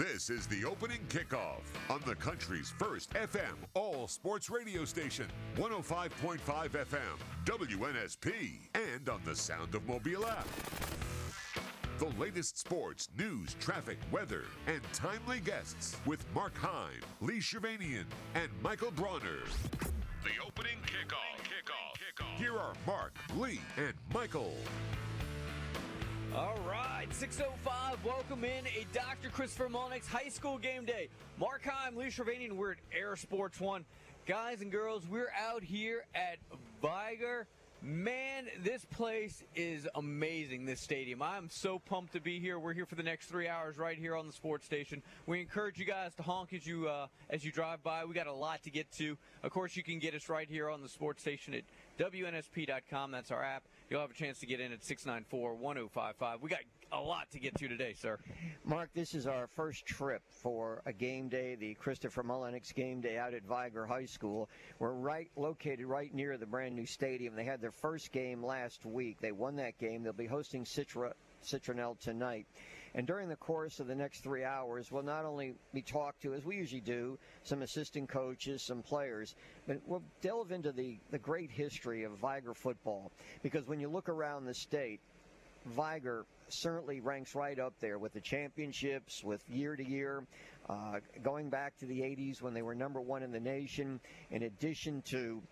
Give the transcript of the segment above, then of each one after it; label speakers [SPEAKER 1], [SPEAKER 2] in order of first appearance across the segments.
[SPEAKER 1] This is the opening kickoff on the country's first FM all sports radio station, 105.5 FM, WNSP, and on the Sound of Mobile app. The latest sports, news, traffic, weather, and timely guests with Mark Heim, Lee Shirvanian, and Michael Bronner. The opening kickoff. Kickoff. Kickoff. Here are Mark, Lee, and Michael.
[SPEAKER 2] All right, 605, welcome in a Dr. Christopher Mullenix High School Game Day. Mark Heim, Lee Shirvanian, we're at Air Sports One. Guys and girls, we're out here at Vigor. Man, this place is amazing, this stadium. I'm so pumped to be here. We're here for the next three hours right here on the sports station. We encourage you guys to honk as you uh, as you drive by. We got a lot to get to. Of course, you can get us right here on the sports station at WNSP.com. That's our app. You'll have a chance to get in at 694 1055. We got a lot to get to today, sir.
[SPEAKER 3] Mark, this is our first trip for a game day, the Christopher Mullenix game day out at Vigor High School. We're right located right near the brand new stadium. They had their first game last week. They won that game. They'll be hosting Citra Citronelle tonight. And during the course of the next three hours, we'll not only be talked to, as we usually do, some assistant coaches, some players, but we'll delve into the, the great history of Vigor football. Because when you look around the state, Vigor certainly ranks right up there with the championships, with year to year, uh, going back to the 80s when they were number one in the nation, in addition to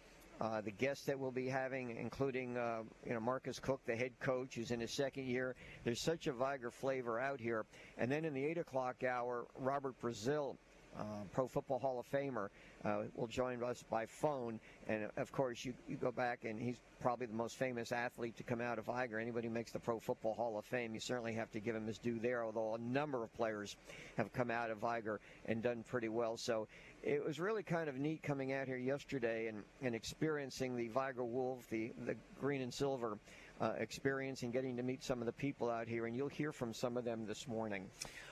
[SPEAKER 3] uh, the guests that we'll be having, including uh, you know Marcus Cook, the head coach, who's in his second year. There's such a Vigor flavor out here. And then in the eight o'clock hour, Robert Brazile. Uh, Pro Football Hall of Famer uh, will join us by phone, and of course you, you go back and he's probably the most famous athlete to come out of Vigor. Anybody who makes the Pro Football Hall of Fame, you certainly have to give him his due there. Although a number of players have come out of Vigor and done pretty well, so it was really kind of neat coming out here yesterday and, and experiencing the Vigor Wolf, the, the green and silver uh, experience, and getting to meet some of the people out here. And you'll hear from some of them this morning.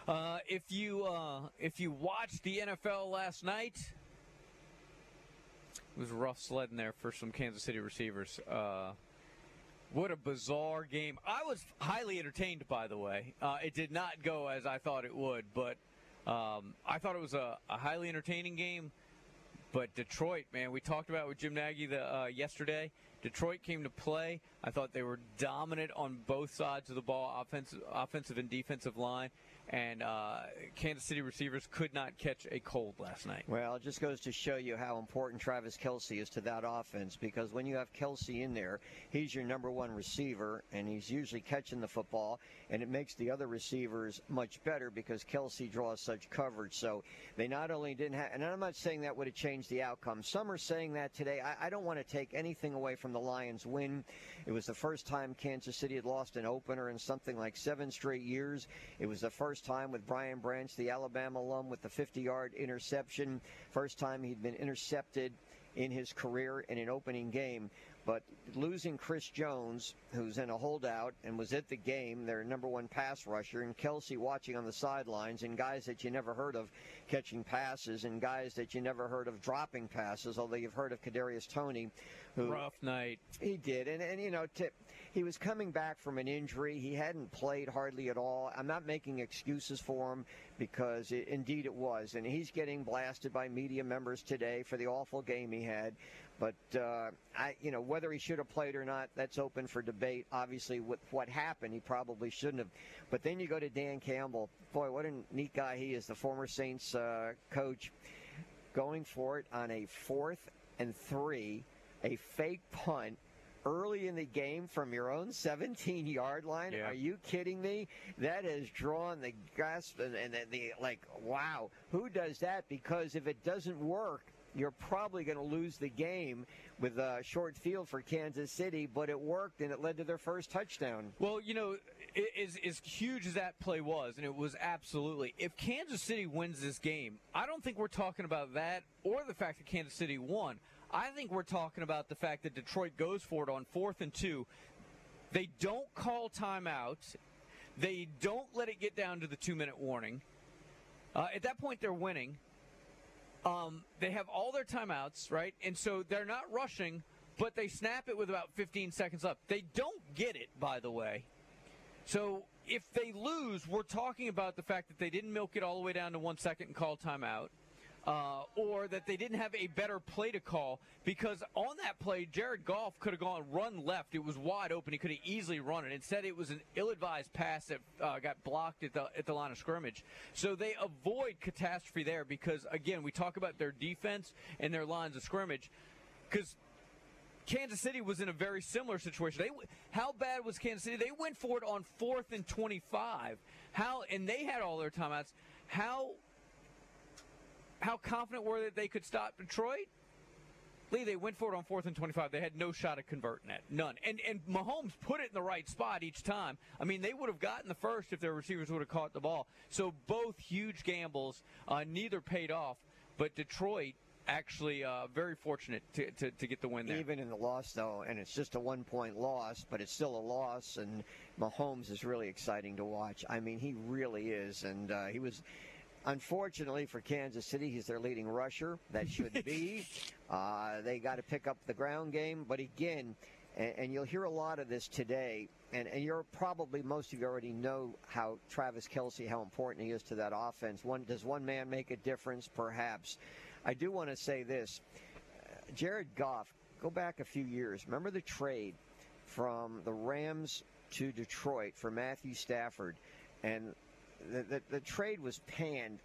[SPEAKER 2] Uh, if you uh, if you watched the NFL last night, it was rough sledding there for some Kansas City receivers. Uh, what a bizarre game! I was highly entertained, by the way. Uh, it did not go as I thought it would, but um, I thought it was a, a, highly entertaining game. But Detroit, man, we talked about with Jim Nagy the, uh, yesterday. Detroit came to play. I thought they were dominant on both sides of the ball, offensive, offensive and defensive line and uh, Kansas City receivers could not catch a cold last night.
[SPEAKER 3] Well, it just goes to show you how important Travis Kelce is to that offense because when you have Kelce in there, he's your number one receiver, and he's usually catching the football, and it makes the other receivers much better because Kelce draws such coverage. So they not only didn't have, and I'm not saying that would have changed the outcome. Some are saying that today. I, I don't want to take anything away from the Lions' win. It was the first time Kansas City had lost an opener in something like seven straight years. It was the first first time with Brian Branch, the Alabama alum, with the 50 yard interception. First time he'd been intercepted in his career in an opening game. But losing Chris Jones, who's in a holdout and was at the game, their number one pass rusher, and Kelce watching on the sidelines, and guys that you never heard of catching passes, and guys that you never heard of dropping passes, although you've heard of Kadarius Toney, who
[SPEAKER 2] rough night.
[SPEAKER 3] He did, and and you know, to, he was coming back from an injury. He hadn't played hardly at all. I'm not making excuses for him because it, indeed it was, and he's getting blasted by media members today for the awful game he had. But uh, I, you know, whether he should have played or not, that's open for debate. Obviously, with what happened, he probably shouldn't have. But then you go to Dan Campbell. Boy, what a neat guy he is, the former Saints uh, coach, going for it on a fourth and three, a fake punt early in the game from your own 17 yard line.
[SPEAKER 2] Yeah.
[SPEAKER 3] Are you kidding me? That has drawn the gasp and, and the, the like, wow, who does that? Because if it doesn't work, you're probably going to lose the game with a short field for Kansas City, but it worked and it led to their first touchdown.
[SPEAKER 2] Well, you know, as, as huge as that play was, and it was absolutely, if Kansas City wins this game, I don't think we're talking about that or the fact that Kansas City won. I think we're talking about the fact that Detroit goes for it on fourth and two. They don't call timeouts. They don't let it get down to the two minute warning. Uh, at that point, they're winning. Um, they have all their timeouts, right? And so they're not rushing, but they snap it with about 15 seconds left. They don't get it, by the way. So if they lose, we're talking about the fact that they didn't milk it all the way down to one second and call timeout. Uh, or that they didn't have a better play to call because on that play, Jared Goff could have gone run left. It was wide open. He could have easily run it. Instead, it was an ill-advised pass that uh, got blocked at the at the line of scrimmage. So they avoid catastrophe there because again, we talk about their defense and their lines of scrimmage because Kansas City was in a very similar situation. They how bad was Kansas City? They went for it on fourth and 25. How and they had all their timeouts. How how confident were they that they could stop Detroit? Lee, they went for it on fourth and 25. They had no shot at converting that. None. And and Mahomes put it in the right spot each time. I mean, they would have gotten the first if their receivers would have caught the ball. So both huge gambles. Uh, neither paid off. But Detroit actually uh, very fortunate to, to, to, get the win there.
[SPEAKER 3] Even in the loss, though, and it's just a one point loss, but it's still a loss. And Mahomes is really exciting to watch. I mean, he really is. And uh, he was Unfortunately for Kansas City, he's their leading rusher. That should be. uh, they got to pick up the ground game. But again, and, and, you'll hear a lot of this today, and, and you're probably, most of you already know how Travis Kelce, how important he is to that offense. One Does one man make a difference? Perhaps. I do want to say this. Uh, Jared Goff, go back a few years. Remember the trade from the Rams to Detroit for Matthew Stafford? And the, the, the trade was panned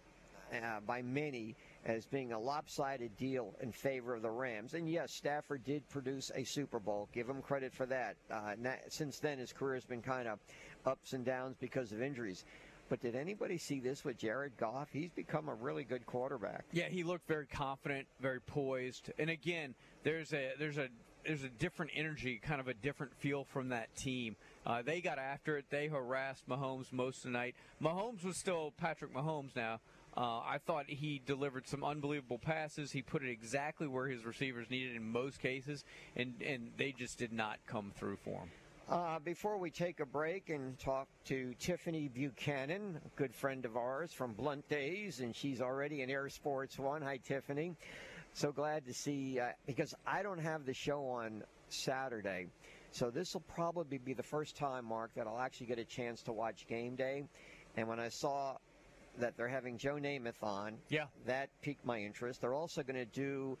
[SPEAKER 3] uh, by many as being a lopsided deal in favor of the Rams. And yes, Stafford did produce a Super Bowl. Give him credit for that. Uh, since then, his career has been kind of ups and downs because of injuries. But did anybody see this with Jared Goff? He's become a really good quarterback.
[SPEAKER 2] Yeah, he looked very confident, very poised. And again, there's a there's a there's a different energy, kind of a different feel from that team. Uh, they got after it. They harassed Mahomes most of the night. Mahomes was still Patrick Mahomes now. Uh, I thought he delivered some unbelievable passes. He put it exactly where his receivers needed in most cases, and, and they just did not come through for him.
[SPEAKER 3] Uh, before we take a break and talk to Tiffany Buchanan, a good friend of ours from Blount Days, and she's already in Air Sports One. Hi, Tiffany. So glad to see, uh, because I don't have the show on Saturday. So this will probably be the first time, Mark, that I'll actually get a chance to watch game day. And when I saw that they're having Joe Namath on,
[SPEAKER 2] yeah,
[SPEAKER 3] that piqued my interest. They're also going to do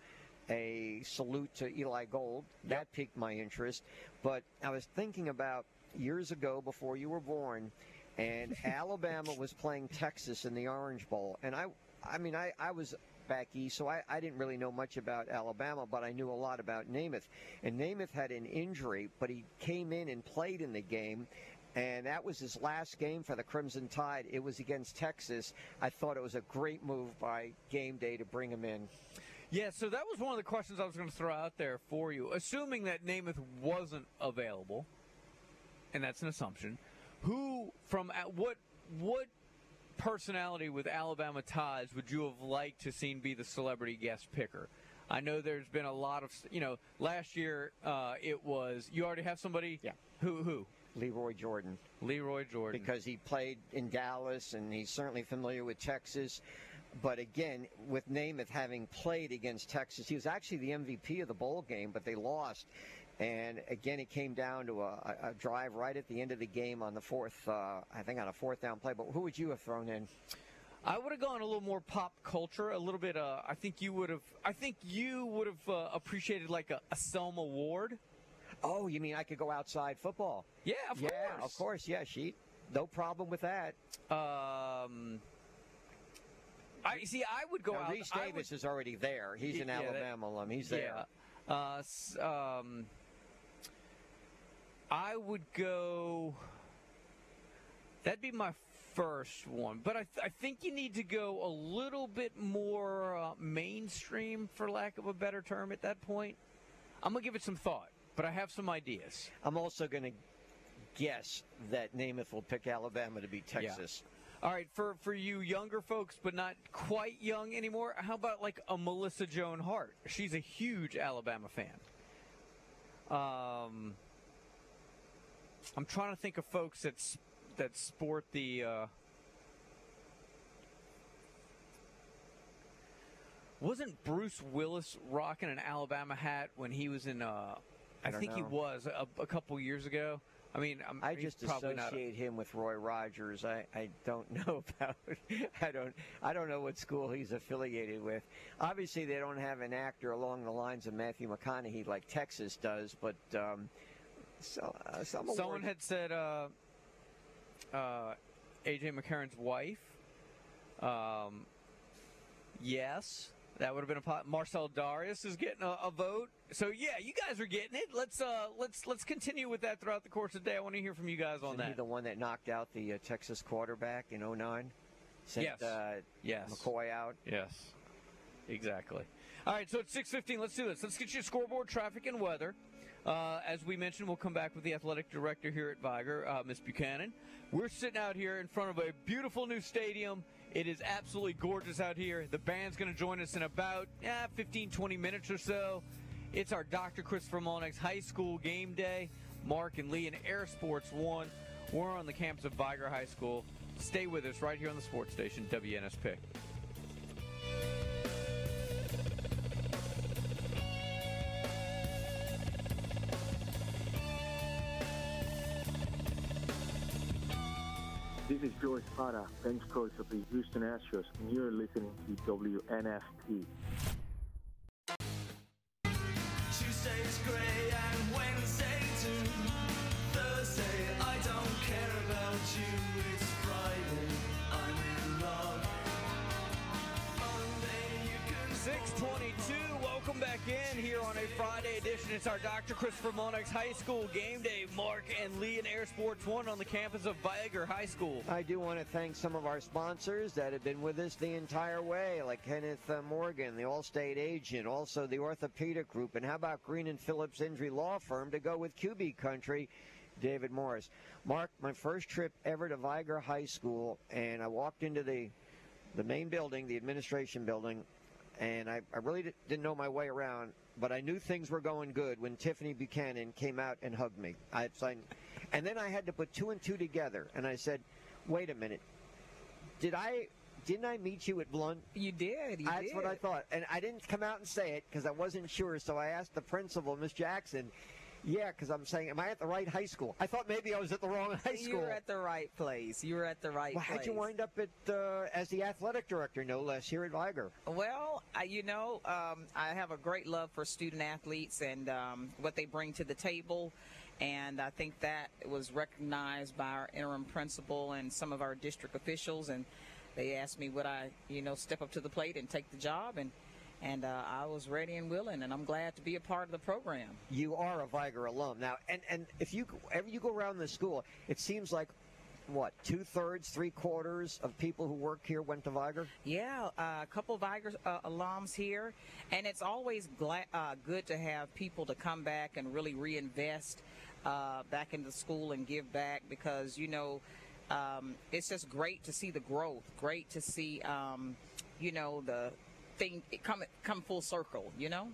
[SPEAKER 3] a salute to Eli Gold. That yep. piqued my interest. But I was thinking about years ago, before you were born, and Alabama was playing Texas in the Orange Bowl, and I, I mean, I, I was back east, so I, I didn't really know much about Alabama, but I knew a lot about Namath. And Namath had an injury, but he came in and played in the game. And that was his last game for the Crimson Tide. It was against Texas. I thought it was a great move by game day to bring him in.
[SPEAKER 2] Yeah, so that was one of the questions I was going to throw out there for you. Assuming that Namath wasn't available, and that's an assumption, who from what what personality with Alabama ties would you have liked to seen be the celebrity guest picker? I know there's been a lot of, you know, last year uh, it was, you already have somebody?
[SPEAKER 3] Yeah.
[SPEAKER 2] Who, who?
[SPEAKER 3] Lee Roy Jordan.
[SPEAKER 2] Lee Roy Jordan.
[SPEAKER 3] Because he played in Dallas and he's certainly familiar with Texas. But again, with Namath having played against Texas, he was actually the MVP of the bowl game, but they lost. And again, it came down to a, a drive right at the end of the game on the fourth, uh, I think on a fourth down play. But who would you have thrown in?
[SPEAKER 2] I would have gone a little more pop culture, a little bit. Uh, I think you would have. I think you would have uh, appreciated like a, a Sela Ward.
[SPEAKER 3] Oh, you mean I could go outside football?
[SPEAKER 2] Yeah, of
[SPEAKER 3] yeah,
[SPEAKER 2] course.
[SPEAKER 3] of course. Yeah, she, no problem with that.
[SPEAKER 2] Um, I see. I would go
[SPEAKER 3] now,
[SPEAKER 2] out.
[SPEAKER 3] Rece Davis
[SPEAKER 2] would,
[SPEAKER 3] is already there. He's an yeah, Alabama alum. He's
[SPEAKER 2] there. Yeah. Uh, um, I would go. That'd be my first one, but I, th- I think you need to go a little bit more uh, mainstream, for lack of a better term, at that point. I'm gonna give it some thought, but I have some ideas.
[SPEAKER 3] I'm also gonna guess that Namath will pick Alabama to beat Texas.
[SPEAKER 2] Yeah. All right, for for you younger folks, but not quite young anymore, how about like a Melissa Joan Hart? She's a huge Alabama fan. Um, I'm trying to think of folks that that sport the. Uh, wasn't Bruce Willis rocking an Alabama hat when he was in? Uh, I, I think
[SPEAKER 3] know.
[SPEAKER 2] he was a, a, couple years ago. I mean, I'm,
[SPEAKER 3] I just
[SPEAKER 2] not a-
[SPEAKER 3] associate him with Roy Rogers. I, I don't know about I don't I don't know what school he's affiliated with. Obviously, they don't have an actor along the lines of Matthew McConaughey like Texas does, but um, so, uh, some
[SPEAKER 2] Someone
[SPEAKER 3] award-
[SPEAKER 2] had said uh, uh, AJ McCarron's wife. Um, yes, that would have been a pot. Marcell Dareus is getting a, a vote. So yeah, you guys are getting it. Let's uh, let's let's continue with that throughout the course of the day. I want to hear from you guys on
[SPEAKER 3] Isn't he
[SPEAKER 2] that.
[SPEAKER 3] the one that knocked out the uh, Texas quarterback in 09? Sent
[SPEAKER 2] Yes.
[SPEAKER 3] uh,
[SPEAKER 2] Yes.
[SPEAKER 3] McCoy out.
[SPEAKER 2] Yes, exactly. All right, so it's 6:15. Let's do this. Let's get you scoreboard, traffic, and weather. Uh, as we mentioned, we'll come back with the athletic director here at Vigor, uh, Miss Buchanan. We're sitting out here in front of a beautiful new stadium. It is absolutely gorgeous out here. The band's going to join us in about eh, 15, 20 minutes or so. It's our Dr. Christopher Mullenix High School game day. Mark and Lee and Air Sports One. We're on the campus of Vigor High School. Stay with us right here on the sports station, WNSP.
[SPEAKER 4] This is George Pata, bench coach of the Houston Astros, and you're listening to WNSP.
[SPEAKER 5] Tuesday's grey and
[SPEAKER 2] Welcome back in here on a Friday edition. It's our Dr. Christopher Monex High School game day. Mark and Lee and Air Sports One on the campus of Vigor High School.
[SPEAKER 3] I do want to thank some of our sponsors that have been with us the entire way, like Kenneth uh, Morgan, the Allstate agent, also the Orthopedic Group, and how about Green and Phillips Injury Law Firm to go with QB Country, David Morris. Mark, my first trip ever to Vigor High School, and I walked into the the main building, the administration building, and I, I really di- didn't know my way around, but I knew things were going good when Tiffany Buchanan came out and hugged me. I, I- and then I had to put two and two together, and I said, "Wait a minute, did I?" Didn't I meet you at Blount?
[SPEAKER 6] You did. You
[SPEAKER 3] That's
[SPEAKER 6] did.
[SPEAKER 3] what I thought, and I didn't come out and say it because I wasn't sure. So I asked the principal, Miss Jackson. Yeah, because I'm saying, am I at the right high school? I thought maybe I was at the wrong high school.
[SPEAKER 6] You were at the right place. You were at the right
[SPEAKER 3] well,
[SPEAKER 6] place.
[SPEAKER 3] how'd you wind up at uh, as the athletic director, no less, here at Vigor?
[SPEAKER 6] Well, I, you know, um, I have a great love for student athletes and um, what they bring to the table. And I think that was recognized by our interim principal and some of our district officials. And they asked me would I, you know, step up to the plate and take the job. And and uh, I was ready and willing. And I'm glad to be a part of the program.
[SPEAKER 3] you are a Vigor alum now, and and if you ever you go around the school, it seems like what two thirds, three quarters of people who work here went to Vigor.
[SPEAKER 6] Yeah, uh, a couple of Vigor uh, alums here, and it's always gla- uh, good to have people to come back and really reinvest uh, back into the school and give back because you know um, it's just great to see the growth, great to see um, you know the thing come come full circle. You know.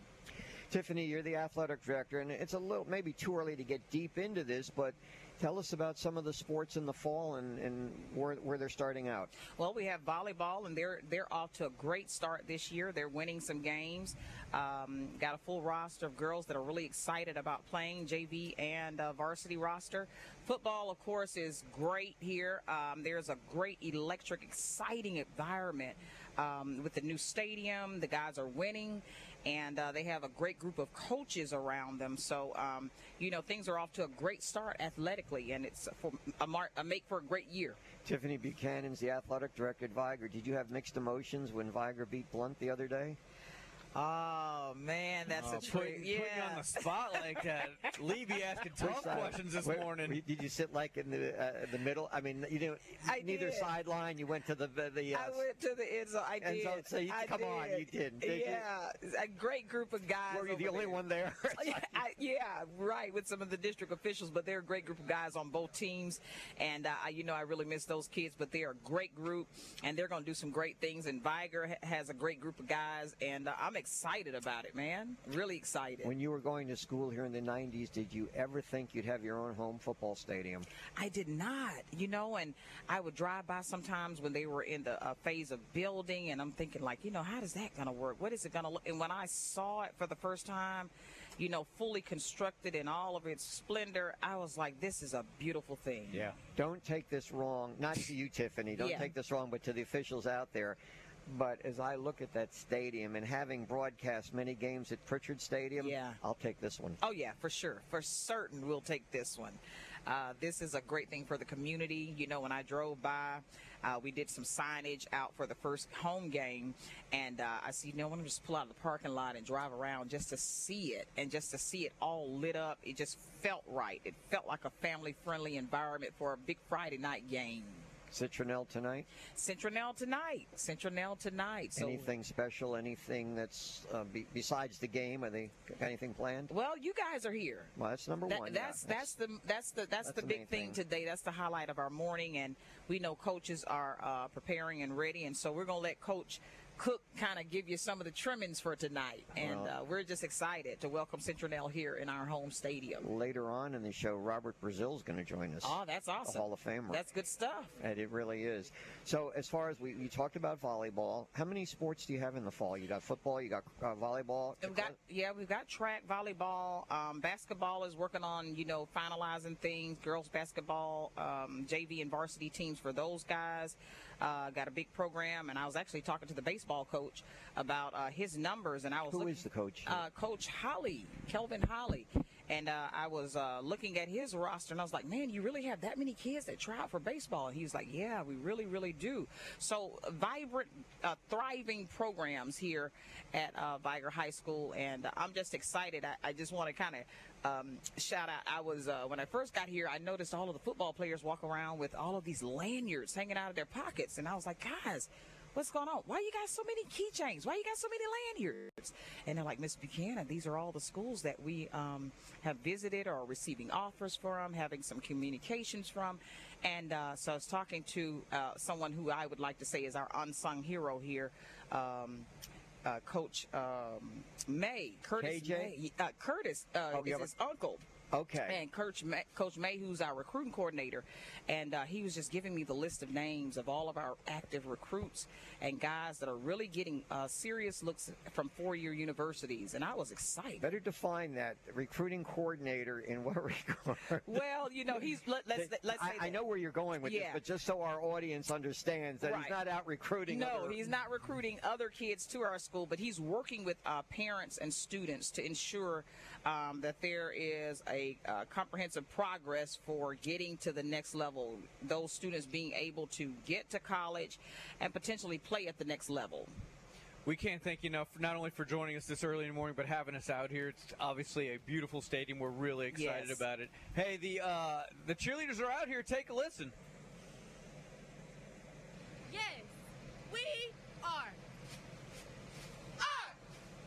[SPEAKER 3] Tiffany, you're the athletic director, and it's a little maybe too early to get deep into this, but tell us about some of the sports in the fall and, and where, where they're starting out.
[SPEAKER 6] Well, we have volleyball, and they're they're off to a great start this year. They're winning some games. Um, got a full roster of girls that are really excited about playing JV and uh, varsity roster. Football, of course, is great here. Um, there's a great electric, exciting environment um, with the new stadium. The guys are winning, and uh, they have a great group of coaches around them. So, um, you know, things are off to a great start athletically, and it's for a, mar- a make for a great year.
[SPEAKER 3] Tiffany Buchanan's the athletic director at Vigor. Did you have mixed emotions when Vigor beat Blount the other day?
[SPEAKER 6] Oh man, that's
[SPEAKER 2] Oh,
[SPEAKER 6] a
[SPEAKER 2] put,
[SPEAKER 6] trick.
[SPEAKER 2] putting you
[SPEAKER 6] Yeah.
[SPEAKER 2] on the spot like that. Lee be asking tough questions this
[SPEAKER 3] Where-
[SPEAKER 2] morning.
[SPEAKER 3] where- Did you sit like in the uh, the middle? I mean, you didn't
[SPEAKER 6] I
[SPEAKER 3] neither sideline. You went to the the. the uh,
[SPEAKER 6] I went to the end zone. I
[SPEAKER 3] And
[SPEAKER 6] did.
[SPEAKER 3] so- so you-
[SPEAKER 6] I
[SPEAKER 3] come on,
[SPEAKER 6] did.
[SPEAKER 3] you did, did you?
[SPEAKER 6] yeah, a great group of guys.
[SPEAKER 3] were you the only
[SPEAKER 6] there.
[SPEAKER 3] one there?
[SPEAKER 6] I, yeah, right. With some of the district officials, but they're a great group of guys on both teams, and uh, I- you know I really miss those kids. But they're a great group, and they're going to do some great things. And Vigor has a great group of guys, and uh, I'm excited about it, man. Really excited.
[SPEAKER 3] when you were going to school here in the '90s, did you ever think you'd have your own home football stadium?
[SPEAKER 6] I did not, you know, and I would drive by sometimes when they were in the uh, phase of building, and I'm thinking, like, you know, how is that going to work? What is it going to look? And when I saw it for the first time, you know, fully constructed in all of its splendor, I was like, this is a beautiful thing.
[SPEAKER 2] Yeah.
[SPEAKER 3] Don't take this wrong. Not to you, Tiffany. Don't
[SPEAKER 6] Yeah.
[SPEAKER 3] take this wrong, but to the officials out there. But as I look at that stadium and having broadcast many games at Prichard Stadium,
[SPEAKER 6] Yeah.
[SPEAKER 3] I'll take this one.
[SPEAKER 6] Oh yeah, for sure, for certain, we'll take this one. Uh, this is a great thing for the community. You know, when I drove by, uh, we did some signage out for the first home game, and uh, I see, you know, I want just pull out of the parking lot and drive around just to see it, and just to see it all lit up. It just felt right. It felt like a family-friendly environment for a big Friday night game.
[SPEAKER 3] Citronelle tonight.
[SPEAKER 6] Citronelle tonight. Citronelle tonight. So
[SPEAKER 3] anything special? Anything that's uh, be, besides the game? Are they anything planned?
[SPEAKER 6] Well, you guys are here.
[SPEAKER 3] Well, that's number
[SPEAKER 6] That-
[SPEAKER 3] one. yeah.
[SPEAKER 6] that's, that's the that's the that's,
[SPEAKER 3] that's
[SPEAKER 6] the
[SPEAKER 3] the
[SPEAKER 6] big thing,
[SPEAKER 3] thing.
[SPEAKER 6] today. That's the highlight of our morning, and we know coaches are uh, preparing and ready, and so we're gonna let Coach Cook kind of give you some of the trimmings for tonight, and
[SPEAKER 3] Well-
[SPEAKER 6] uh, we're just excited to welcome Citronelle here in our home stadium.
[SPEAKER 3] later on in the show. Robert Brazile is going to join us.
[SPEAKER 6] Oh, that's awesome!
[SPEAKER 3] Hall of Famer.
[SPEAKER 6] That's good stuff.
[SPEAKER 3] And it really is. So, as far as we, we talked about volleyball, how many sports do you have in the fall? You got football, you got uh, volleyball.
[SPEAKER 6] We've got yeah, we've got track, volleyball, um, basketball is working on you know finalizing things. Girls basketball, um, JV and varsity teams for those guys. Uh, got a big program, and I was actually talking to the baseball coach about uh, his numbers, and I was
[SPEAKER 3] Who
[SPEAKER 6] looking,
[SPEAKER 3] is the coach?
[SPEAKER 6] Uh, coach Holly, Kelvin Holly. And uh, I was uh, looking at his roster, and I was like, "Man, you really have that many kids that try out for baseball?" And he was like, "Yeah, we really, really do." So vibrant, uh, thriving programs here at uh, Vigor High School, and uh, I'm just excited. I, I just want to kind of um, shout out. I was uh, when I first got here, I noticed all of the football players walk around with all of these lanyards hanging out of their pockets, and I was like, "Guys." What's going on? Why you got so many keychains? Why you got so many lanyards? And they're like, Miss Buchanan, these are all the schools that we um, have visited or receiving offers from, having some communications from. And uh, so I was talking to uh, someone who I would like to say is our unsung hero here. Um, uh, Coach um, May, Curtis
[SPEAKER 3] KJ?
[SPEAKER 6] May, uh, Curtis uh,
[SPEAKER 3] Oh,
[SPEAKER 6] is his uncle.
[SPEAKER 3] Okay.
[SPEAKER 6] And Coach May, Coach May, who's our recruiting coordinator, and uh, he was just giving me the list of names of all of our active recruits and guys that are really getting uh, serious looks from four-year universities, and I was excited.
[SPEAKER 3] Better define that recruiting coordinator in what regard?
[SPEAKER 6] Well, you know, he's let, let's let's say
[SPEAKER 3] I, I know where you're going with this, but just so our audience understands that
[SPEAKER 6] Right.
[SPEAKER 3] he's not out recruiting.
[SPEAKER 6] No,
[SPEAKER 3] other-
[SPEAKER 6] he's not recruiting other kids to our school, but he's working with uh, parents and students to ensure um, that there is a uh, comprehensive progress for getting to the next level. Those students being able to get to college and potentially play at the next level.
[SPEAKER 2] We can't thank you enough, not only for joining us this early in the morning, but having us out here. It's obviously a beautiful stadium. We're really excited
[SPEAKER 6] Yes.
[SPEAKER 2] about it. Hey, the uh, the cheerleaders are out here. Take a listen.
[SPEAKER 7] Yes, we are. Are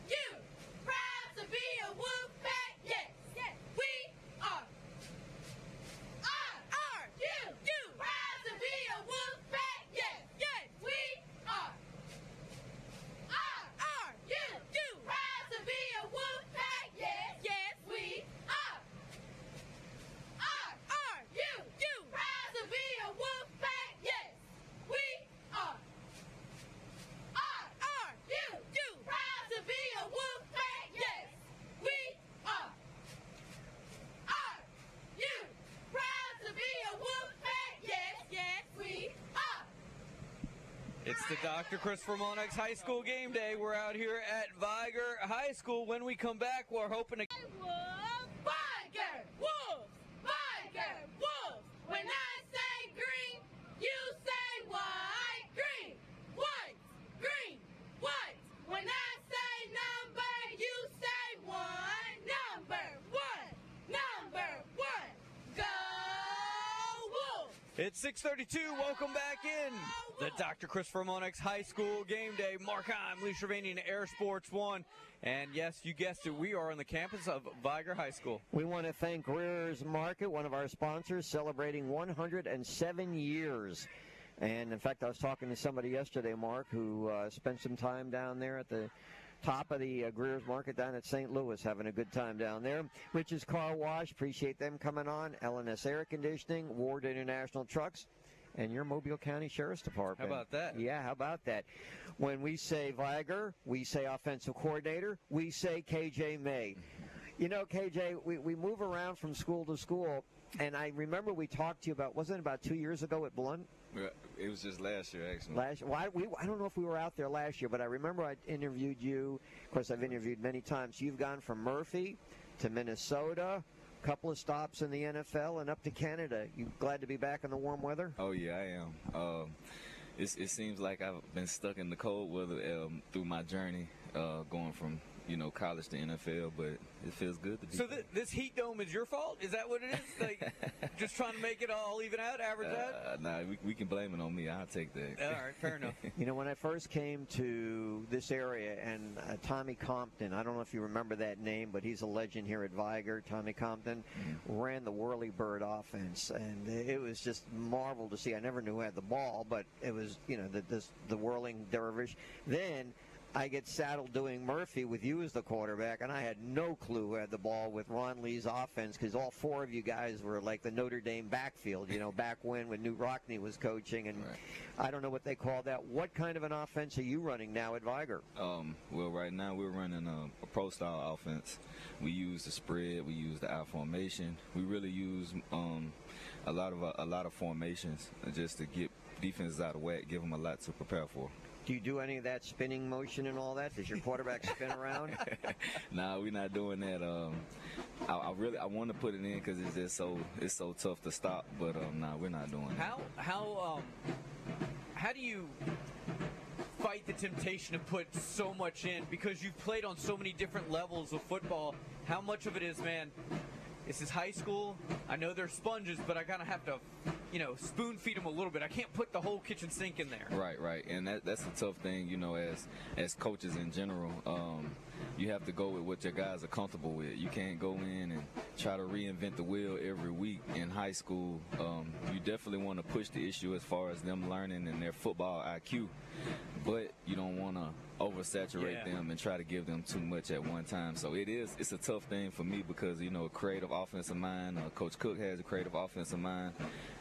[SPEAKER 7] you proud to be a Wolfpack? Yes, yes, we are. Are, are you, you proud to be a Wolfpack? Yes, yes, we are. Are, are you, you proud to be a Wolfpack? Yes, yes, we are. Are, are you, you proud to be a Wolfpack? Yes, we are. Are, are you, you proud to be a Wolfpack? Yes, we are. Are you proud to be a Wolfpack? Yes, yes, we are.
[SPEAKER 2] It's the Dr. Christopher Monex High School game day. We're out here at Vigor High School. When we come back, we're hoping to.
[SPEAKER 7] Vigor, wolves, Vigor, wolves. When I
[SPEAKER 2] It's 6:32. Welcome back in the Dr. Christopher Monex High School game day. Mark Heim, Lee Shirvanian, Air Sports One, and yes, you guessed it, we are on the campus of Vigor High School.
[SPEAKER 3] We want to thank Greer's Market, one of our sponsors, celebrating 107 years. And in fact, I was talking to somebody yesterday, Mark, who uh, spent some time down there at the top of the uh, Greer's Market down at St. Louis, having a good time down there. Rich's Car Wash, appreciate them coming on. LNS Air Conditioning, Ward International Trucks, and your Mobile County Sheriff's Department.
[SPEAKER 2] How about that?
[SPEAKER 3] Yeah, how about that? When we say Vigor, we say offensive coordinator, we say KJ May. You know, KJ, we, we move around from school to school, and I remember we talked to you about, wasn't it about two years ago at
[SPEAKER 8] Blount? It was just last year, actually.
[SPEAKER 3] Last, why, we, I don't know if we were out there last year, but I remember I interviewed you. Of course, I've interviewed many times. You've gone from Murphy to Minnesota, a couple of stops in the NFL, and up to Canada. You glad to be back in the warm weather?
[SPEAKER 8] Oh yeah, I am. Um, it's, it seems like I've been stuck in the cold weather um, through my journey, uh, going from you know college to NFL, but it feels good to be.
[SPEAKER 2] So th- this heat dome is your fault? Is that what it is? Like just trying to make it all even out, average out?
[SPEAKER 8] uh, nah, we, we can blame it on me. I'll take that.
[SPEAKER 2] All right, fair enough.
[SPEAKER 3] You know, when I first came to this area, and uh, Tommy Compton, I don't know if you remember that name, but he's a legend here at Vigor. Tommy Compton ran the Whirly Bird offense, and it was just marvel to see. I never knew who had the ball, but it was, you know, the, this, the whirling dervish. Then I get saddled doing Murphy with you as the quarterback, and I had no clue who had the ball with Ron Lee's offense because all four of you guys were like the Notre Dame backfield, you know, back when when Knute Rockne was coaching, and
[SPEAKER 8] Right.
[SPEAKER 3] I don't know what they call that. What kind of an offense are you running now at Vigor?
[SPEAKER 8] Um, well, right now we're running a, a pro style offense. We use the spread, we use the out formation. We really use um, a lot of a lot of formations just to get defenses out of whack, give them a lot to prepare for.
[SPEAKER 3] Do you do any of that spinning motion and all that? Does your quarterback spin around?
[SPEAKER 8] nah, we're not doing that. Um, I, I really I want to put it in because it's just so it's so tough to stop. But um, nah, we're not doing that.
[SPEAKER 2] How how um how do you fight the temptation to put so much in because you've played on so many different levels of football? How much of it is, man? This is high school. I know they're sponges, but I kind of have to, you know, spoon feed them a little bit. I can't put the whole kitchen sink in there.
[SPEAKER 8] Right, right, and that, that's a tough thing, you know, as as coaches in general. Um, you have to go with what your guys are comfortable with. You can't go in and try to reinvent the wheel every week. In high school, um, you definitely want to push the issue as far as them learning and their football IQ, but you don't want to oversaturate
[SPEAKER 2] Yeah.
[SPEAKER 8] them and try to give them too much at one time. So it is it's a tough thing for me because you know a creative offensive mind. Uh, Coach Cook has a creative offensive mind,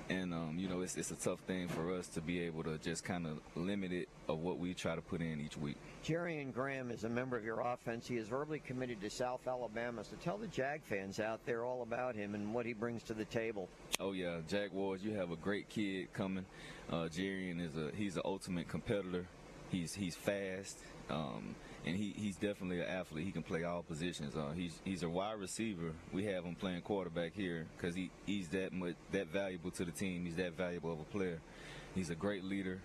[SPEAKER 8] and um, you know it's it's a tough thing for us to be able to just kind of limit it of what we try to put in each week.
[SPEAKER 3] Jarian Graham is a member of your offense. He is verbally committed to South Alabama. So tell the Jag fans out there all about him and what he brings to the table.
[SPEAKER 8] Oh yeah, Jaguars, you have a great kid coming. Uh, Jarian is a he's an ultimate competitor. He's he's fast, um, and he, he's definitely an athlete. He can play all positions. Uh, he's he's a wide receiver. We have him playing quarterback here because he, he's that much that valuable to the team. He's that valuable of a player. He's a great leader,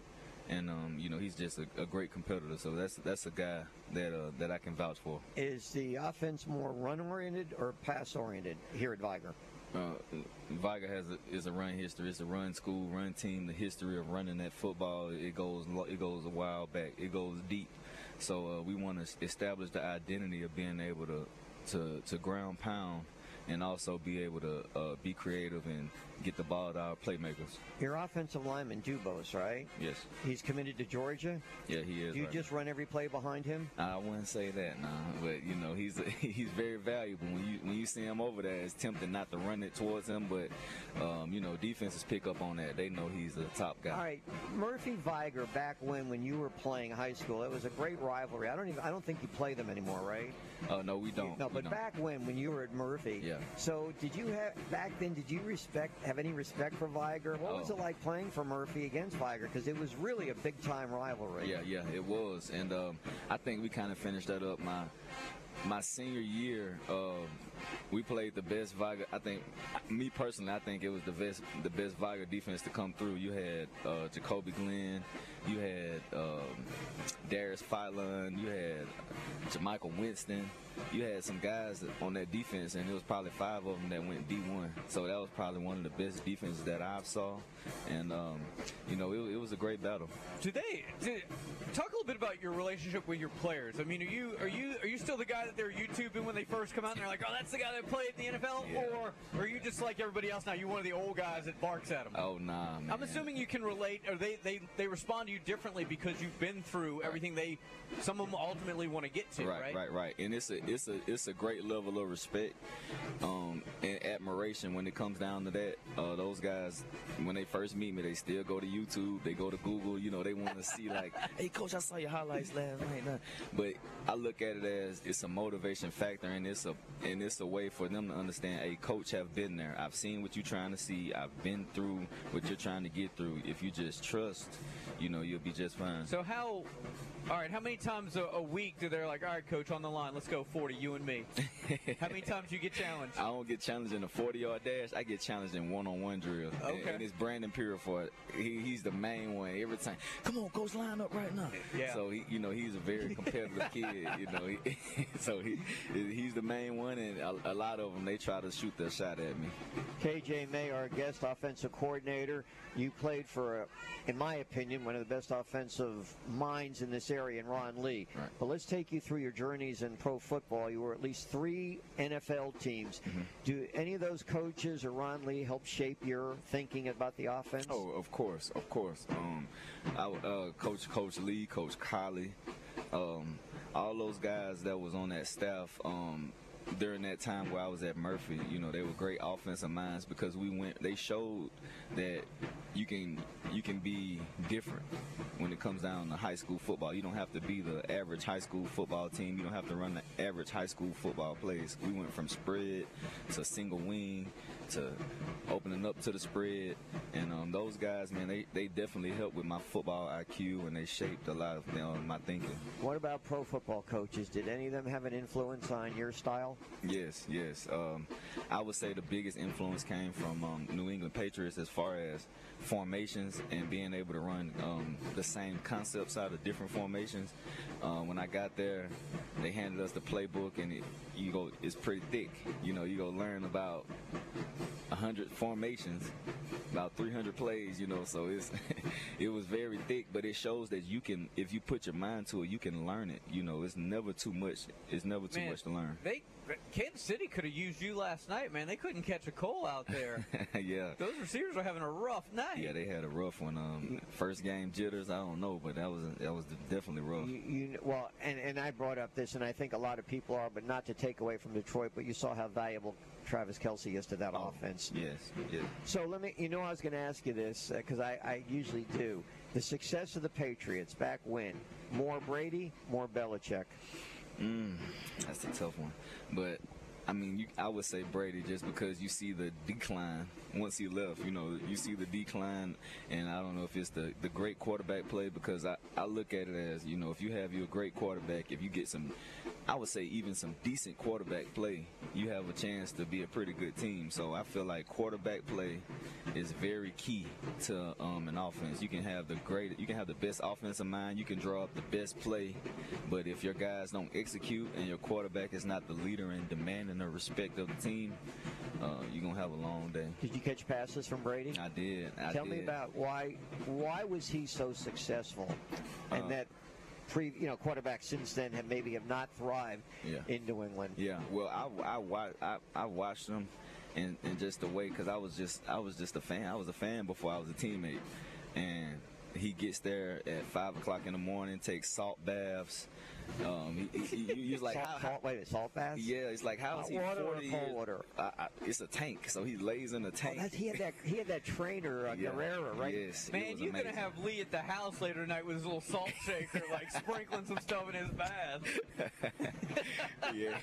[SPEAKER 8] and um, you know he's just a, a great competitor. So that's that's a guy that uh, that I can vouch for.
[SPEAKER 3] Is the offense more run oriented or pass oriented here at Vigor?
[SPEAKER 8] Uh, Viga has a, is a run history. It's a run school, run team. The history of running that football it goes it goes a while back. It goes deep. So uh, we want to establish the identity of being able to to to ground pound and also be able to uh, be creative and get the ball to our playmakers.
[SPEAKER 3] Your offensive lineman, Dubose, right?
[SPEAKER 8] Yes.
[SPEAKER 3] He's committed to Georgia.
[SPEAKER 8] Yeah, he is.
[SPEAKER 3] Do you
[SPEAKER 8] right
[SPEAKER 3] just run every play behind him?
[SPEAKER 8] I wouldn't say that, nah. But you know, he's he's very valuable. When you when you see him over there, it's tempting not to run it towards him. But um, you know, defenses pick up on that. They know he's a top guy.
[SPEAKER 3] All right, Murphy Vigor. Back when when you were playing high school, it was a great rivalry. I don't even I don't think you play them anymore, right?
[SPEAKER 8] Oh no, we don't.
[SPEAKER 3] No,
[SPEAKER 8] We
[SPEAKER 3] but
[SPEAKER 8] don't.
[SPEAKER 3] back when when you were at Murphy.
[SPEAKER 8] Yeah.
[SPEAKER 3] So did you have back then? Did you respect have any respect for Vigor? What was
[SPEAKER 8] Oh.
[SPEAKER 3] it like playing for Murphy against Vigor? Because it was really a big time rivalry.
[SPEAKER 8] Yeah, yeah, it was, and um, I think we kind of finished that up my my senior year. Um, we played the best Viga. I think, me personally, I think it was the best the best Viga defense to come through. You had uh, Jacoby Glenn, you had um, Darius Philon, you had Jamichael Winston. You had some guys on that defense, and it was probably five of them that went D1. So that was probably one of the best defenses that I've saw, and um, you know, it, it was a great battle.
[SPEAKER 2] Do they talk a little bit about your relationship with your players? I mean, are you are you are you still the guy that they're YouTubing when they first come out and they're like, oh, that's the guy that played in the NFL,
[SPEAKER 8] Yeah.
[SPEAKER 2] or are you just like everybody else now? You one of the old guys that barks at them?
[SPEAKER 8] Oh nah, man.
[SPEAKER 2] I'm assuming you can relate, or they, they, they respond to you differently because you've been through everything they, some of them ultimately want to get to, right?
[SPEAKER 8] right, right, right. And it's a it's a it's a great level of respect um, and admiration when it comes down to that. Uh, those guys, when they first meet me, they still go to YouTube, they go to Google. You know, they want to see like, hey, coach, I saw your highlights last night. Nah. But I look at it as it's a motivation factor, and it's a and it's a way for them to understand. Hey, coach, have been there. I've seen what you're trying to see. I've been through what you're trying to get through. If you just trust, you know, you'll be just fine.
[SPEAKER 2] So how? All right, how many times a, a week do they're like? All right, coach, on the line, let's go 40, you and me. how many times you get challenged?
[SPEAKER 8] I don't get challenged in a 40 yard dash. I get challenged in one on one drill. And-
[SPEAKER 2] Okay.
[SPEAKER 8] And, it's Brandon Purifoy. He, he's the main one every time. Come on, coach, line up right now.
[SPEAKER 2] Yeah.
[SPEAKER 8] So he, you know, he's a very competitive kid. You know, he, so he, he's the main one, and a, a lot of them they try to shoot their shot at me.
[SPEAKER 3] KJ May, our guest offensive coordinator. You played for, a, in my opinion, one of the best offensive minds in this area in Ron Lee.
[SPEAKER 8] Right.
[SPEAKER 3] But let's take you through your journeys in pro football. You were at least three NFL teams.
[SPEAKER 8] Mm-hmm.
[SPEAKER 3] Do any of those coaches or Ron Lee help shape your thinking about the offense?
[SPEAKER 8] Oh, of course, of course. Um, I, uh, Coach Coach Lee, Coach Collie, um, all those guys that was on that staff. Um, during that time where I was at Murphy, you know, they were great offensive minds because we went. They showed that you can you can be different when it comes down to high school football. You don't have to be the average high school football team. You don't have to run the average high school football plays. We went from spread to single wing to opening up to the spread, and um, those guys, man, they, they definitely helped with my football IQ and they shaped a lot of know, my thinking.
[SPEAKER 3] What about pro football coaches? Did any of them have an influence on your style?
[SPEAKER 8] Yes, yes. Um, I would say the biggest influence came from um, New England Patriots as far as formations and being able to run um, the same concepts out of different formations. Uh, when I got there, they handed us the playbook, and it, you go, it's pretty thick. You know, you go learn about 100 formations, about 300 plays. You know, so it's it was very thick, but it shows that you can, if you put your mind to it, you can learn it. You know, it's never too much. It's never too
[SPEAKER 2] Man,
[SPEAKER 8] much to learn.
[SPEAKER 2] They Kansas City could have used you last night, man. They couldn't catch a Cole out there.
[SPEAKER 8] yeah.
[SPEAKER 2] Those receivers are having a rough night.
[SPEAKER 8] Yeah, they had a rough one. Um, first game jitters, I don't know, but that was that was definitely rough.
[SPEAKER 3] You, you well, and, and I brought up this, and I think a lot of people are, but not to take away from Detroit, but you saw how valuable Travis Kelce is to that offense.
[SPEAKER 8] Yes, yes.
[SPEAKER 3] So let me, you know, I was going to ask you this because I, I usually do. The success of the Patriots back when? More Brady, more Belichick.
[SPEAKER 8] Mm, that's a tough one, but I mean, you, I would say Brady just because you see the decline once he left. You know, you see the decline, and I don't know if it's the the great quarterback play because I I look at it as you know if you have your great quarterback, if you get some, I would say even some decent quarterback play, you have a chance to be a pretty good team. So I feel like quarterback play is very key to um, an offense. You can have the great, you can have the best offensive mind, you can draw up the best play, but if your guys don't execute and your quarterback is not the leader and demanding the respect of the team, uh, you're gonna have a long day.
[SPEAKER 3] Did you catch passes from Brady?
[SPEAKER 8] I did. I
[SPEAKER 3] Tell
[SPEAKER 8] did.
[SPEAKER 3] me about why why was he so successful, and
[SPEAKER 8] Uh,
[SPEAKER 3] that pre you know quarterbacks since then have maybe have not thrived
[SPEAKER 8] Yeah.
[SPEAKER 3] in New England.
[SPEAKER 8] Yeah, well, I I I, I watched them, and, and just the way, cause I was just I was just a fan. I was a fan before I was a teammate, and he gets there at five o'clock in the morning, takes salt baths. Um, he, he, he, he was like,
[SPEAKER 3] salt,
[SPEAKER 8] how,
[SPEAKER 3] salt, wait, a minute, salt baths?
[SPEAKER 8] yeah, it's like how is
[SPEAKER 3] Hot
[SPEAKER 8] he
[SPEAKER 3] water
[SPEAKER 8] 40
[SPEAKER 3] cold
[SPEAKER 8] years-
[SPEAKER 3] water?
[SPEAKER 8] I, I, it's a tank, so he lays in a
[SPEAKER 3] Oh,
[SPEAKER 8] tank.
[SPEAKER 3] that, he had that he had that trainer uh,
[SPEAKER 8] Yeah.
[SPEAKER 3] Guerrero, right?
[SPEAKER 8] Yes,
[SPEAKER 2] Man, you're gonna have Lee at the house later tonight with his little salt shaker, like sprinkling some stuff in his bath.
[SPEAKER 8] yeah,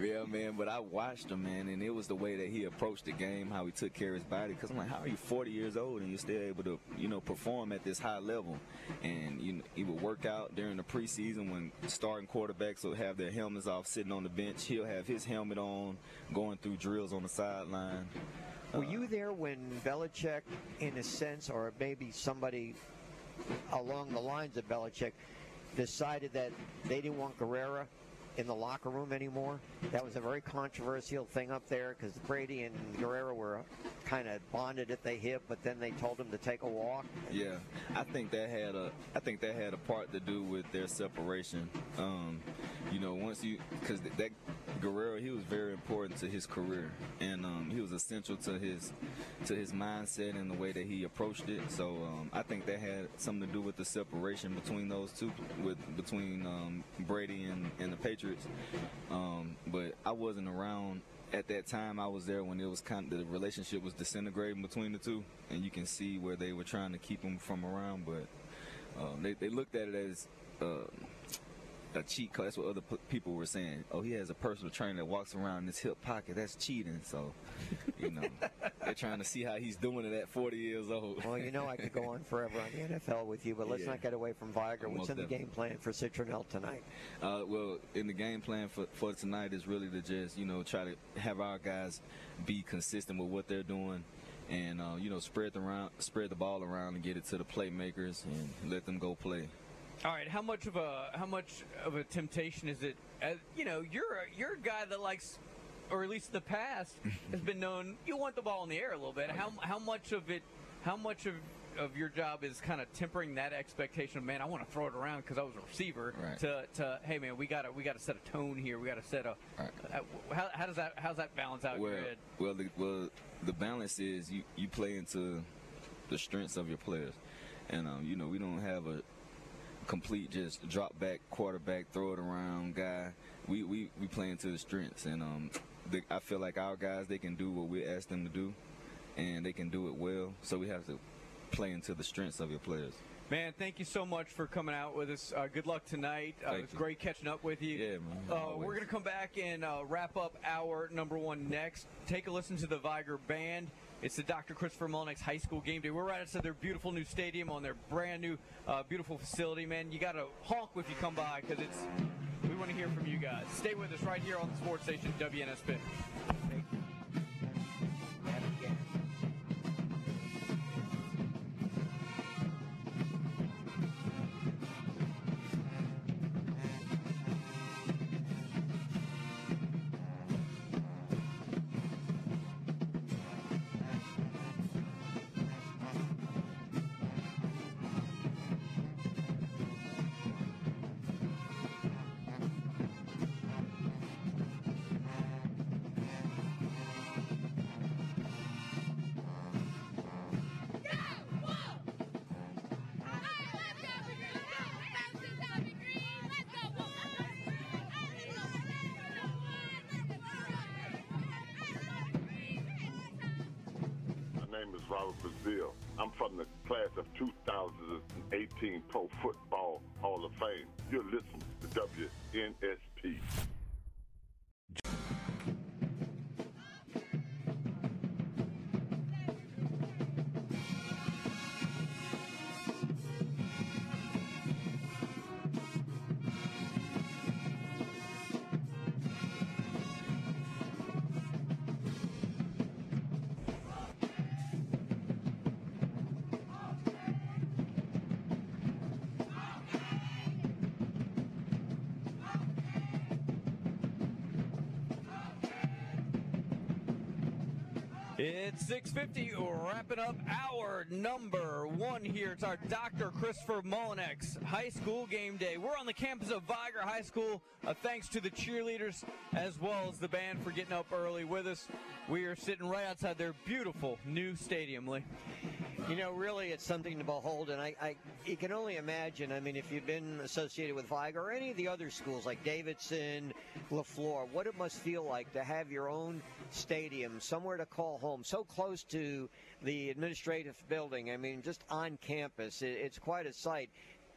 [SPEAKER 8] yeah, man. But I watched him, man, and it was the way that he approached the game, how he took care of his body. Because I'm like, how are you 40 years old and you're still able to, you know, perform at this high level? And you know, he would work out during the preseason when starting quarterbacks will have their helmets off, sitting on the bench. He'll have his helmet on, going through drills on the sideline.
[SPEAKER 3] Were uh, you there when Belichick, in a sense, or maybe somebody along the lines of Belichick, decided that they didn't want Guerrero in the locker room anymore? That was a very controversial thing up there because Brady and Guerrero were kind of bonded at the hip, but then they told him to take a walk.
[SPEAKER 8] Yeah, I think that had a I think that had a part to do with their separation. Um, you know, once you because that Guerrero he was very important to his career, and um, he was essential to his to his mindset and the way that he approached it. So um, I think that had something to do with the separation between those two, with between um, Brady and, and the Patriots. Um, but I wasn't around at that time. I was there when it was kind of the relationship was disintegrating between the two, and you can see where they were trying to keep him from around, but um, they they looked at it as uh, a cheat code. That's what other p- people were saying. Oh, he has a personal trainer that walks around in his hip pocket. That's cheating. So, you know, they're trying to see how he's doing it at 40 years old.
[SPEAKER 3] Well, you know I could go on forever on the NFL with you, but let's
[SPEAKER 8] Yeah.
[SPEAKER 3] not get away from Vigor. What's in the
[SPEAKER 8] definitely.
[SPEAKER 3] game plan for Citronelle tonight?
[SPEAKER 8] Uh, well, in the game plan for, for tonight is really to just you know try to have our guys be consistent with what they're doing, and uh, you know spread the round, spread the ball around and get it to the playmakers and let them go play.
[SPEAKER 2] All right, how much of a how much of a temptation is it? Uh, you know, you're a, you're a guy that likes, or at least in the past has been known. You want the ball in the air a little bit. How how much of it? How much of of your job is kind of tempering that expectation of man, I want to throw it around because I was a receiver.
[SPEAKER 8] Right.
[SPEAKER 2] To, to hey man, we got to we got to set a tone here. We got to set a.
[SPEAKER 8] Right.
[SPEAKER 2] uh, how, how does that how's that balance out in
[SPEAKER 8] Well,
[SPEAKER 2] your head?
[SPEAKER 8] well, the, well, the balance is you you play into the strengths of your players, and um, you know we don't have a complete just drop back quarterback throw it around guy. We we we play into the strengths, and um, the, I feel like our guys they can do what we ask them to do, and they can do it well. So we have to play into the strengths of your players.
[SPEAKER 2] Man, thank you so much for coming out with us. Uh, good luck tonight. Uh, it was
[SPEAKER 8] you.
[SPEAKER 2] great catching up with you.
[SPEAKER 8] Yeah, man.
[SPEAKER 2] Uh, we're going to come back and uh, wrap up our number one next. Take a listen to the Vigor Band. It's the Dr. Christopher Mullenix High School game day. We're right outside their beautiful new stadium on their brand new, uh, beautiful facility, man. You got to honk if you come by because it's. We want to hear from you guys. Stay with us right here on the sports station WNSP.
[SPEAKER 9] Is Robert Brazile. I'm from the class of 2018 Pro Football Hall of Fame. You're listening to WNSP.
[SPEAKER 2] 650, wrapping up our number one here. It's our Dr. Christopher Mullenix High School Game Day. We're on the campus of Vigor High School. Uh, thanks to the cheerleaders as well as the band for getting up early with us. We are sitting right outside their beautiful new stadium, Lee.
[SPEAKER 3] You know, really, it's something to behold, and I, I, you can only imagine. I mean, if you've been associated with Vigor or any of the other schools like Davidson, LeFlore, what it must feel like to have your own stadium, somewhere to call home, so close to the administrative building. I mean, just on campus, it, it's quite a sight.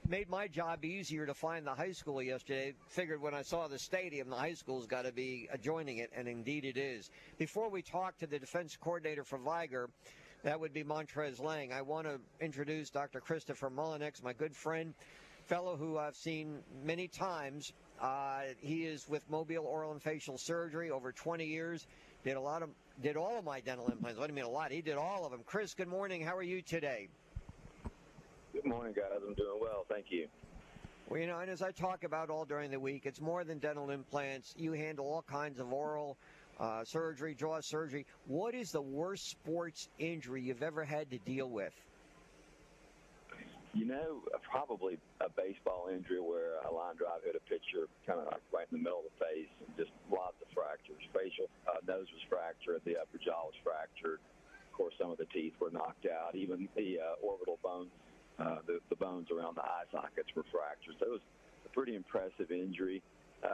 [SPEAKER 3] Made my job easier to find the high school yesterday. Figured when I saw the stadium, the high school's got to be adjoining it, and indeed it is. Before we talk to the defense coordinator for Vigor, that would be Montrez Lang. I want to introduce Dr. Christopher Mullenix, my good friend, fellow who I've seen many times. Uh, he is with Mobile Oral and Facial Surgery over 20 years. Did a lot of, did all of my dental implants. What do you mean a lot? He did all of them. Chris, good morning. How are you today?
[SPEAKER 10] Good morning, guys. I'm doing well. Thank you.
[SPEAKER 3] Well, you know, and as I talk about all during the week, it's more than dental implants. You handle all kinds of oral uh, surgery, jaw surgery. What is the worst sports injury you've ever had to deal with?
[SPEAKER 10] You know, probably a baseball injury where a line drive hit a pitcher kind of like right in the middle of the face and just lots of fractures. Facial uh, nose was fractured, the upper jaw was fractured. Of course, some of the teeth were knocked out. Even the uh, orbital bones, uh, the, the bones around the eye sockets were fractured. So it was a pretty impressive injury.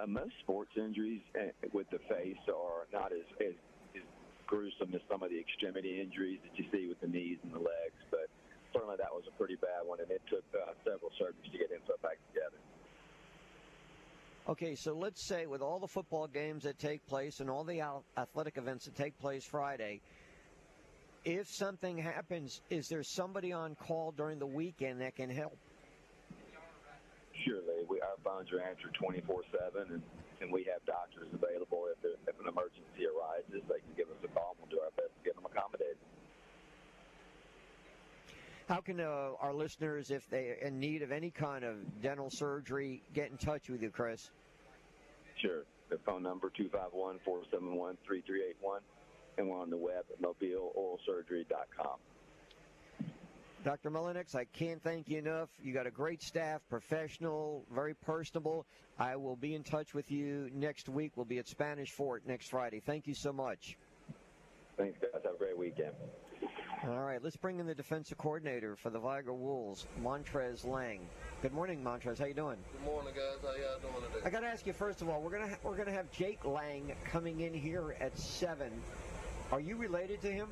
[SPEAKER 10] Most sports injuries uh, with the face are not as, as, as gruesome as some of the extremity injuries that you see with the knees and the legs, but certainly that was a pretty bad one, and it took uh, several surgeries to get him put back together.
[SPEAKER 3] Okay, so let's say with all the football games that take place and all the athletic events that take place Friday, if something happens, is there somebody on call during the weekend that can help?
[SPEAKER 10] Surely, we, our phones are answered 24/7, and and we have doctors available if there, if an emergency arises. They can give us a call. and We'll do our best to get them accommodated.
[SPEAKER 3] How can uh, our listeners, if they're in need of any kind of dental surgery, get in touch with you, Chris?
[SPEAKER 10] Sure. The phone number 251-471-3381, and we're on the web at mobileoralsurgery.com.
[SPEAKER 3] Dr. Mullenix, I can't thank you enough. You got a great staff, professional, very personable. I will be in touch with you next week. We'll be at Spanish Fort next Friday. Thank you so much.
[SPEAKER 10] Thanks, guys. Have a great weekend.
[SPEAKER 3] All right, let's bring in the defensive coordinator for the Vigor Wolves, Montrez Lang. Good morning, Montrez. How you doing?
[SPEAKER 11] Good morning, guys. How y'all doing today?
[SPEAKER 3] I got to ask you first of all. We're gonna ha- we're gonna have Jake Lang coming in here at seven. Are you related to him?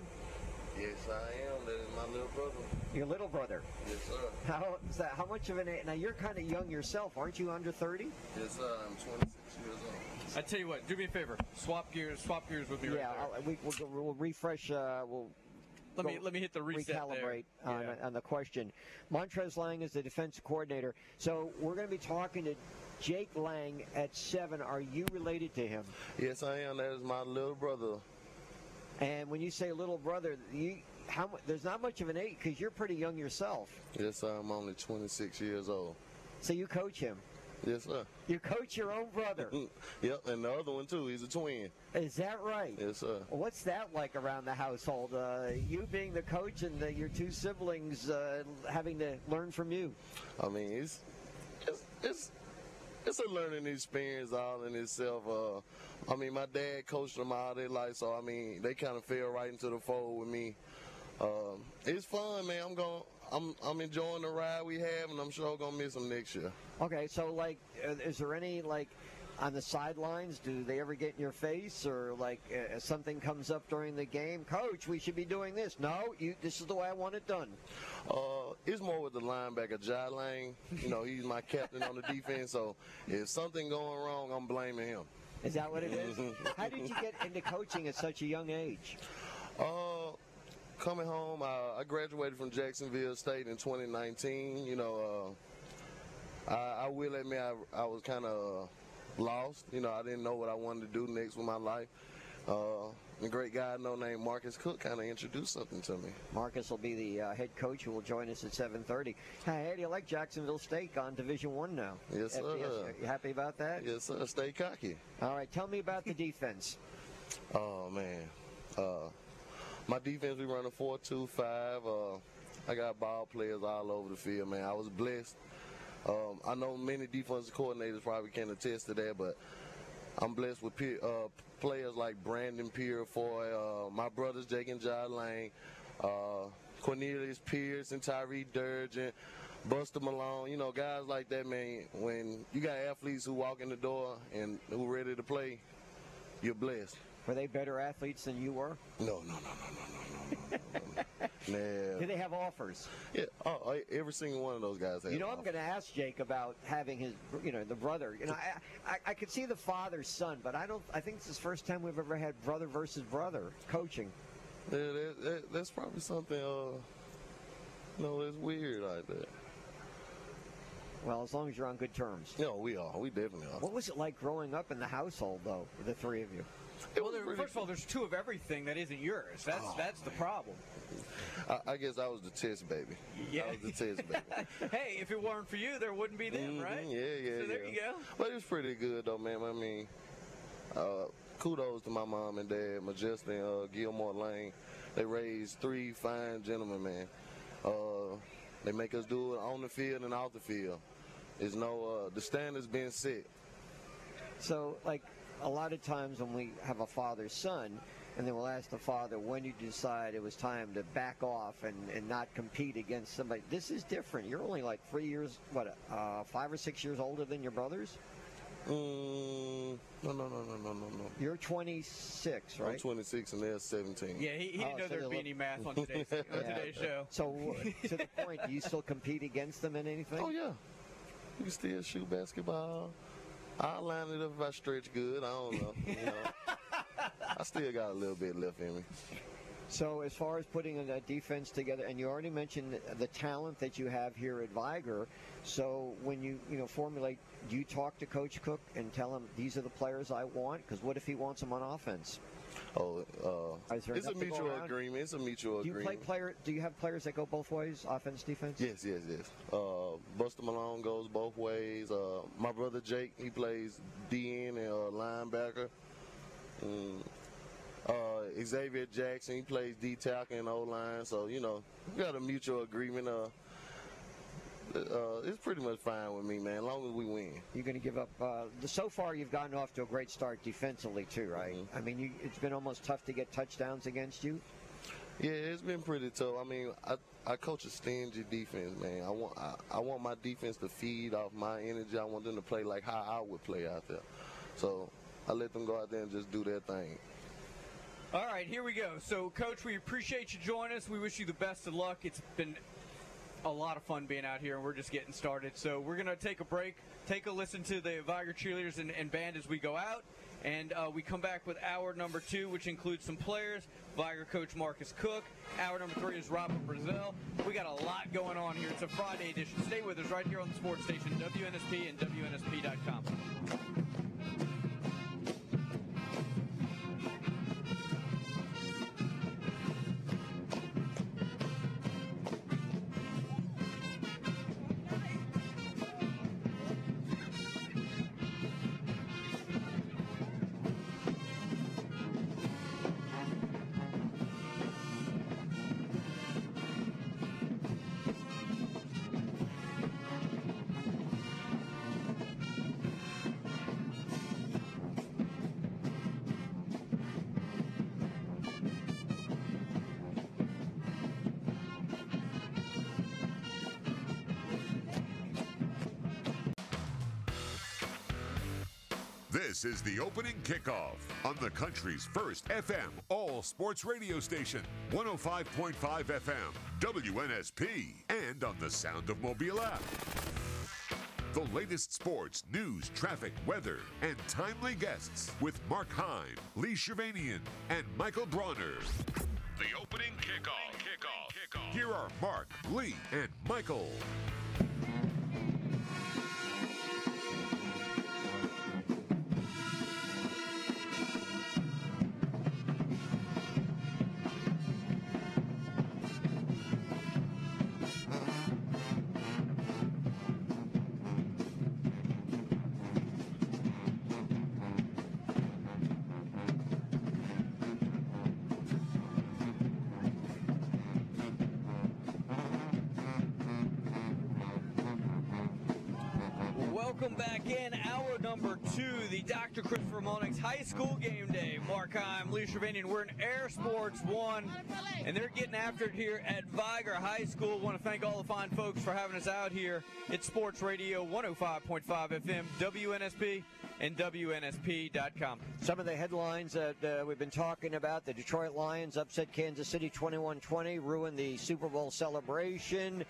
[SPEAKER 11] Yes, I am. That is my little brother.
[SPEAKER 3] Your little brother.
[SPEAKER 11] Yes, sir.
[SPEAKER 3] How is that? How much of an age? Now you're kind of young yourself, aren't you? Under thirty?
[SPEAKER 11] Yes, sir. I'm 26 years old.
[SPEAKER 2] I tell you what, do me a favor. Swap gears. Swap gears with me
[SPEAKER 3] yeah,
[SPEAKER 2] right there.
[SPEAKER 3] I'll, we, we'll, go- we'll refresh. Uh, we'll
[SPEAKER 2] Let me let me hit the reset
[SPEAKER 3] recalibrate
[SPEAKER 2] there.
[SPEAKER 3] on,
[SPEAKER 2] Yeah.
[SPEAKER 3] on the question. Montrez Lang is the defensive coordinator. So we're going to be talking to Jake Lang at seven. Are you related to him?
[SPEAKER 11] Yes, I am. That is my little brother.
[SPEAKER 3] And when you say little brother, you how there's not much of an age because you're pretty young yourself.
[SPEAKER 11] Yes, sir. I'm only 26 years old.
[SPEAKER 3] So you coach him.
[SPEAKER 11] Yes, sir.
[SPEAKER 3] You coach your own brother.
[SPEAKER 11] yep, and the other one too. He's a twin.
[SPEAKER 3] Is that right?
[SPEAKER 11] Yes, sir.
[SPEAKER 3] What's that like around the household? Uh, you being the coach and the, your two siblings uh, having to learn from you.
[SPEAKER 11] I mean, it's it's it's, it's a learning experience all in itself. Uh, I mean, my dad coached them all their life, so I mean, they kind of fell right into the fold with me. Um, it's fun, man. I'm going. I'm I'm enjoying the ride we have, and I'm sure I'm gonna miss them next year.
[SPEAKER 3] Okay, so like, is there any like on the sidelines? Do they ever get in your face, or like uh, something comes up during the game? Coach, we should be doing this. No, you. This is the way I want it done.
[SPEAKER 11] Uh, it's more with the linebacker, Jai Lang. You know, he's my captain on the defense, so if something going wrong, I'm blaming him.
[SPEAKER 3] Is that what it is? How did you get into coaching at such a young age?
[SPEAKER 11] Uh, coming home, uh, I graduated from Jacksonville State in 2019. You know, uh, I, I will admit I, I was kind of lost. You know, I didn't know what I wanted to do next with my life. Uh, a great guy I know named Marcus Cook kind of introduced something to me.
[SPEAKER 3] Marcus will be the uh, head coach who will join us at 7:30. Hey, how do you like Jacksonville State on Division One now?
[SPEAKER 11] Yes, sir.
[SPEAKER 3] You happy about that?
[SPEAKER 11] Yes, sir. Stay cocky.
[SPEAKER 3] All right, tell me about the defense.
[SPEAKER 11] Oh man, uh, my defense we run a four-two-five. Uh, I got ball players all over the field, man. I was blessed. Um, I know many defensive coordinators probably can attest to that, but I'm blessed with peer, uh, players like Brandon Pierrefoy, uh, my brothers Jake and John Lane, uh, Cornelius Pierce and Tyree Durgent, Buster Malone, you know, guys like that, man. When you got athletes who walk in the door and who're ready to play, you're blessed.
[SPEAKER 3] Were they better athletes than you were?
[SPEAKER 11] No, no, no, no, no, no, no. no, no.
[SPEAKER 3] Did they have offers?
[SPEAKER 11] Yeah. Oh, I- every single one of those guys. Had
[SPEAKER 3] You know, I'm going to ask Jake about having his, you know, the brother. You know, I, I, I could see the father son, but I don't. I think it's the first time we've ever had brother versus brother coaching.
[SPEAKER 11] Yeah, that, that, that's probably something. Uh, no, it's weird like that.
[SPEAKER 3] Well, as long as you're on good terms.
[SPEAKER 11] No, we are. We definitely are.
[SPEAKER 3] What was it like growing up in the household, though, the three of you?
[SPEAKER 2] Well, there, first of all, there's two of everything that isn't yours. That's
[SPEAKER 11] Oh,
[SPEAKER 2] that's the problem.
[SPEAKER 11] I, I guess I was the test baby.
[SPEAKER 2] Yeah.
[SPEAKER 11] I was the test baby.
[SPEAKER 2] hey, if it weren't for you, there wouldn't be them,
[SPEAKER 11] Mhm,
[SPEAKER 2] right?
[SPEAKER 11] Yeah, yeah,
[SPEAKER 2] So there
[SPEAKER 11] yeah.
[SPEAKER 2] you go.
[SPEAKER 11] But it was pretty good though, man. I mean, uh, kudos to my mom and dad, Majestic and uh, Gilmore Lane. They raised three fine gentlemen, man. Uh, they make us do it on the field and off the field. There's no uh, the standards being set.
[SPEAKER 3] So, like, a lot of times when we have a father son, and then we'll ask the father, when you decide it was time to back off and, and not compete against somebody. This is different. You're only like three years, what, uh, five or six years older than your brothers?
[SPEAKER 11] Mm, no, no, no, no, no, no, no.
[SPEAKER 3] You're 26, right?
[SPEAKER 11] I'm 26 and they're 17.
[SPEAKER 2] Yeah, he, he didn't
[SPEAKER 3] Oh,
[SPEAKER 2] know
[SPEAKER 3] so
[SPEAKER 2] there'd be
[SPEAKER 3] look-
[SPEAKER 2] any math on today's, on
[SPEAKER 3] Yeah.
[SPEAKER 2] today's show.
[SPEAKER 3] So, to the point, do you still compete against them in anything?
[SPEAKER 11] Oh yeah, we can still shoot basketball. I'll line it up if I stretch good. I don't know. You know, I still got a little bit left in me.
[SPEAKER 3] So as far as putting that defense together, and you already mentioned the talent that you have here at Vigor. So when you you know formulate, do you talk to Coach Cook and tell him these are the players I want? Because what if he wants them on offense?
[SPEAKER 11] Oh, uh, it's a
[SPEAKER 3] enough to go
[SPEAKER 11] mutual agreement. It's a mutual
[SPEAKER 3] Do you play
[SPEAKER 11] agreement.
[SPEAKER 3] player? Do you have players that go both ways, offense, defense?
[SPEAKER 11] Yes, yes, yes. Uh, Buster Malone goes both ways. Uh, my brother Jake, he plays DN and uh, linebacker. Mm. Uh, Xavier Jackson, he plays D tackle and O line. So you know, we got a mutual agreement. Uh, uh, it's pretty much fine with me, man, as long as we win.
[SPEAKER 3] You're going to give up. Uh, the- so far, you've gotten off to a great start defensively too, right?
[SPEAKER 11] Mm-hmm.
[SPEAKER 3] I mean, you, it's been almost tough to get touchdowns against you.
[SPEAKER 11] Yeah, it's been pretty tough. I mean, I, I coach a stingy defense, man. I want I, I want my defense to feed off my energy. I want them to play like how I would play out there. So I let them go out there and just do their thing.
[SPEAKER 2] All right, here we go. So, Coach, we appreciate you joining us. We wish you the best of luck. It's been a lot of fun being out here, and we're just getting started. So, we're going to take a break, take a listen to the Vigor cheerleaders and, and band as we go out, and uh, we come back with hour number two, which includes some players. Vigor coach Marcus Cook. Hour number three is Robert Brazile. We got a lot going on here. It's a Friday edition. Stay with us right here on the sports station, WNSP and WNSP.com.
[SPEAKER 1] is the opening kickoff on the country's first FM all sports radio station, 105.5 FM, WNSP, and on the Sound of Mobile app. The latest sports, news, traffic, weather, and timely guests with Mark Heim, Lee Shirvanian, and Michael Bronner. The opening kickoff. Kickoff. Kickoff. Here are Mark, Lee, and Michael.
[SPEAKER 2] Here at Viger High School. Want to thank all the fine folks for having us out here. It's Sports Radio 105.5 FM, WNSP, and WNSP.com.
[SPEAKER 3] Some of the headlines that uh, we've been talking about: the Detroit Lions upset Kansas City 21-20, ruined the Super Bowl celebration.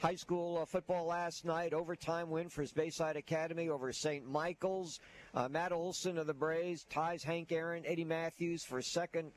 [SPEAKER 3] High school uh, football last night, overtime win for his Bayside Academy over St. Michael's. Uh, Matt Olson of the Braves ties Hank Aaron, Eddie Mathews for second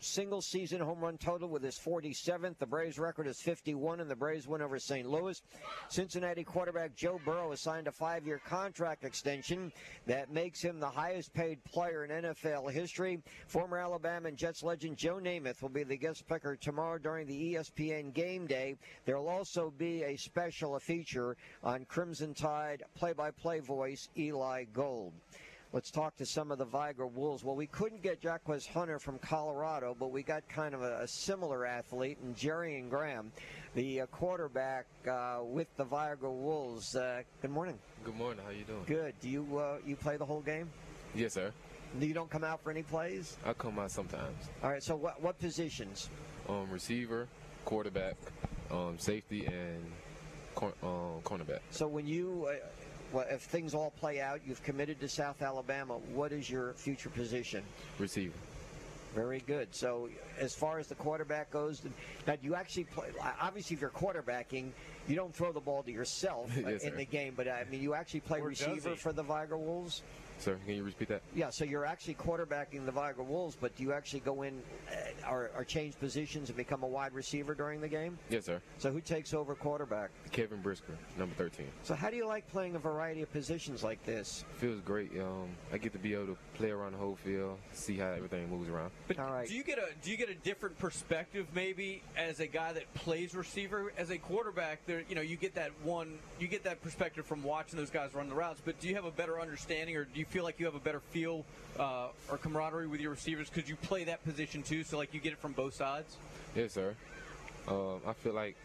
[SPEAKER 3] single season home run total with his 47th. The Braves record is 51, and the Braves win over St. Louis. Cincinnati quarterback Joe Burrow has signed a five year contract extension that makes him the highest paid player in NFL history. Former Alabama and Jets legend Joe Namath will be the guest picker tomorrow during the ESPN game day. There will also be a special feature on Crimson Tide play by play voice Eli Gold. Let's talk to some of the Vigor Wolves. Well, we couldn't get Jacquez Hunter from Colorado, but we got kind of a, a similar athlete in Jarian Graham, the uh, quarterback uh, with the Vigor Wolves. Uh, good morning.
[SPEAKER 12] Good morning. How you doing?
[SPEAKER 3] Good. Do you uh, you play the whole game?
[SPEAKER 12] Yes, sir.
[SPEAKER 3] You don't come out for any plays?
[SPEAKER 12] I come out sometimes.
[SPEAKER 3] All right. So what what positions?
[SPEAKER 12] Um, receiver, quarterback, um, safety, and cor- um, cornerback.
[SPEAKER 3] So when you, uh, well, if things all play out, you've committed to South Alabama. What is your future position?
[SPEAKER 12] Receiver.
[SPEAKER 3] Very good. So, as far as the quarterback goes, now do you actually play? Obviously, if you're quarterbacking, you don't throw the ball to yourself
[SPEAKER 12] Yes,
[SPEAKER 3] in
[SPEAKER 12] sir.
[SPEAKER 3] the game, but I mean, you actually play
[SPEAKER 2] Or
[SPEAKER 3] receiver for the Vigor Wolves.
[SPEAKER 12] Sir, can you repeat that?
[SPEAKER 3] Yeah, so you're actually quarterbacking the Vigor Wolves, but do you actually go in uh, or, or change positions and become a wide receiver during the game?
[SPEAKER 12] Yes, sir.
[SPEAKER 3] So who takes over quarterback?
[SPEAKER 12] Kevin Brisker, number 13.
[SPEAKER 3] So how do you like playing a variety of positions like this?
[SPEAKER 12] Feels great. Um, I get to be able to play around the whole field, see how everything moves around.
[SPEAKER 2] But
[SPEAKER 3] All right.
[SPEAKER 2] do you get a do you get a different perspective maybe as a guy that plays receiver as a quarterback? There, you know, you get that one, you get that perspective from watching those guys run the routes. But do you have a better understanding, or do you feel like you have a better feel uh, or camaraderie with your receivers because you play that position too? So like you get it from both sides.
[SPEAKER 12] Yes, sir. Um, I feel like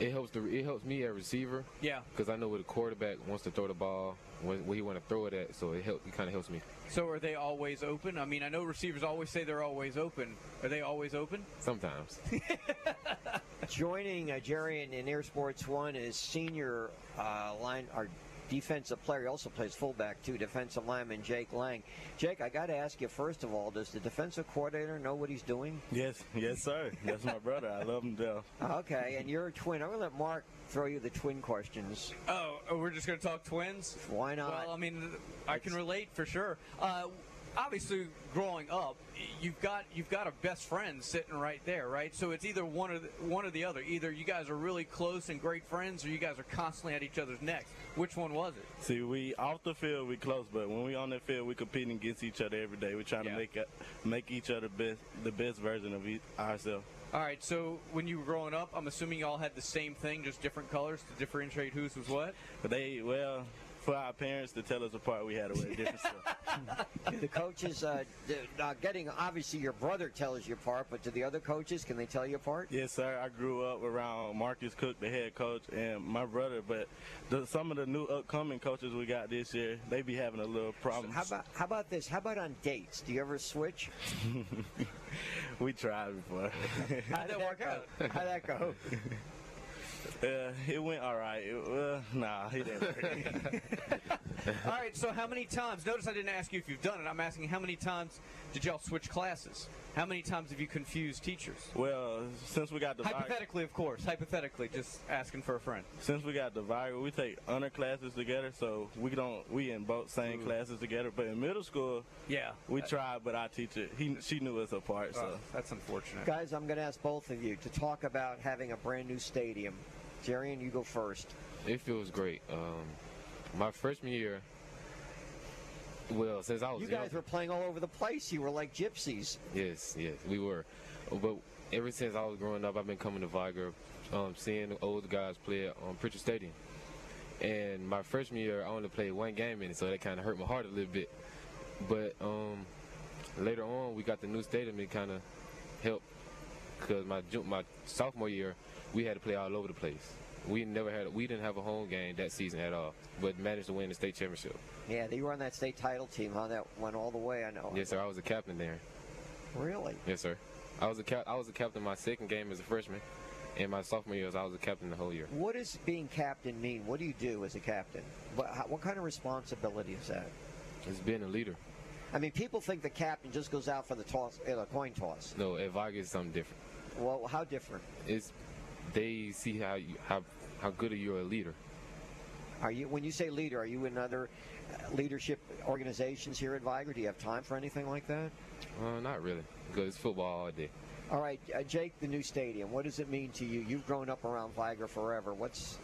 [SPEAKER 12] it helps the it helps me as receiver
[SPEAKER 2] Yeah.
[SPEAKER 12] because I know where the quarterback wants to throw the ball, where, where he want to throw it at. So it help. It kind of helps me
[SPEAKER 2] So are they always open? I mean, I know receivers always say they're always open. Are they always open?
[SPEAKER 12] sometimes.
[SPEAKER 3] Joining uh, Jerry in, in Air Sports One is senior uh, line or defensive player. He also plays fullback too, defensive lineman Jake Lang. Jake, I got to ask you first of all, does the defensive coordinator know what he's doing?
[SPEAKER 13] Yes, yes, sir. That's my brother. I love him to death.
[SPEAKER 3] Okay, and you're a twin. I'm gonna let Mark throw you the twin questions.
[SPEAKER 2] Oh, oh, we're just going to talk twins?
[SPEAKER 3] Why not?
[SPEAKER 2] Well, I mean, I can relate for sure. Uh, obviously, growing up, you've got you've got a best friend sitting right there, right? So it's either one or the, one or the other. Either you guys are really close and great friends, or you guys are constantly at each other's necks. Which one was it?
[SPEAKER 13] See, we off the field we close, but when we on the field we competing against each other every day. We're trying
[SPEAKER 2] Yeah.
[SPEAKER 13] to make make each other best the best version of e- ourselves.
[SPEAKER 2] All right. So when you were growing up, I'm assuming you all had the same thing, just different colors to differentiate whose was what.
[SPEAKER 13] But they well. For our parents to tell us apart, we had to wear different stuff.
[SPEAKER 3] The coaches uh, uh, getting obviously your brother tells you apart, but to the other coaches, can they tell you apart?
[SPEAKER 13] Yes, sir. I grew up around Marcus Cook, the head coach, and my brother. But the, some of the new upcoming coaches we got this year, they be having a little problem.
[SPEAKER 3] How about how about this? How about on dates? Do you ever switch?
[SPEAKER 13] we tried before.
[SPEAKER 3] How'd that work out? How'd that go?
[SPEAKER 13] Uh, it went all right. It, uh, nah, it didn't. work.
[SPEAKER 2] All right. So how many times? Notice I didn't ask you if you've done it. I'm asking how many times did y'all switch classes? How many times have you confused teachers?
[SPEAKER 13] well, since we got the vi-
[SPEAKER 2] Hypothetically, of course. Hypothetically, just asking for a friend.
[SPEAKER 13] since we got the Vigor, we take under classes together, so we don't we in both same classes together. But in middle school,
[SPEAKER 2] Yeah.
[SPEAKER 13] we tried, but our teacher he she knew us apart. So
[SPEAKER 2] Oh, that's unfortunate.
[SPEAKER 3] Guys, I'm going to ask both of you to talk about having a brand new stadium. Jarian you go first.
[SPEAKER 12] It feels great. Um, my freshman year, well, since I was
[SPEAKER 3] You
[SPEAKER 12] young,
[SPEAKER 3] guys were playing all over the place. You were like gypsies.
[SPEAKER 12] yes, yes, we were. But ever since I was growing up, I've been coming to Vigor, um, seeing the older guys play at um, Prichard Stadium. And my freshman year, I only played one game in it, so that kind of hurt my heart a little bit. But um, later on, we got the new stadium. It kind of helped because my my sophomore year, we had to play all over the place. We never had we didn't have a home game that season at all, but managed to win the state championship.
[SPEAKER 3] Yeah, you were on that state title team, huh? That went all the way. I know.
[SPEAKER 12] Yes, sir. I was a captain there.
[SPEAKER 3] Really?
[SPEAKER 12] Yes, sir. I was a cap- I was a captain my second game as a freshman, and my sophomore year I was a captain the whole year.
[SPEAKER 3] What does being captain mean? What do you do as a captain? What, how, what kind of responsibility is that?
[SPEAKER 12] It's being a leader.
[SPEAKER 3] I mean, people think the captain just goes out for the toss, uh, coin toss.
[SPEAKER 12] No, at Vigor it's something different.
[SPEAKER 3] Well, how different?
[SPEAKER 12] Is they see how you how how good are you a leader.
[SPEAKER 3] Are you when you say leader? Are you in other uh, leadership organizations here at Vigor? Do you have time for anything like that?
[SPEAKER 12] Uh, not really, because it's football all day.
[SPEAKER 3] All right, uh, Jake, the new stadium. What does it mean to you? You've grown up around Vigor forever. What's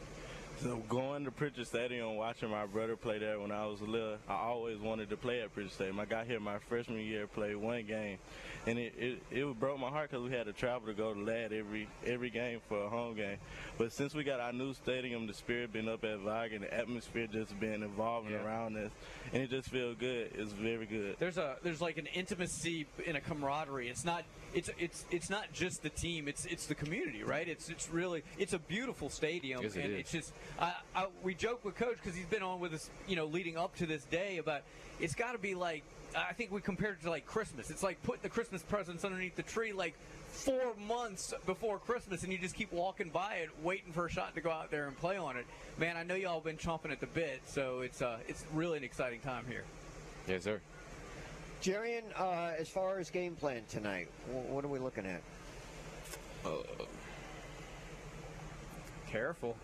[SPEAKER 13] So going to Prichard Stadium, watching my brother play there when I was little, I always wanted to play at Prichard Stadium. I got here my freshman year, played one game, and it it, it broke my heart because we had to travel to go to Ladd every every game for a home game. But since we got our new stadium, the spirit been up at Vigor, and the atmosphere just been evolving
[SPEAKER 2] Yeah.
[SPEAKER 13] around us, and it just feels good. It's very good.
[SPEAKER 2] There's a there's like an intimacy and a camaraderie. It's not it's it's it's not just the team. It's it's the community, right? It's it's really it's a beautiful stadium,
[SPEAKER 12] Yes, it
[SPEAKER 2] and
[SPEAKER 12] is.
[SPEAKER 2] it's just I, I, we joke with coach because he's been on with us, you know, leading up to this day about it's got to be like I think we compared it to like Christmas. It's like putting the Christmas presents underneath the tree like four months before Christmas, and you just keep walking by it, waiting for a shot to go out there and play on it. Man, I know y'all been chomping at the bit, so it's uh it's really an exciting time here.
[SPEAKER 12] Yes, sir.
[SPEAKER 3] Jarian? Uh, as far as game plan tonight, wh- what are we looking at?
[SPEAKER 12] Uh,
[SPEAKER 2] Careful.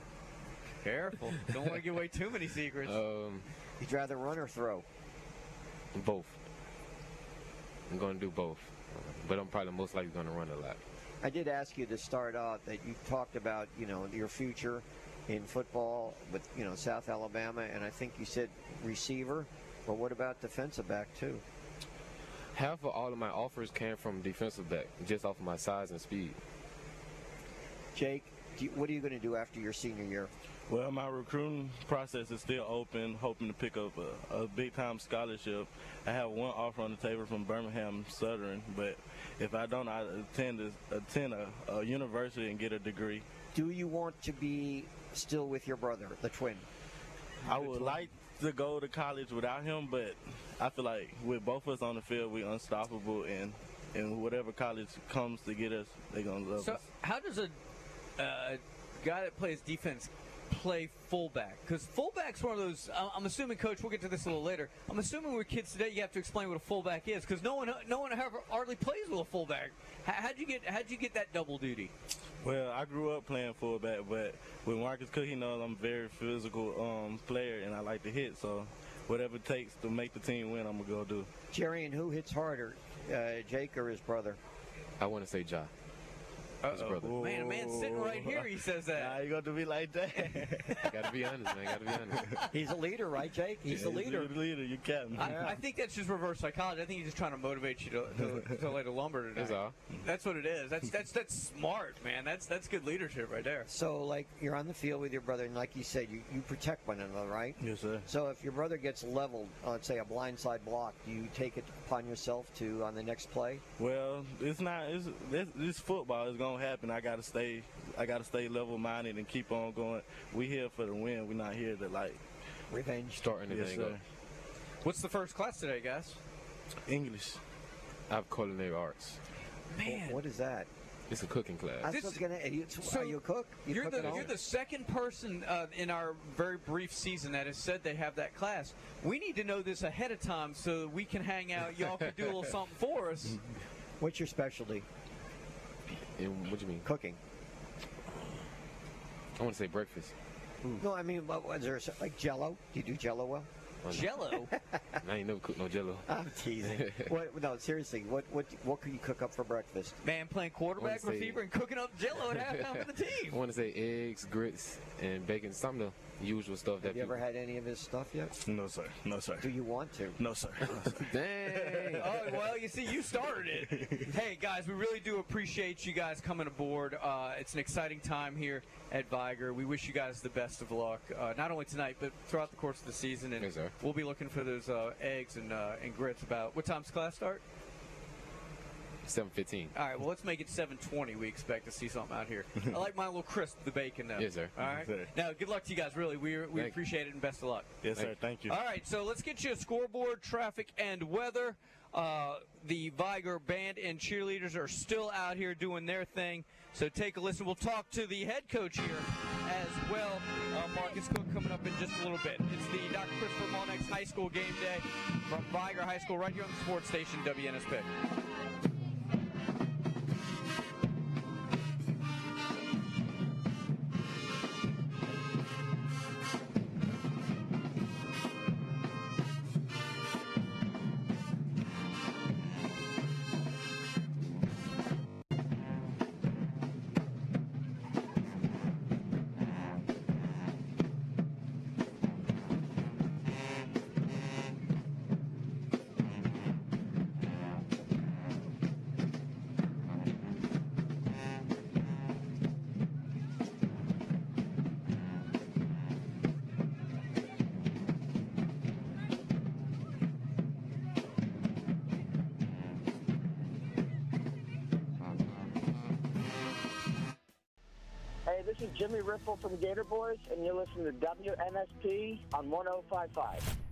[SPEAKER 2] Careful. Don't want to give away too many secrets.
[SPEAKER 12] Um,
[SPEAKER 3] You'd rather run or throw?
[SPEAKER 12] both. I'm going to do both, but I'm probably most likely going to run a lot.
[SPEAKER 3] I did ask you to start out that you talked about, you know, your future in football with, you know, South Alabama, and I think you said receiver. But what about defensive back too?
[SPEAKER 12] Half of all of my offers came from defensive back, just off of my size and speed.
[SPEAKER 3] Jake, do you, what are you going to do after your senior year?
[SPEAKER 13] Well, my recruiting process is still open, hoping to pick up a, a big time scholarship. I have one offer on the table from Birmingham Southern, but if I don't, I attend a, attend a, a university and get a degree.
[SPEAKER 3] Do you want to be still with your brother, the twin?
[SPEAKER 13] I would like to go to college without him, but I feel like with both of us on the field, we're unstoppable, and and whatever college comes to get us, they're gonna love
[SPEAKER 2] So,
[SPEAKER 13] us.
[SPEAKER 2] how does a uh, guy that plays defense play fullback? Because fullback's one of those. I'm assuming, Coach. We'll get to this a little later. I'm assuming with kids today, you have to explain what a fullback is, because no one, no one hardly plays with a fullback. How, how'd you get? How'd you get that double duty?
[SPEAKER 13] Well, I grew up playing fullback, but with Marcus Cook, he knows I'm a very physical um, player, and I like to hit. So, whatever it takes to make the team win, I'm gonna go do.
[SPEAKER 3] Jarian who hits harder, uh, Jake or his brother?
[SPEAKER 12] I want to say Ja. His brother.
[SPEAKER 2] Man, a man sitting right here, he says that.
[SPEAKER 13] Nah, you got to be like that.
[SPEAKER 12] Gotta be honest, man. Gotta be honest.
[SPEAKER 3] He's a leader, right, Jake? He's the
[SPEAKER 13] Yeah,
[SPEAKER 3] leader.
[SPEAKER 13] You're the leader. You captain.
[SPEAKER 2] I, I think that's just reverse psychology. I think he's just trying to motivate you to, to, to lay the lumber tonight.
[SPEAKER 12] That's all.
[SPEAKER 2] That's what it is. That's that's that's smart, man. That's that's good leadership right there.
[SPEAKER 3] So, like, you're on the field with your brother, and like you said, you, you protect one another, right?
[SPEAKER 13] Yes, sir.
[SPEAKER 3] So, if your brother gets leveled, uh, let's say a blindside block, do you take it upon yourself to on the next play?
[SPEAKER 13] Well, it's not. It's this, this football is gonna happen. I gotta stay. I gotta stay level minded and keep on going. We here for the win. We're not here to like
[SPEAKER 3] Revenge.
[SPEAKER 12] Start
[SPEAKER 13] yes,
[SPEAKER 12] anything
[SPEAKER 13] sir.
[SPEAKER 12] up.
[SPEAKER 2] What's the first class today, guys?
[SPEAKER 13] English.
[SPEAKER 12] I have culinary arts.
[SPEAKER 2] Man,
[SPEAKER 3] What is that?
[SPEAKER 12] It's a cooking class.
[SPEAKER 3] I
[SPEAKER 2] This-
[SPEAKER 3] was gonna. You,
[SPEAKER 2] so
[SPEAKER 3] are you a cook? You
[SPEAKER 2] You're
[SPEAKER 3] cook
[SPEAKER 2] the you're the second person uh, in our very brief season that has said they have that class. We need to know this ahead of time so that we can hang out. Y'all can do a little something for us.
[SPEAKER 3] What's your specialty?
[SPEAKER 12] And what do you mean?
[SPEAKER 3] Cooking.
[SPEAKER 12] I want to say breakfast. Hmm.
[SPEAKER 3] No, I mean, what was there a- like Jello? Do you do Jello well?
[SPEAKER 2] Jello.
[SPEAKER 12] I ain't never cooked no Jello.
[SPEAKER 3] I'm teasing. what, no, seriously. What what what can you cook up for breakfast?
[SPEAKER 2] Man playing quarterback,
[SPEAKER 12] Wanna say-
[SPEAKER 2] receiver, and cooking up Jello at halftime for the team.
[SPEAKER 12] I want to say eggs, grits, and bacon. Some of the usual stuff that
[SPEAKER 3] Have you ever had any of his stuff yet?
[SPEAKER 13] No, sir. No, sir.
[SPEAKER 3] Do you want to?
[SPEAKER 13] No, sir. No, sir.
[SPEAKER 12] Dang.
[SPEAKER 2] oh well, you see, you started it. hey guys, we really do appreciate you guys coming aboard. Uh, it's an exciting time here at Vigor. We wish you guys the best of luck, uh, not only tonight but throughout the course of the season. And
[SPEAKER 12] Yes, sir.
[SPEAKER 2] we'll be looking for those uh, eggs and uh, and grits. About what time's class start?
[SPEAKER 12] 715.
[SPEAKER 2] All right, well let's make it 7:20. We expect to see something out here. I like my little crisp, the bacon though.
[SPEAKER 12] Yes, sir.
[SPEAKER 2] All right.
[SPEAKER 13] Yes, sir.
[SPEAKER 2] Now, good luck to you guys. Really, we we
[SPEAKER 12] Thank you.
[SPEAKER 2] appreciate it and best of luck.
[SPEAKER 13] Yes, sir. Thank you.
[SPEAKER 2] All right, so let's get you a scoreboard, traffic, and weather. Uh, the Vigor band and cheerleaders are still out here doing their thing. So take a listen. We'll talk to the head coach here as well, uh, Marcus Cook, coming up in just a little bit. It's the Dr. Christopher Mullenix High School game day from Vigor High School right here on the sports station WNSP.
[SPEAKER 14] And you're listening to WNSP on 1055.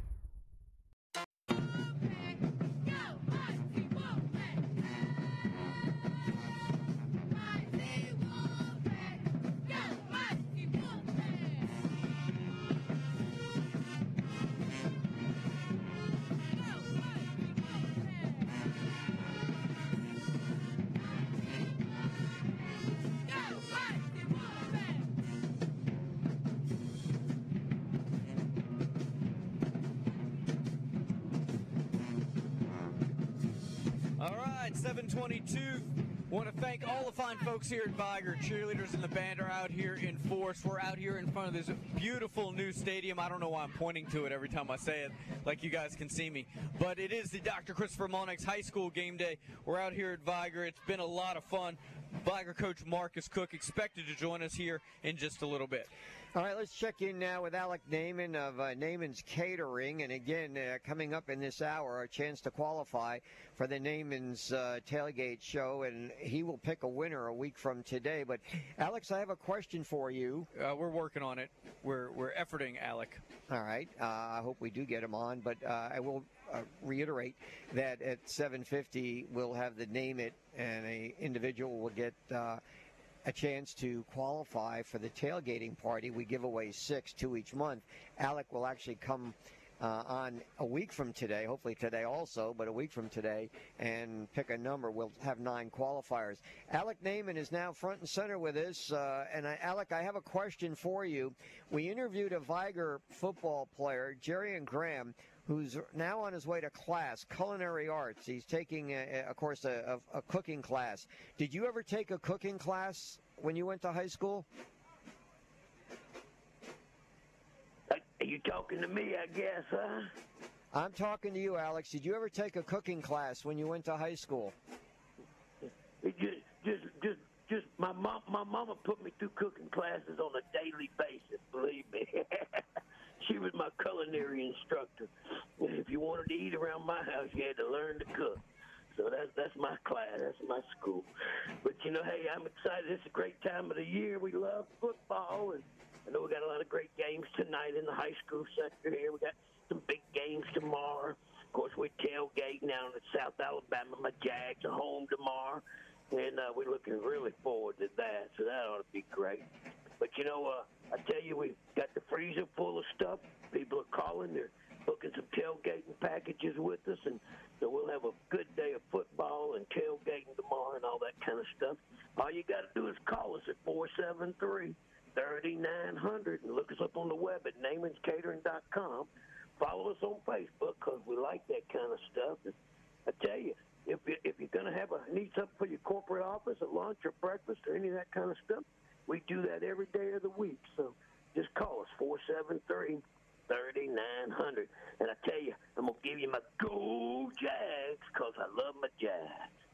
[SPEAKER 2] Vigor. Cheerleaders and the band are out here in force. We're out here in front of this beautiful new stadium. I don't know why I'm pointing to it every time I say it, like you guys can see me. But it is the Dr. Christopher Mullenix High School game day. We're out here at Vigor. It's been a lot of fun. Vigor coach Marcus Cook expected to join us here in just a little bit.
[SPEAKER 3] All right, let's check in now with Alec Naman of uh, Catering. And again, uh, coming up in this hour, a chance to qualify for the Naman's uh, Tailgate Show. And he will pick a winner a week from today. But, Alex, I have a question for you.
[SPEAKER 2] Uh, we're working on it. We're, we're efforting, Alec.
[SPEAKER 3] All right. Uh, I hope we do get him on. But uh, I will uh, reiterate that at 7.50, we'll have the Name It, and a individual will get uh, a chance to qualify for the tailgating party. We give away six, two each month. Alec will actually come uh, on a week from today, hopefully today also, but a week from today, and pick a number. We'll have nine qualifiers. Alec Naman is now front and center with us. Uh, and I, Alec, I have a question for you. We interviewed a Vigor football player, Jarian Graham, who's now on his way to class, culinary arts. He's taking, a, a, of course, a, a, cooking class. Did you ever take a cooking class when you went to high school?
[SPEAKER 15] Are you talking to me, I guess, huh?
[SPEAKER 3] I'm talking to you, Alex. Did you ever take a cooking class when you went to high school?
[SPEAKER 15] It just, just, just, just my mom, my mama put me through cooking classes on a daily basis. Believe me. she was my culinary instructor. If you wanted to eat around my house, you had to learn to cook. So that's that's my class, that's my school. But you know, hey, I'm excited. It's a great time of the year. We love football, and I know we got a lot of great games tonight in the high school sector here. We got some big games tomorrow. Of course, we're tailgating down in South Alabama. My Jags are home tomorrow, and uh, we're looking really forward to that. So that ought to be great. But you know, uh, I tell you, we've got the freezer full of stuff. People are calling. They're booking some tailgating packages with us, and so we'll have a good day of football and tailgating tomorrow and all that kind of stuff. All you got to do is call us at 473 3900 and look us up on the web at namanscatering.com. Follow us on Facebook because we like that kind of stuff. And I tell you, if, you, if you're going to have a need something for your corporate office at lunch or breakfast or any of that kind of stuff, we do that every day of the week. So just call us 473 3900 And I tell you, I'm going to give you my gold Jags because I love my Jags.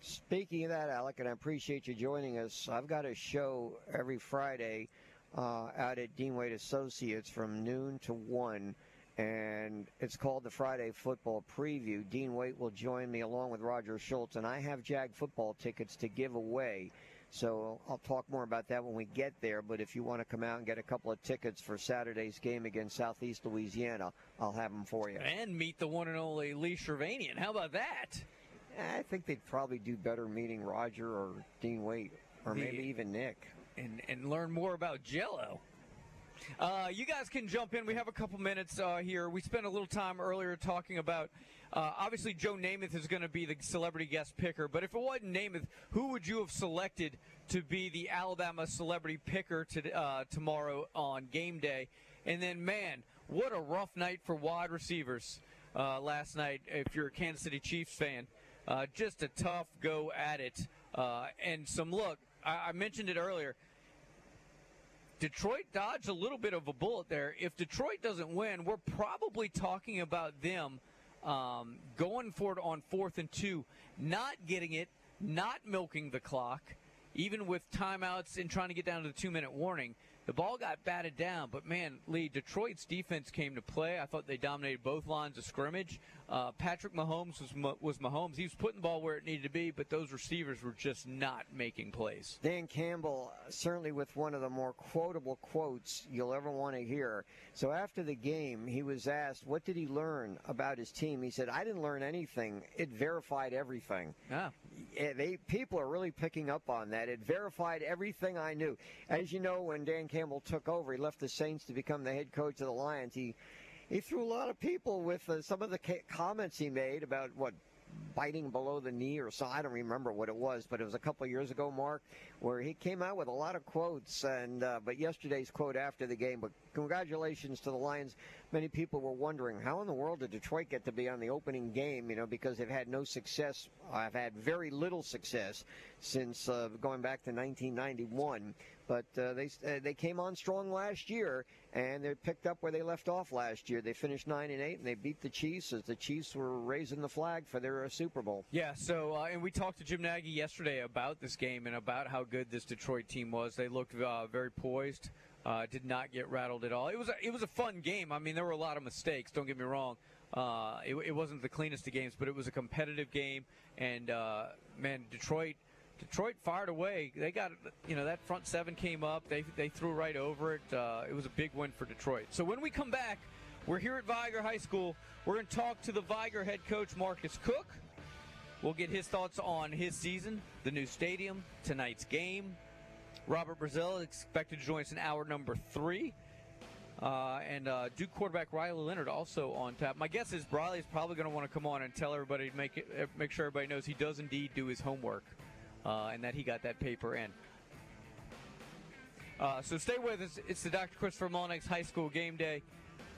[SPEAKER 3] Speaking of that, Alec, and I appreciate you joining us, I've got a show every Friday uh, out at Dean Wade Associates from noon to 1, and it's called the Friday Football Preview. Dean Waite will join me along with Roger Schultz, and I have Jag football tickets to give away. So I'll talk more about that when we get there. But if you want to come out and get a couple of tickets for Saturday's game against Southeast Louisiana, I'll have them for you.
[SPEAKER 2] And meet the one and only Lee Shirvanian. How about that?
[SPEAKER 3] I think they'd probably do better meeting Roger or Dean Waite, or
[SPEAKER 2] The-
[SPEAKER 3] maybe even Nick.
[SPEAKER 2] and and learn more about Jello. Uh, you guys can jump in. We have a couple minutes uh, here. We spent a little time earlier talking about. Uh, obviously, Joe Namath is going to be the celebrity guest picker. But if it wasn't Namath, who would you have selected to be the Alabama celebrity picker to, uh, tomorrow on game day? And then, man, what a rough night for wide receivers uh, last night. If you're a Kansas City Chiefs fan, uh, just a tough go at it. Uh, and some look. I, I mentioned it earlier. Detroit dodged a little bit of a bullet there. If Detroit doesn't win, we're probably talking about them um, going for it on fourth and two, not getting it, not milking the clock, even with timeouts and trying to get down to the two minute warning. The ball got batted down, but man, Lee, Detroit's defense came to play. I thought they dominated both lines of scrimmage. Uh, Patrick Mahomes was, was Mahomes. He was putting the ball where it needed to be, but those receivers were just not making plays.
[SPEAKER 3] Dan Campbell, certainly with one of the more quotable quotes you'll ever want to hear. So after the game, he was asked, What did he learn about his team? He said, I didn't learn anything. It verified everything.
[SPEAKER 2] Yeah.
[SPEAKER 3] They, people are really picking up on that. It verified everything I knew. As you know, when Dan Campbell took over, he left the Saints to become the head coach of the Lions. He he threw a lot of people with uh, some of the ca- comments he made about what biting below the knee or so. I don't remember what it was, but it was a couple years ago, Mark, where he came out with a lot of quotes. And uh, but yesterday's quote after the game. But congratulations to the Lions. Many people were wondering how in the world did Detroit get to be on the opening game? You know, because they've had no success. I've had very little success since uh, going back to 1991. But uh, they uh, they came on strong last year, and they picked up where they left off last year. They finished nine and eight, and they beat the Chiefs as the Chiefs were raising the flag for their uh, Super Bowl.
[SPEAKER 2] Yeah, so uh, and we talked to Jim Nagy yesterday about this game and about how good this Detroit team was. They looked uh, very poised. Uh, did not get rattled at all. It was a, it was a fun game. I mean, there were a lot of mistakes. Don't get me wrong. Uh, it, it wasn't the cleanest of games, but it was a competitive game. And uh, man, Detroit. Detroit fired away. They got, you know, that front seven came up. They, they threw right over it. Uh, it was a big win for Detroit. So when we come back, we're here at Vigor High School. We're going to talk to the Vigor head coach, Marcus Cook. We'll get his thoughts on his season, the new stadium, tonight's game. Robert Brazile is expected to join us in hour number three. Uh, and uh, Duke quarterback Riley Leonard also on tap. My guess is Riley's probably going to want to come on and tell everybody, make it, make sure everybody knows he does indeed do his homework uh, and that he got that paper in. Uh, so stay with us. It's the Dr. Christopher Mullenix High School game day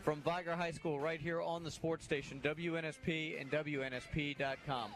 [SPEAKER 2] from Vigor High School right here on the sports station, WNSP and WNSP.com.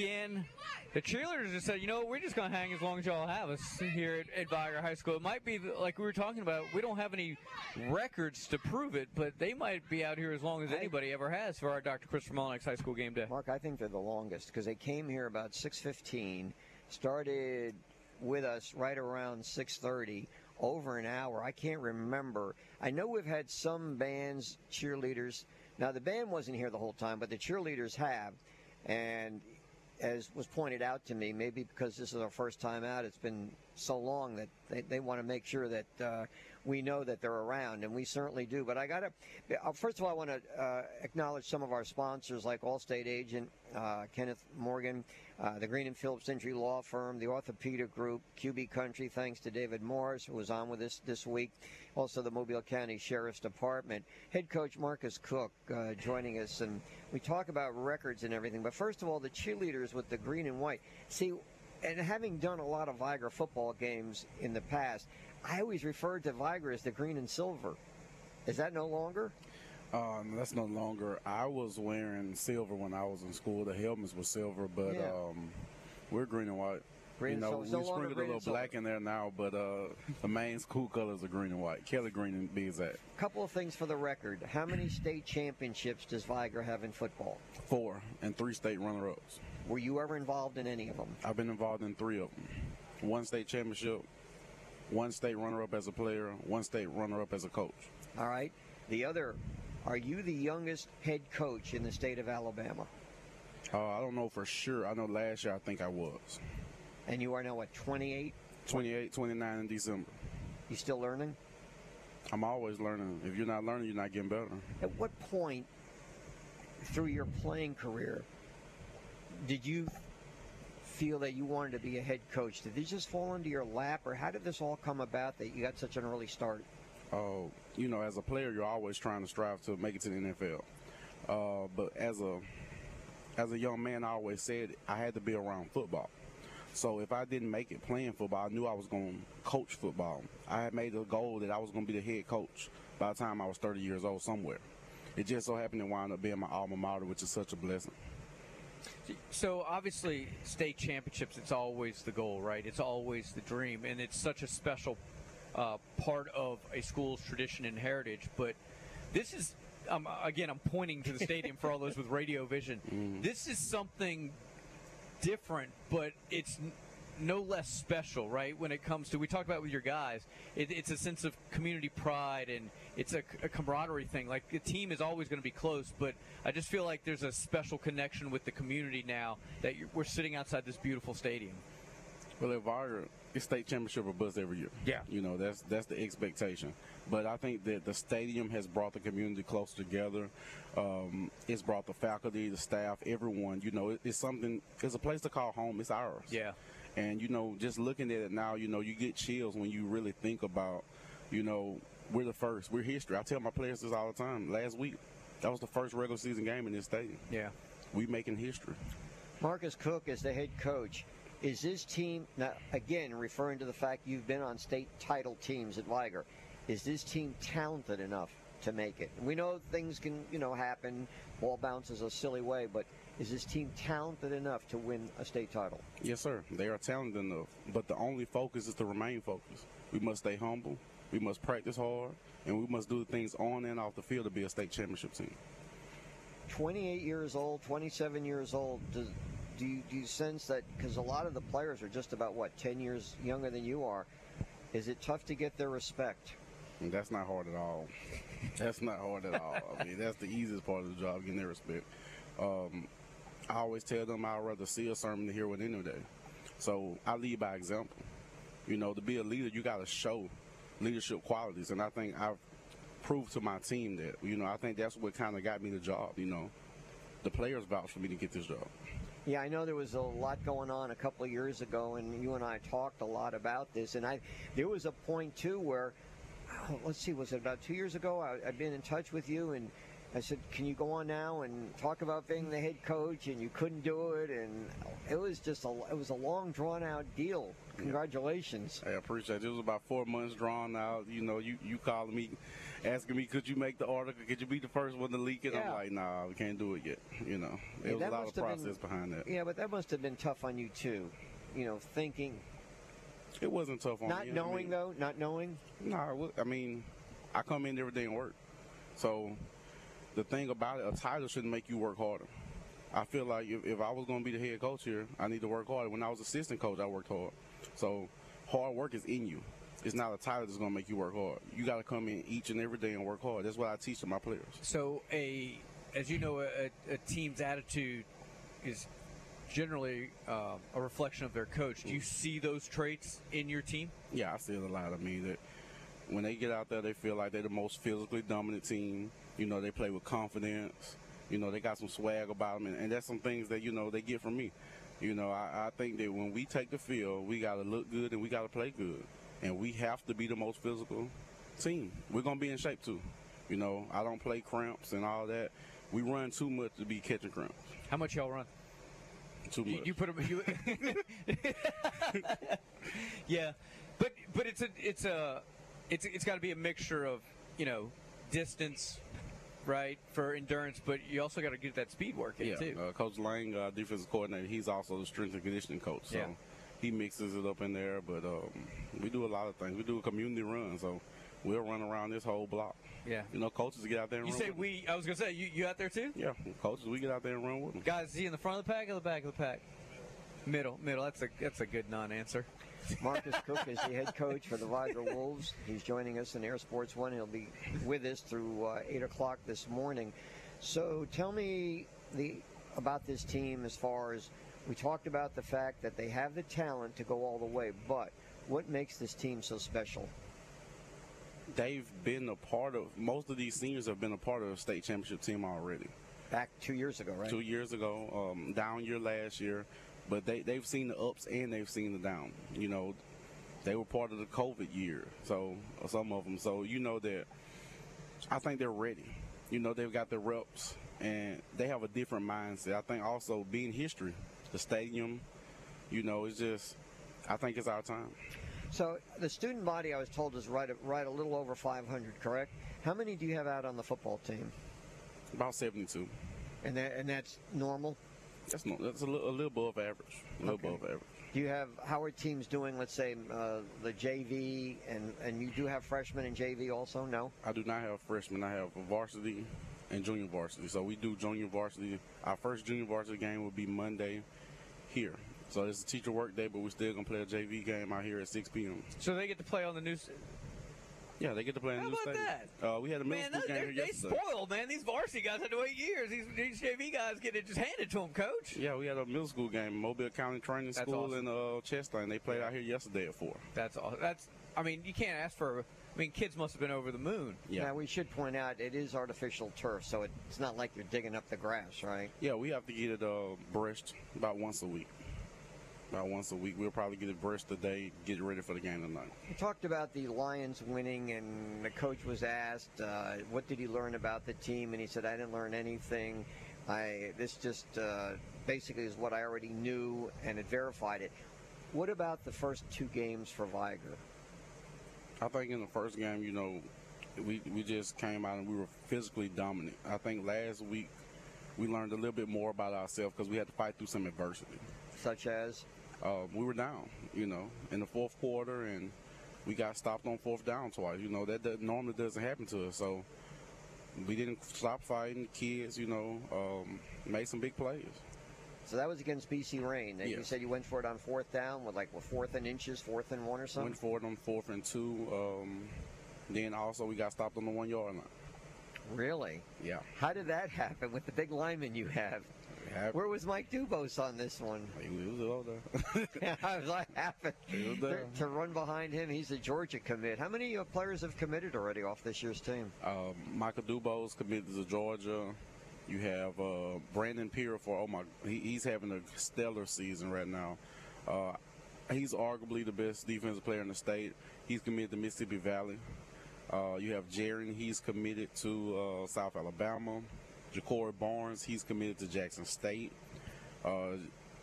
[SPEAKER 2] in. The cheerleaders just said, you know, we're just going to hang as long as y'all have us here at, at Vigor High School. It might be, like we were talking about, we don't have any records to prove it, but they might be out here as long as anybody ever has for our Dr. Christopher Mullenix High School game day.
[SPEAKER 3] Mark, I think they're the longest because they came here about 6:15, started with us right around 6:30, over an hour. I can't remember. I know we've had some bands, cheerleaders. Now the band wasn't here the whole time, but the cheerleaders have, and as was pointed out to me, maybe because this is our first time out, it's been so long that they, they want to make sure that uh, we know that they're around, and we certainly do. But I got to, uh, first of all, I want to uh, acknowledge some of our sponsors like Allstate Agent, uh, Kenneth Morgan, uh, the Green and Phillips Injury Law Firm, the Orthopedic Group, QB Country, thanks to David Morris, who was on with us this week, also the Mobile County Sheriff's Department, head coach Marcus Cook uh, joining us, and we talk about records and everything. But first of all, the cheerleaders with the green and white. See, and having done a lot of Vigor football games in the past, I always referred to Vigor as the green and silver. Is that no longer?
[SPEAKER 16] Um, that's no longer. I was wearing silver when I was in school. The helmets were silver, but
[SPEAKER 3] Yeah.
[SPEAKER 16] um, we're green and white.
[SPEAKER 3] Green
[SPEAKER 16] you know,
[SPEAKER 3] no
[SPEAKER 16] we
[SPEAKER 3] longer
[SPEAKER 16] sprinkled a little black in there now, but uh, the main school colors are green and white. Kelly green and be exact.
[SPEAKER 3] couple of things for the record. How many state championships does Vigor have in football?
[SPEAKER 16] Four and three state runner-ups.
[SPEAKER 3] Were you ever involved in any of them?
[SPEAKER 16] I've been involved in three of them. One state championship, one state runner-up as a player, one state runner-up as a coach.
[SPEAKER 3] All right. The other, are you the youngest head coach in the state of Alabama?
[SPEAKER 16] Uh, I don't know for sure. I know last year I think I was.
[SPEAKER 3] And you are now what, 28?
[SPEAKER 16] 28, 29 in December.
[SPEAKER 3] You still learning?
[SPEAKER 16] I'm always learning. If you're not learning, you're not getting better.
[SPEAKER 3] At what point through your playing career did you feel that you wanted to be a head coach? Did this just fall into your lap, or how did this all come about that you got such an early start?
[SPEAKER 16] Oh, you know, as a player, you're always trying to strive to make it to the NFL. Uh, but as a as a young man, I always said I had to be around football. So if I didn't make it playing football, I knew I was going to coach football. I had made a goal that I was going to be the head coach by the time I was 30 years old somewhere. It just so happened to wind up being my alma mater, which is such a blessing.
[SPEAKER 2] So obviously, state championships, it's always the goal, right? It's always the dream, and it's such a special uh, part of a school's tradition and heritage. But this is, um, again, I'm pointing to the stadium for all those with radio vision. This is something different, but it's no less special, right? When it comes to, we talked about with your guys, it, it's a sense of community pride and it's a, a camaraderie thing. Like the team is always going to be close, but I just feel like there's a special connection with the community now that you're, we're sitting outside this beautiful stadium.
[SPEAKER 16] Well, at Vigor, it's state championship or bust every year.
[SPEAKER 2] Yeah.
[SPEAKER 16] You know, that's that's the expectation. But I think that the stadium has brought the community closer together. Um, it's brought the faculty, the staff, everyone. You know, it, it's something, it's a place to call home. It's ours.
[SPEAKER 2] Yeah.
[SPEAKER 16] And, you know, just looking at it now, you know, you get chills when you really think about, you know, we're the first. We're history. I tell my players this all the time. Last week, that was the first regular season game in this stadium.
[SPEAKER 2] Yeah.
[SPEAKER 16] We making history.
[SPEAKER 3] Marcus Cook is the head coach. Is this team now again referring to the fact you've been on state title teams at Vigor? Is this team talented enough to make it? We know things can you know happen. Ball bounces a silly way, but is this team talented enough to win a state title?
[SPEAKER 16] Yes, sir. They are talented enough, but the only focus is to remain focused. We must stay humble. We must practice hard, and we must do the things on and off the field to be a state championship team.
[SPEAKER 3] 28 years old, 27 years old. Do, do, you, do you sense that? Because a lot of the players are just about what 10 years younger than you are. Is it tough to get their respect?
[SPEAKER 16] That's not hard at all. That's not hard at all. I mean, that's the easiest part of the job, getting their respect. Um, I always tell them I'd rather see a sermon than hear one any day. So I lead by example. You know, to be a leader, you got to show leadership qualities, and I think I've proved to my team that. You know, I think that's what kind of got me the job. You know, the players vouched for me to get this job.
[SPEAKER 3] Yeah, I know there was a lot going on a couple of years ago, and you and I talked a lot about this. And I, there was a point too where, oh, let's see, was it about two years ago? I, I'd been in touch with you, and I said, "Can you go on now and talk about being the head coach?" And you couldn't do it, and it was just a, it was a long, drawn out deal. Congratulations.
[SPEAKER 16] I appreciate it. It was about four months drawn out. You know, you, you calling me, asking me, could you make the article? Could you be the first one to leak it? I'm like, nah, we can't do it yet. You know,
[SPEAKER 3] Yeah,
[SPEAKER 16] it was a lot of
[SPEAKER 3] have been-
[SPEAKER 16] process behind that.
[SPEAKER 3] Yeah, but that must have been tough on you too. You know, thinking,
[SPEAKER 16] It wasn't tough on
[SPEAKER 3] not
[SPEAKER 16] me. I
[SPEAKER 3] knowing
[SPEAKER 16] mean,
[SPEAKER 3] though, not knowing.
[SPEAKER 16] Nah, I mean, I come in every day and work. So the thing about it, a title shouldn't make you work harder. I feel like if, if I was going to be the head coach here, I need to work harder. When I was assistant coach, I worked hard. So hard work is in you. It's not a title that's going to make you work hard. You got to come in each and every day and work hard. That's what I teach to my players.
[SPEAKER 2] So a, as you know, a, a team's attitude is generally uh, a reflection of their coach. Do you see those traits in your team?
[SPEAKER 16] Yeah, I see it a lot. I mean, that when they get out there, they feel like they're the most physically dominant team. You know, they play with confidence. You know, they got some swag about them, and, and that's some things that you know they get from me. You know, I, I think that when we take the field, we got to look good and we got to play good, and we have to be the most physical team. We're gonna be in shape too. You know, I don't play cramps and all that. We run too much to be catching cramps.
[SPEAKER 2] How much y'all run?
[SPEAKER 16] Too much.
[SPEAKER 2] You, you put them. You, yeah, but but it's a it's a it's it's got to be a mixture of you know distance, right, for endurance, but you also got to get that speed work in
[SPEAKER 16] Yeah,
[SPEAKER 2] too.
[SPEAKER 16] uh, Coach Lang, uh, defensive coordinator, he's also the strength and conditioning coach. So
[SPEAKER 2] Yeah.
[SPEAKER 16] He mixes it up in there. But um, we do a lot of things. We do a community run, so we'll run around this whole block.
[SPEAKER 2] Yeah.
[SPEAKER 16] You know, coaches get out there and
[SPEAKER 2] You
[SPEAKER 16] run.
[SPEAKER 2] say
[SPEAKER 16] with
[SPEAKER 2] we? I was gonna say you you out there too?
[SPEAKER 16] Yeah, coaches, we get out there and run with them.
[SPEAKER 2] Guys, is he in the front of the pack or the back of the pack? Middle, middle. That's a that's a good non-answer.
[SPEAKER 3] Marcus Cook is the head coach for the Vigor Wolves. He's joining us in Air Sports One. He'll be with us through uh, eight o'clock this morning. So tell me the about this team as far as we talked about the fact that they have the talent to go all the way, but what makes this team so special?
[SPEAKER 16] They've been a part of. Most of these seniors have been a part of a state championship team already.
[SPEAKER 3] Back two years ago, right?
[SPEAKER 16] Two years ago, um, down year last year, but they they've seen the ups and they've seen the down. You know, they were part of the COVID year, so some of them. So you know that I think they're ready. You know, they've got the reps and they have a different mindset. I think also being history, the stadium, you know, it's just. I think it's our time.
[SPEAKER 3] So the student body, I was told, is right right a little over 500. Correct? How many do you have out on the football team?
[SPEAKER 16] About 72.
[SPEAKER 3] And that and that's normal.
[SPEAKER 16] That's no, that's a little, a little above average. A little
[SPEAKER 3] Okay.
[SPEAKER 16] above average.
[SPEAKER 3] Do you have how are teams doing? Let's say uh, the JV, and and you do have freshmen in JV also. No.
[SPEAKER 16] I do not have freshmen. I have varsity and junior varsity. So we do junior varsity. Our first junior varsity game will be Monday here. So it's a teacher work day, but we're still gonna play a JV game out here at 6 p.m.
[SPEAKER 2] So they get to play on the new.
[SPEAKER 16] Yeah, they get to play in
[SPEAKER 2] How
[SPEAKER 16] the new
[SPEAKER 2] about
[SPEAKER 16] stadium. Uh, we had a middle
[SPEAKER 2] Man,
[SPEAKER 16] school game here
[SPEAKER 2] they
[SPEAKER 16] yesterday.
[SPEAKER 2] spoiled, man. These varsity guys had to wait years. These, these JV guys get it just handed to them, coach.
[SPEAKER 16] Yeah, we had a middle school game, Mobile County Training
[SPEAKER 2] That's
[SPEAKER 16] School
[SPEAKER 2] awesome.
[SPEAKER 16] in uh, Chester, and they played out here yesterday at four.
[SPEAKER 2] That's all. That's. I mean, you can't ask for. I mean, kids must have been over the moon.
[SPEAKER 3] Now we should point out it is artificial turf, so it's not like you're digging up the grass, right?
[SPEAKER 16] Yeah, we have to get it uh, brushed about once a week. About once a week. We'll probably get it brushed today, get it ready for the game tonight.
[SPEAKER 3] We talked about the Lions winning, and the coach was asked, uh, "What did he learn about the team?" And he said, "I didn't learn anything. I this just uh, basically is what I already knew, and it verified it." What about the first two games for Vigor?
[SPEAKER 16] I think in the first game, you know, we we just came out and we were physically dominant. I think last week we learned a little bit more about ourselves because we had to fight through some adversity.
[SPEAKER 3] Such as?
[SPEAKER 16] Uh, we were down, you know, in the fourth quarter, and we got stopped on fourth down twice. You know, that, that normally doesn't happen to us. So we didn't stop fighting. The kids, you know, um, made some big plays.
[SPEAKER 3] So that was against BC Rain. And You said you went for it on fourth down with like what, fourth and inches, fourth and one or something.
[SPEAKER 16] Went for it on fourth and two. Um, then also we got stopped on the one yard line.
[SPEAKER 3] Really?
[SPEAKER 16] Yeah.
[SPEAKER 3] How did that happen with the big lineman you have? Where was Mike Dubose on this one?
[SPEAKER 16] He was over
[SPEAKER 3] I was like, happened
[SPEAKER 16] there.
[SPEAKER 3] to run behind him. He's a Georgia commit. How many uh, players have committed already off this year's team?
[SPEAKER 16] Um, Michael Dubose committed to Georgia. You have uh, Brandon Pierre for oh my, he, he's having a stellar season right now. Uh, he's arguably the best defensive player in the state. He's committed to Mississippi Valley. Uh, you have Jaron, he's committed to uh, South Alabama. Ja'Cory Barnes, he's committed to Jackson State. Uh,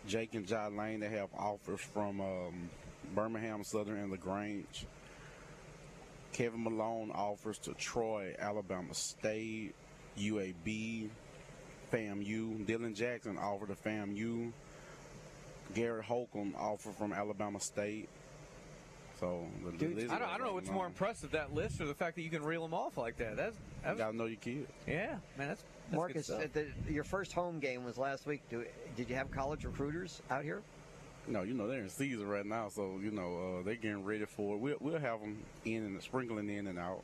[SPEAKER 16] Jake and John Lane, they have offers from um, Birmingham Southern and LaGrange. Kevin Malone offers to Troy, Alabama State, UAB, FAMU. Dylan Jackson offered to FAMU. Garrett Holcomb offered from Alabama State. So the, the
[SPEAKER 2] Dude,
[SPEAKER 16] list
[SPEAKER 2] I don't, I don't know what's
[SPEAKER 16] on.
[SPEAKER 2] more impressive, that list or the fact that you can reel them off like that. That's, that's
[SPEAKER 16] You gotta know your kid.
[SPEAKER 2] yeah, man. That's, that's good
[SPEAKER 3] Marcus,
[SPEAKER 2] stuff.
[SPEAKER 3] at the, your first home game was last week. Do, did you have college recruiters out here?
[SPEAKER 16] No, you know they're in season right now, so you know uh, they're getting ready for. it. We'll we'll have them in and sprinkling in and out.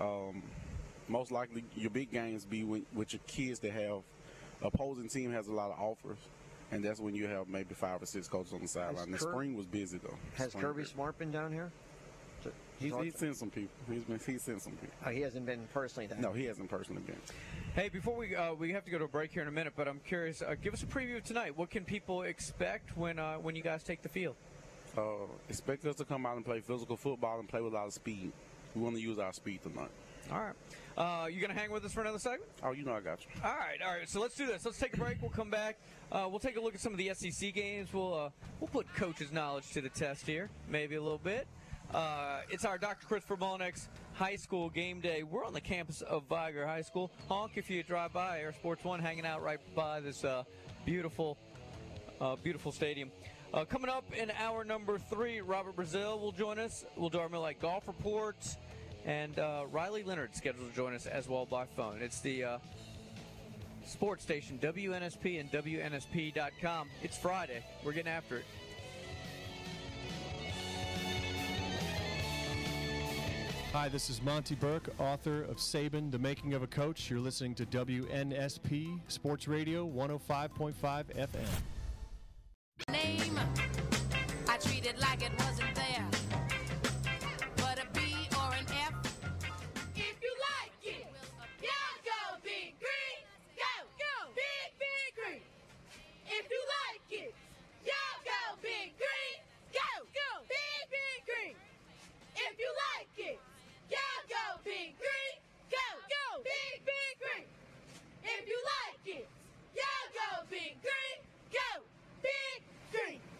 [SPEAKER 16] Um, most likely, your big games be with, with your kids that have opposing team has a lot of offers, and that's when you have maybe five or six coaches on the sideline. The
[SPEAKER 3] Kirk-
[SPEAKER 16] spring was busy though.
[SPEAKER 3] Has
[SPEAKER 16] Spring
[SPEAKER 3] Kirby
[SPEAKER 16] was-
[SPEAKER 3] Smart been down here? To-
[SPEAKER 16] He's,
[SPEAKER 3] talk-
[SPEAKER 16] he's sent some people. He's been he's sent some people.
[SPEAKER 3] Oh, he hasn't been personally down.
[SPEAKER 16] No, he hasn't personally been.
[SPEAKER 2] Hey, before we uh, we have to go to a break here in a minute, but I'm curious. Uh, give us a preview of tonight. What can people expect when uh, when you guys take the field?
[SPEAKER 16] Uh, expect us to come out and play physical football and play with a lot of speed. We want to use our speed tonight.
[SPEAKER 2] All right. Uh, you gonna hang with us for another segment?
[SPEAKER 16] Oh, you know I got you.
[SPEAKER 2] All right, all right. So let's do this. Let's take a break. We'll come back. Uh, we'll take a look at some of the SEC games. We'll uh, we'll put coach's knowledge to the test here, maybe a little bit. Uh, it's our Dr. Christopher Mullenix High School game day. We're on the campus of Vigor High School. Honk if you drive by Air Sports One, hanging out right by this uh, beautiful, uh, beautiful stadium. Uh, coming up in hour number three, Robert Brazile will join us. We'll do our Midnight Golf Reports. And uh, Riley Leonard scheduled to join us as well by phone. It's the uh, sports station, WNSP and WNSP.com. It's Friday. We're getting after it.
[SPEAKER 17] Hi, this is Monte Burke, author of Saban, The Making of a Coach. You're listening to WNSP Sports Radio 105.5 FM.
[SPEAKER 7] Name, I treat it like it wasn't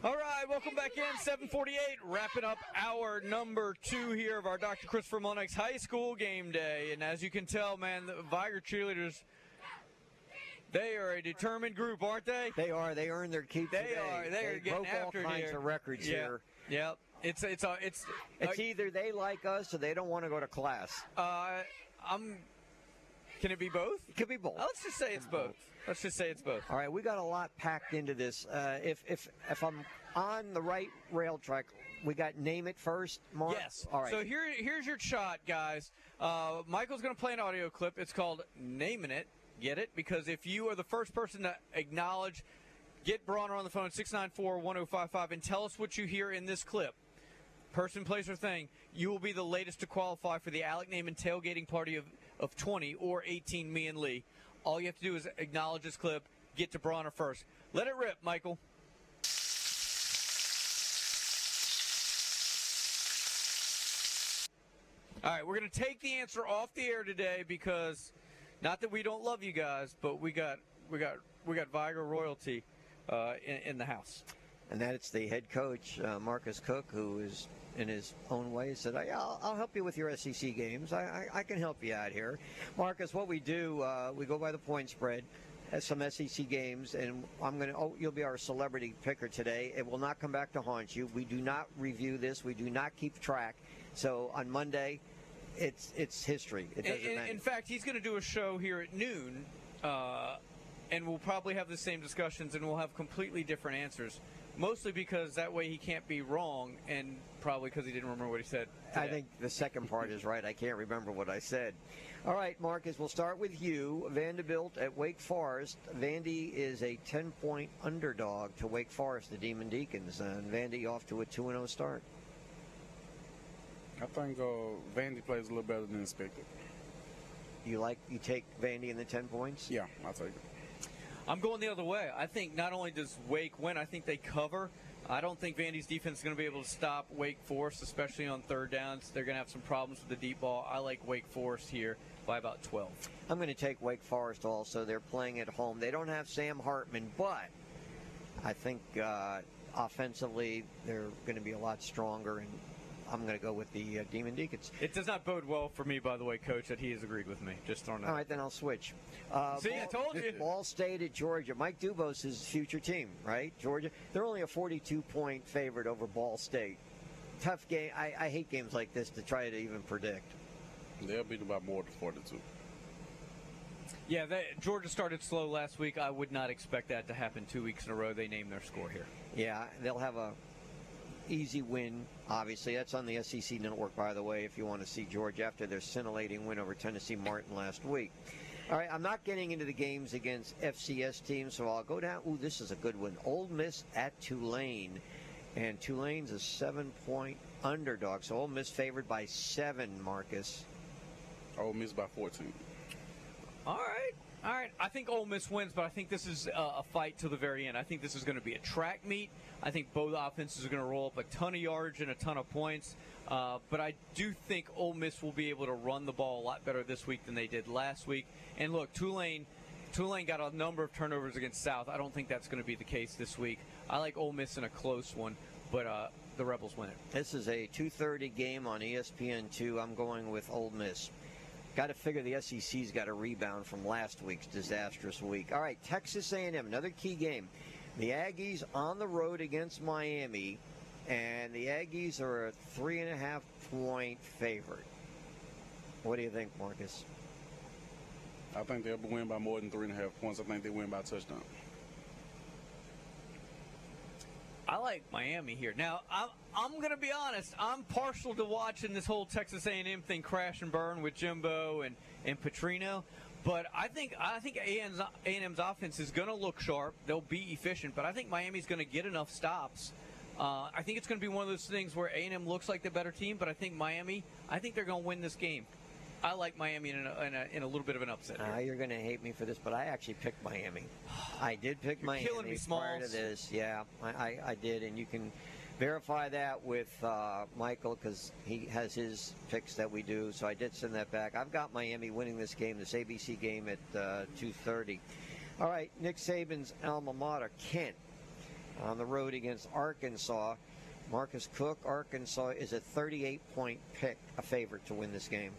[SPEAKER 2] All right, welcome back in. 748, wrapping up hour number two here of our Dr. Christopher Mullenix High School game day. And as you can tell, man, the Vigor cheerleaders, They are a determined group, aren't they?
[SPEAKER 3] They are. They earned their keep
[SPEAKER 2] They
[SPEAKER 3] today.
[SPEAKER 2] are. They, are getting
[SPEAKER 3] broke
[SPEAKER 2] after
[SPEAKER 3] all kinds
[SPEAKER 2] here.
[SPEAKER 3] of records
[SPEAKER 2] yeah.
[SPEAKER 3] here.
[SPEAKER 2] Yep. It's it's uh, it's
[SPEAKER 3] It's
[SPEAKER 2] uh,
[SPEAKER 3] either they like us or they don't want to go to class.
[SPEAKER 2] uh, I'm. Can it be both?
[SPEAKER 3] It could be both.
[SPEAKER 2] Let's just say it's both. Let's just say it's both.
[SPEAKER 3] All right, we got a lot packed into this. Uh, if if if I'm on the right rail track, we got name it first, Mark.
[SPEAKER 2] Yes.
[SPEAKER 3] All right.
[SPEAKER 2] So here, here's your shot, guys. Uh, Michael's going to play an audio clip. It's called "Naming It." Get it? Because if you are the first person to acknowledge, get Bronner on the phone 694-1055 and tell us what you hear in this clip. Person, place, or thing. You will be the latest to qualify for the Alec Naman tailgating party of, of 20 or 18. Me and Lee. All you have to do is acknowledge this clip. Get to Bronner first. Let it rip, Michael. All right, we're going to take the answer off the air today because not that we don't love you guys, but we got we got we got Vigor royalty uh, in, in the house.
[SPEAKER 3] and that's the head coach, uh, Marcus Cook, who is in his own way said, I, I'll, I'll help you with your SEC games. I, I, I can help you out here. Marcus, what we do, uh, we go by the point spread. Has some SEC games, and I'm going to. Oh, you'll be our celebrity picker today. It will not come back to haunt you. We do not review this. We do not keep track. So on Monday, it's it's history. It doesn't
[SPEAKER 2] In, in,
[SPEAKER 3] matter.
[SPEAKER 2] in fact, he's going to do a show here at noon, uh, and we'll probably have the same discussions, and we'll have completely different answers. Mostly because that way he can't be wrong, and probably because he didn't remember what he said.
[SPEAKER 3] I think the second part is right. I can't remember what I said. All right, Marcus, we'll start with you. Vanderbilt at Wake Forest. Vandy is a 10 point underdog to Wake Forest, the Demon Deacons. And Vandy off to a 2 0 start.
[SPEAKER 16] I think uh, Vandy plays a little better than expected.
[SPEAKER 3] You like you take Vandy in the 10 points?
[SPEAKER 16] Yeah, I'll take it.
[SPEAKER 2] I'm going the other way. I think not only does Wake win, I think they cover. I don't think Vandy's defense is going to be able to stop Wake Forest, especially on third downs. They're going to have some problems with the deep ball. I like Wake Forest here by about 12.
[SPEAKER 3] I'm going to take Wake Forest also. They're playing at home. They don't have Sam Hartman, but I think uh, offensively they're going to be a lot stronger. And I'm going to go with the uh, Demon Deacons.
[SPEAKER 2] It does not bode well for me, by the way, Coach, that he has agreed with me. Just throwing that.
[SPEAKER 3] All right, then I'll switch. Uh,
[SPEAKER 2] See, I told you.
[SPEAKER 3] Ball State at Georgia. Mike Dubose is future team, right? Georgia. They're only a 42 point favorite over Ball State. Tough game. I, I hate games like this to try to even predict.
[SPEAKER 16] They'll beat them by more than 42.
[SPEAKER 2] Yeah, they, Georgia started slow last week. I would not expect that to happen two weeks in a row. They named their score here.
[SPEAKER 3] Yeah, they'll have a easy win. Obviously, that's on the SEC network, by the way. If you want to see Georgia after their scintillating win over Tennessee Martin last week. All right, I'm not getting into the games against FCS teams, so I'll go down. Ooh, this is a good one. Ole Miss at Tulane, and Tulane's a seven-point underdog. So Ole Miss favored by seven. Marcus.
[SPEAKER 16] Ole Miss by 14.
[SPEAKER 2] All right. All right. I think Ole Miss wins, but I think this is a, a fight to the very end. I think this is going to be a track meet. I think both offenses are going to roll up a ton of yards and a ton of points. Uh, but I do think Ole Miss will be able to run the ball a lot better this week than they did last week. And look, Tulane. Tulane got a number of turnovers against South. I don't think that's going to be the case this week. I like Ole Miss in a close one, but uh, the Rebels win it.
[SPEAKER 3] This is a 2:30 game on E ESPN2. I'm going with Ole Miss. Got to figure the SEC's got a rebound from last week's disastrous week. All right, Texas A&M, another key game. The Aggies on the road against Miami, and the Aggies are a three and a half point favorite. What do you think, Marcus?
[SPEAKER 16] I think they'll win by more than three and a half points. I think they win by a touchdown.
[SPEAKER 2] I like Miami here. Now, I'm, I'm going to be honest. I'm partial to watching this whole Texas A&M thing crash and burn with Jimbo and, and Petrino. But I think I think A&M's, A&M's offense is going to look sharp. They'll be efficient. But I think Miami's going to get enough stops. Uh, I think it's going to be one of those things where A&M looks like the better team, but I think Miami. I think they're going to win this game. I like Miami in a, in a, in a little bit of an upset.
[SPEAKER 3] Uh, you're going to hate me for this, but I actually picked Miami. I did pick
[SPEAKER 2] You're
[SPEAKER 3] Miami
[SPEAKER 2] killing me,
[SPEAKER 3] prior to
[SPEAKER 2] Smalls.
[SPEAKER 3] this. Yeah, I, I, I did, and you can verify that with uh, Michael because he has his picks that we do. So I did send that back. I've got Miami winning this game, this ABC game at uh, 2:30. All right, Nick Saban's alma mater, Kent, on the road against Arkansas. Marcus Cook, Arkansas is a 38-point pick, a favorite to win this game.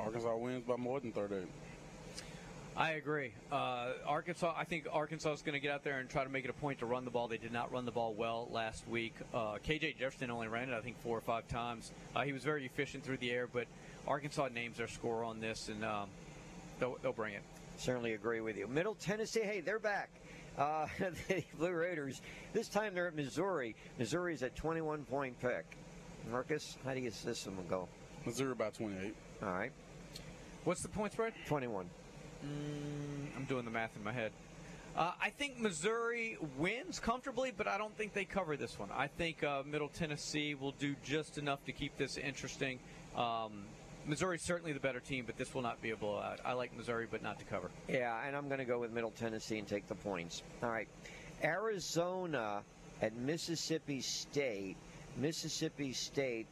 [SPEAKER 16] Arkansas wins by more than 38.
[SPEAKER 2] I agree. Uh, Arkansas. I think Arkansas is going to get out there and try to make it a point to run the ball. They did not run the ball well last week. Uh, KJ Jefferson only ran it, I think, four or five times. Uh, he was very efficient through the air, but Arkansas names their score on this, and um, they'll, they'll bring it.
[SPEAKER 3] Certainly agree with you. Middle Tennessee, hey, they're back. Uh, the Blue Raiders. This time they're at Missouri. Missouri's a 21 point pick. Marcus, how do you see this one go?
[SPEAKER 16] Missouri by 28.
[SPEAKER 3] All right.
[SPEAKER 2] What's the point spread?
[SPEAKER 3] 21.
[SPEAKER 2] Mm, I'm doing the math in my head. Uh, I think Missouri wins comfortably, but I don't think they cover this one. I think uh, Middle Tennessee will do just enough to keep this interesting. Um, Missouri's certainly the better team, but this will not be a blowout. I like Missouri, but not to cover.
[SPEAKER 3] Yeah, and I'm going to go with Middle Tennessee and take the points. All right. Arizona at Mississippi State. Mississippi State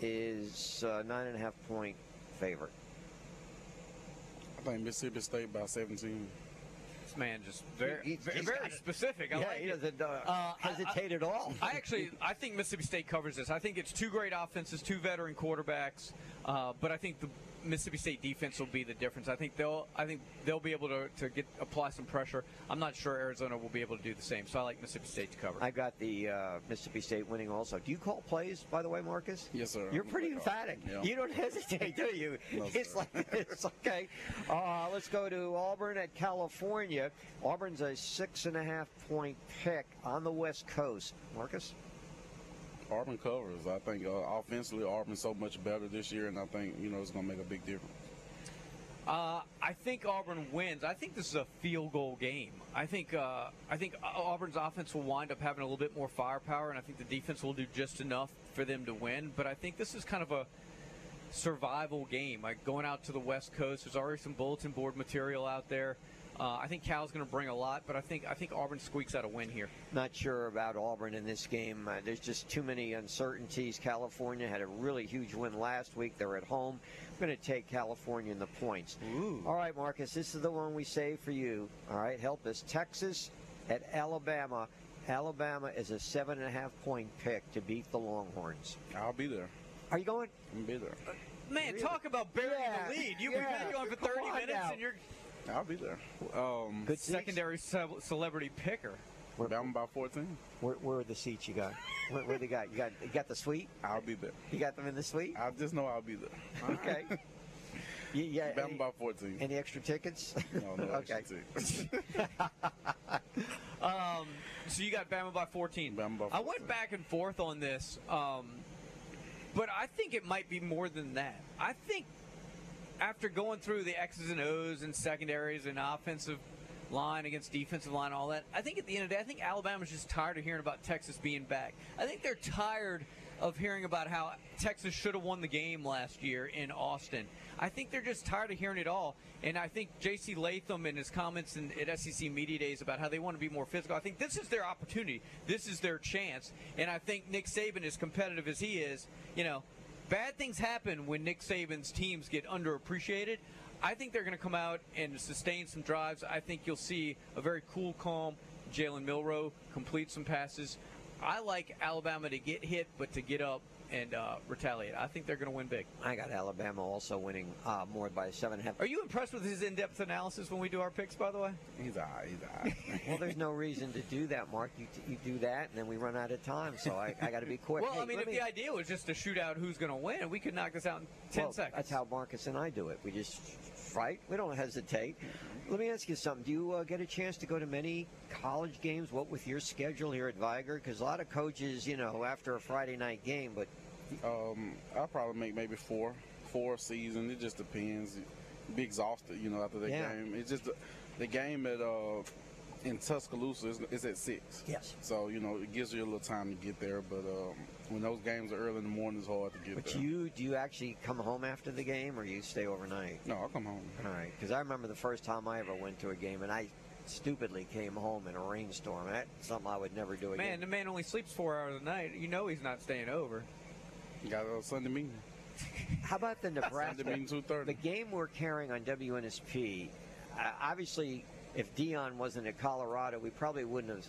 [SPEAKER 3] is uh, nine and a half point favorite.
[SPEAKER 16] I think Mississippi State by 17.
[SPEAKER 2] This man just very,
[SPEAKER 3] He-
[SPEAKER 2] very, very specific. I
[SPEAKER 3] Yeah,
[SPEAKER 2] like
[SPEAKER 3] he doesn't, uh, hesitate
[SPEAKER 2] I-
[SPEAKER 3] at all.
[SPEAKER 2] I actually, I think Mississippi State covers this. I think it's two great offenses, two veteran quarterbacks, uh, but I think the Mississippi State defense will be the difference. I think they'll, I think they'll be able to, to get apply some pressure. I'm not sure Arizona will be able to do the same. So I like Mississippi State to cover.
[SPEAKER 3] I got the uh, Mississippi State winning also. Do you call plays, by the way, Marcus?
[SPEAKER 16] Yes, sir.
[SPEAKER 3] You're pretty emphatic.
[SPEAKER 16] Yeah.
[SPEAKER 3] You don't hesitate, do you?
[SPEAKER 16] No,
[SPEAKER 3] it's like it's okay. Uh, let's go to Auburn at California. Auburn's a six and a half point pick on the West Coast. Marcus?
[SPEAKER 16] Auburn covers. I think uh, offensively, Auburn's so much better this year, and I think you know it's going to make a big difference.
[SPEAKER 2] Uh, I think Auburn wins. I think this is a field goal game. I think uh, I think Auburn's offense will wind up having a little bit more firepower, and I think the defense will do just enough for them to win. But I think this is kind of a survival game. Like going out to the West Coast, there's already some bulletin board material out there. Uh, I think Cal's going to bring a lot, but I think I think Auburn squeaks out a win here.
[SPEAKER 3] Not sure about Auburn in this game. Uh, there's just too many uncertainties. California had a really huge win last week. They're at home. I'm going to take California in the points. All right, Marcus, this is the one we saved for you. All right, help us. Texas at Alabama. Alabama is a seven and a half point pick to beat the Longhorns.
[SPEAKER 16] I'll be there.
[SPEAKER 3] Are you going?
[SPEAKER 16] I'll be there.
[SPEAKER 2] Man, talk about burying the lead. You've
[SPEAKER 3] yeah.
[SPEAKER 2] been going for 30 minutes,
[SPEAKER 3] now.
[SPEAKER 2] and you're
[SPEAKER 16] I'll be there. Um,
[SPEAKER 2] good secondary ce- celebrity picker.
[SPEAKER 16] Alabama by 14.
[SPEAKER 3] Where, where are the seats you got? Where, where they got? You got you got the suite?
[SPEAKER 16] I'll be there.
[SPEAKER 3] You got them in the suite?
[SPEAKER 16] I just know I'll be there.
[SPEAKER 3] Okay. You, yeah.
[SPEAKER 16] Alabama
[SPEAKER 3] Any,
[SPEAKER 16] by 14.
[SPEAKER 3] any extra tickets?
[SPEAKER 16] No, no
[SPEAKER 3] okay.
[SPEAKER 16] extra tickets.
[SPEAKER 2] Um, so you got Bama by 14.
[SPEAKER 16] Bama by
[SPEAKER 2] I went back and forth on this, um, but I think it might be more than that. I think after going through the X's and O's and secondaries and offensive line against defensive line, all that, I think at the end of the day, I think Alabama's just tired of hearing about Texas being back. I think they're tired of hearing about how Texas should have won the game last year in Austin. I think they're just tired of hearing it all. And I think J.C. Latham and his comments in, at SEC Media Days about how they want to be more physical, I think this is their opportunity. This is their chance. And I think Nick Saban, as competitive as he is, you know, bad things happen when Nick Saban's teams get underappreciated. I think they're going to come out and sustain some drives. I think you'll see a very cool, calm Jalen Milroe complete some passes. I like Alabama to get hit, but to get up and uh, retaliate. I think they're going to win big.
[SPEAKER 3] I got Alabama also winning uh, more by seven and a half.
[SPEAKER 2] Are you impressed with his in-depth analysis when we do our picks? By the way,
[SPEAKER 16] he's all right. He's all right.
[SPEAKER 3] well, there's no reason to do that, Mark. You, you do that, and then we run out of time. So I, I got to be quick.
[SPEAKER 2] well,
[SPEAKER 3] Hey,
[SPEAKER 2] I mean,
[SPEAKER 3] let
[SPEAKER 2] if the idea was just to shoot out who's going to win, we could knock this out in ten
[SPEAKER 3] well,
[SPEAKER 2] seconds.
[SPEAKER 3] That's how Marcus and I do it. We just fight. We don't hesitate. Let me ask you something. Do you uh, get a chance to go to many college games? What with your schedule here at Vigor? Because a lot of coaches, you know, after a Friday night game, but
[SPEAKER 16] Um, I'll probably make maybe four, four a season. It just depends. Be exhausted, you know, after the
[SPEAKER 3] Yeah.
[SPEAKER 16] game. It's just the, the game at uh, in Tuscaloosa is, is at six.
[SPEAKER 3] Yes.
[SPEAKER 16] So you know, it gives you a little time to get there. But um, when those games are early in the morning, it's hard to get
[SPEAKER 3] but
[SPEAKER 16] there.
[SPEAKER 3] you do you actually come home after the game, or you stay overnight?
[SPEAKER 16] No, I'll come home.
[SPEAKER 3] All right, because I remember the first time I ever went to a game, and I stupidly came home in a rainstorm. That's something I would never do again.
[SPEAKER 2] Man, the man only sleeps four hours a night. You know he's not staying over.
[SPEAKER 16] You got a Sunday meeting.
[SPEAKER 3] How about the Nebraska?
[SPEAKER 16] Sunday meeting two thirty.
[SPEAKER 3] The game we're carrying on WNSP, uh, obviously, if Deion wasn't at Colorado, we probably wouldn't have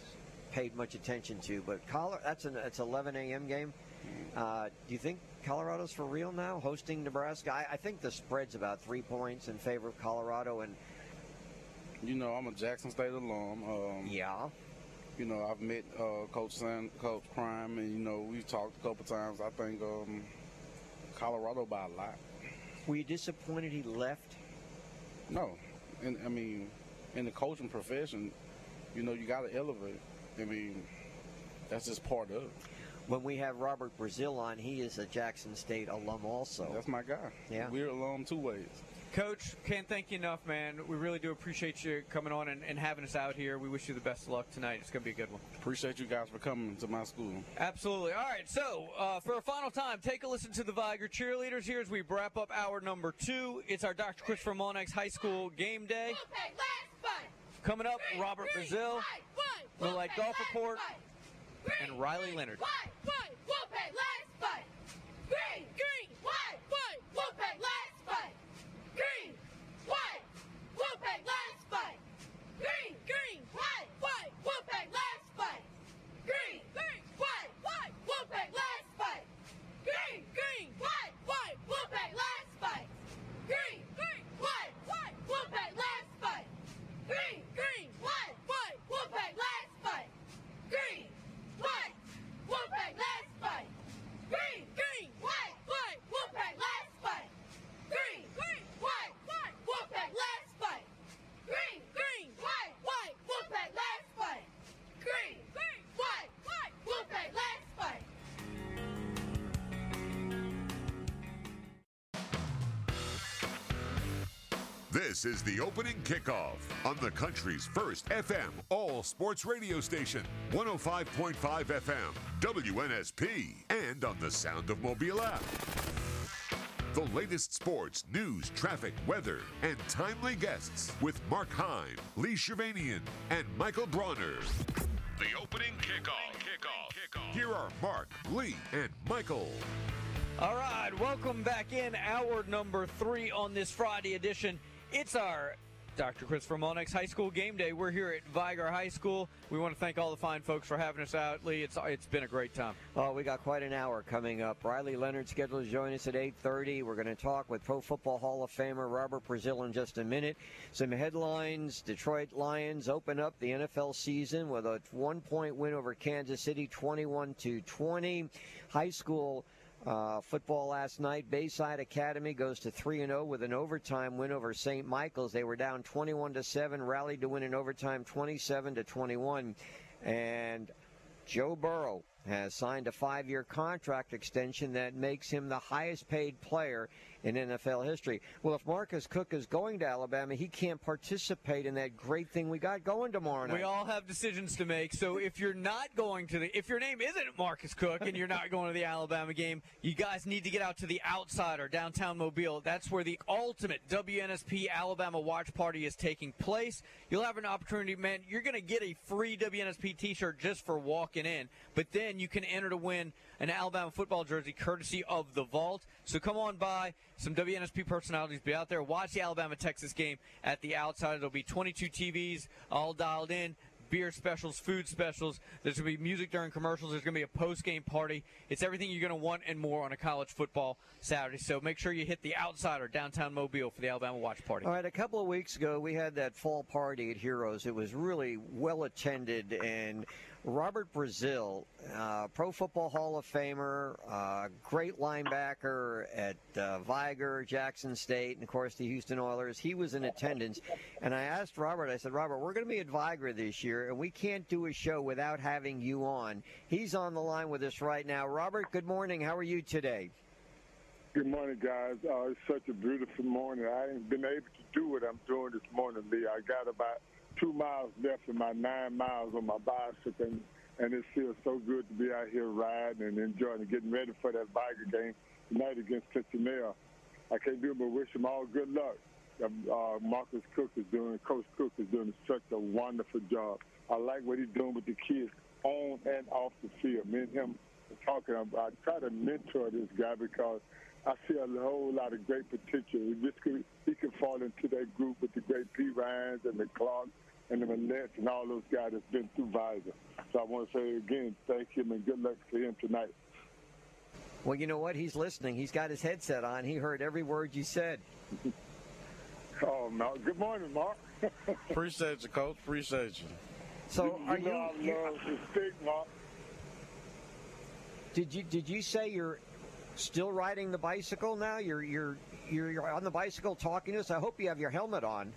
[SPEAKER 3] paid much attention to. But Colo- that's an that's 11 a.m. game. Uh, do you think Colorado's for real now, hosting Nebraska? I, I think the spread's about three points in favor of Colorado, and
[SPEAKER 16] You know, I'm a Jackson State alum. Um,
[SPEAKER 3] yeah.
[SPEAKER 16] You know, I've met uh, Coach San, Coach Prime, and you know, we've talked a couple times. I think um, Colorado by a lot.
[SPEAKER 3] Were you disappointed he left?
[SPEAKER 16] No, and I mean, in the coaching profession, you know, you got to elevate. I mean, that's just part of it.
[SPEAKER 3] When we have Robert Brazile on, he is a Jackson State alum also.
[SPEAKER 16] That's my guy.
[SPEAKER 3] Yeah.
[SPEAKER 16] We're alum two ways.
[SPEAKER 2] Coach, can't thank you enough, man. We really do appreciate you coming on and, and having us out here. We wish you the best of luck tonight. It's going to be a good one.
[SPEAKER 16] Appreciate you guys for coming to my school.
[SPEAKER 2] Absolutely. All right, so uh, for a final time, take a listen to the Vigor cheerleaders here as we wrap up hour number two. It's our Dr. Christopher Mullenix High School game day. Coming up, Robert Brazile, Little Light Golf Report, and Riley Leonard.
[SPEAKER 7] White, white, Wolfpack, last fight. Green, green, white, white, Wolfpack, last fight. Green, white, Wolfpack, last fight. Green, green, white, white, Wolfpack, last fight. Green, green, white, white, Wolfpack, last fight. Green, green, white, white, Wolfpack, last fight. Green, green, white, white, Wolfpack, last fight. Green, green, white, white, Wolfpack, last fight. Green, white, Wolfpack, last fight. Green,
[SPEAKER 1] This is the opening kickoff on the country's first FM all sports radio station, 105.5 FM, WNSP, and on the Sound of Mobile app. The latest sports, news, traffic, weather, and timely guests with Mark Heim, Lee Shirvanian, and Michael Bronner. The opening kickoff. Kickoff. Kickoff. Here are Mark, Lee, and Michael.
[SPEAKER 2] All right, welcome back in hour number three on this Friday edition. It's our Dr. Christopher Mullenix High School game day. We're here at Vigor High School. We want to thank all the fine folks for having us out. Lee, it's it's been a great time.
[SPEAKER 3] Oh, we got quite an hour coming up. Riley Leonard scheduled to join us at 8:30. We're going to talk with Pro Football Hall of Famer Robert Brazile in just a minute. Some headlines: Detroit Lions open up the NFL season with a one-point win over Kansas City, 21 to 20. High school. Uh, football last night, Bayside Academy goes to 3 0 with an overtime win over St. Michael's. They were down 21 to 7, rallied to win in overtime 27 to 21. And Joe Burrow has signed a five year contract extension that makes him the highest paid player in NFL history. Well, if Marcus Cook is going to Alabama, he can't participate in that great thing we got going tomorrow night.
[SPEAKER 2] We all have decisions to make. So if you're not going to the, if your name isn't Marcus Cook and you're not going to the Alabama game, you guys need to get out to the Outsider downtown Mobile. That's where the ultimate WNSP Alabama watch party is taking place. You'll have an opportunity, man. You're going to get a free WNSP T-shirt just for walking in, but then you can enter to win an Alabama football jersey courtesy of the Vault. So come on by. Some WNSP personalities be out there. Watch the Alabama Texas game at the outside. There'll be 22 TVs all dialed in. Beer specials, food specials. There's going to be music during commercials. There's going to be a post game party. It's everything you're going to want and more on a college football Saturday. So make sure you hit the outsider downtown Mobile for the Alabama watch party.
[SPEAKER 3] All right, a couple of weeks ago, we had that fall party at Heroes. It was really well attended, and Robert Brazile, uh, Pro Football Hall of Famer, uh, great linebacker at uh, Vigor, Jackson State, and of course the Houston Oilers. He was in attendance, and I asked Robert. I said, Robert, we're going to be at Vigor this year, and we can't do a show without having you on. He's on the line with us right now. Robert, good morning. How are you today?
[SPEAKER 18] Good morning, guys. Uh, it's such a beautiful morning. I ain't been able to do what I'm doing this morning, Lee. I got about two miles left in my nine miles on my bicycle, and, and it feels so good to be out here riding and enjoying and getting ready for that Vigor game tonight against Citronelle. I can't do but wish them all good luck. Uh, Marcus Cook is doing, Coach Cook is doing such a wonderful job. I like what he's doing with the kids on and off the field. Me and him talking. I try to mentor this guy because I see a whole lot of great potential. He just could, he could fall into that group with the great P. Ryans and the Clarks and the Manette and all those guys that's been through Vigor. So I want to say again, thank him and good luck to him tonight.
[SPEAKER 3] Well, you know what? He's listening. He's got his headset on. He heard every word you said.
[SPEAKER 18] Oh, no. Good morning, Mark.
[SPEAKER 16] Appreciate you, Coach. Appreciate you.
[SPEAKER 3] So
[SPEAKER 18] you,
[SPEAKER 3] are
[SPEAKER 18] know
[SPEAKER 3] you-
[SPEAKER 18] I love the stick, Mark.
[SPEAKER 3] Did you did you say you're still riding the bicycle now? You're you're you're, you're on the bicycle talking to us. I hope you have your helmet on.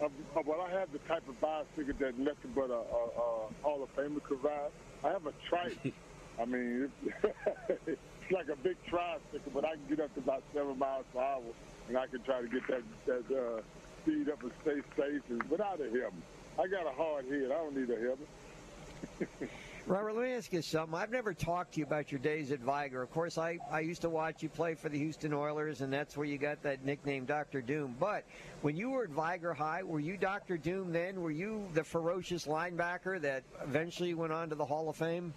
[SPEAKER 18] Uh, uh, well, I have the type of bicycle that nothing but a, a, a Hall of Famer could ride. I have a trike. I mean, it's like a big tricycle, but I can get up to about seven miles per hour, and I can try to get that that uh, speed up and stay safe and without a helmet. I got a hard head. I don't need a helmet.
[SPEAKER 3] Robert, let me ask you something. I've never talked to you about your days at Vigor. Of course, I, I used to watch you play for the Houston Oilers, and that's where you got that nickname, Dr. Doom. But when you were at Vigor High, were you Dr. Doom then? Were you the ferocious linebacker that eventually went on to the Hall of Fame?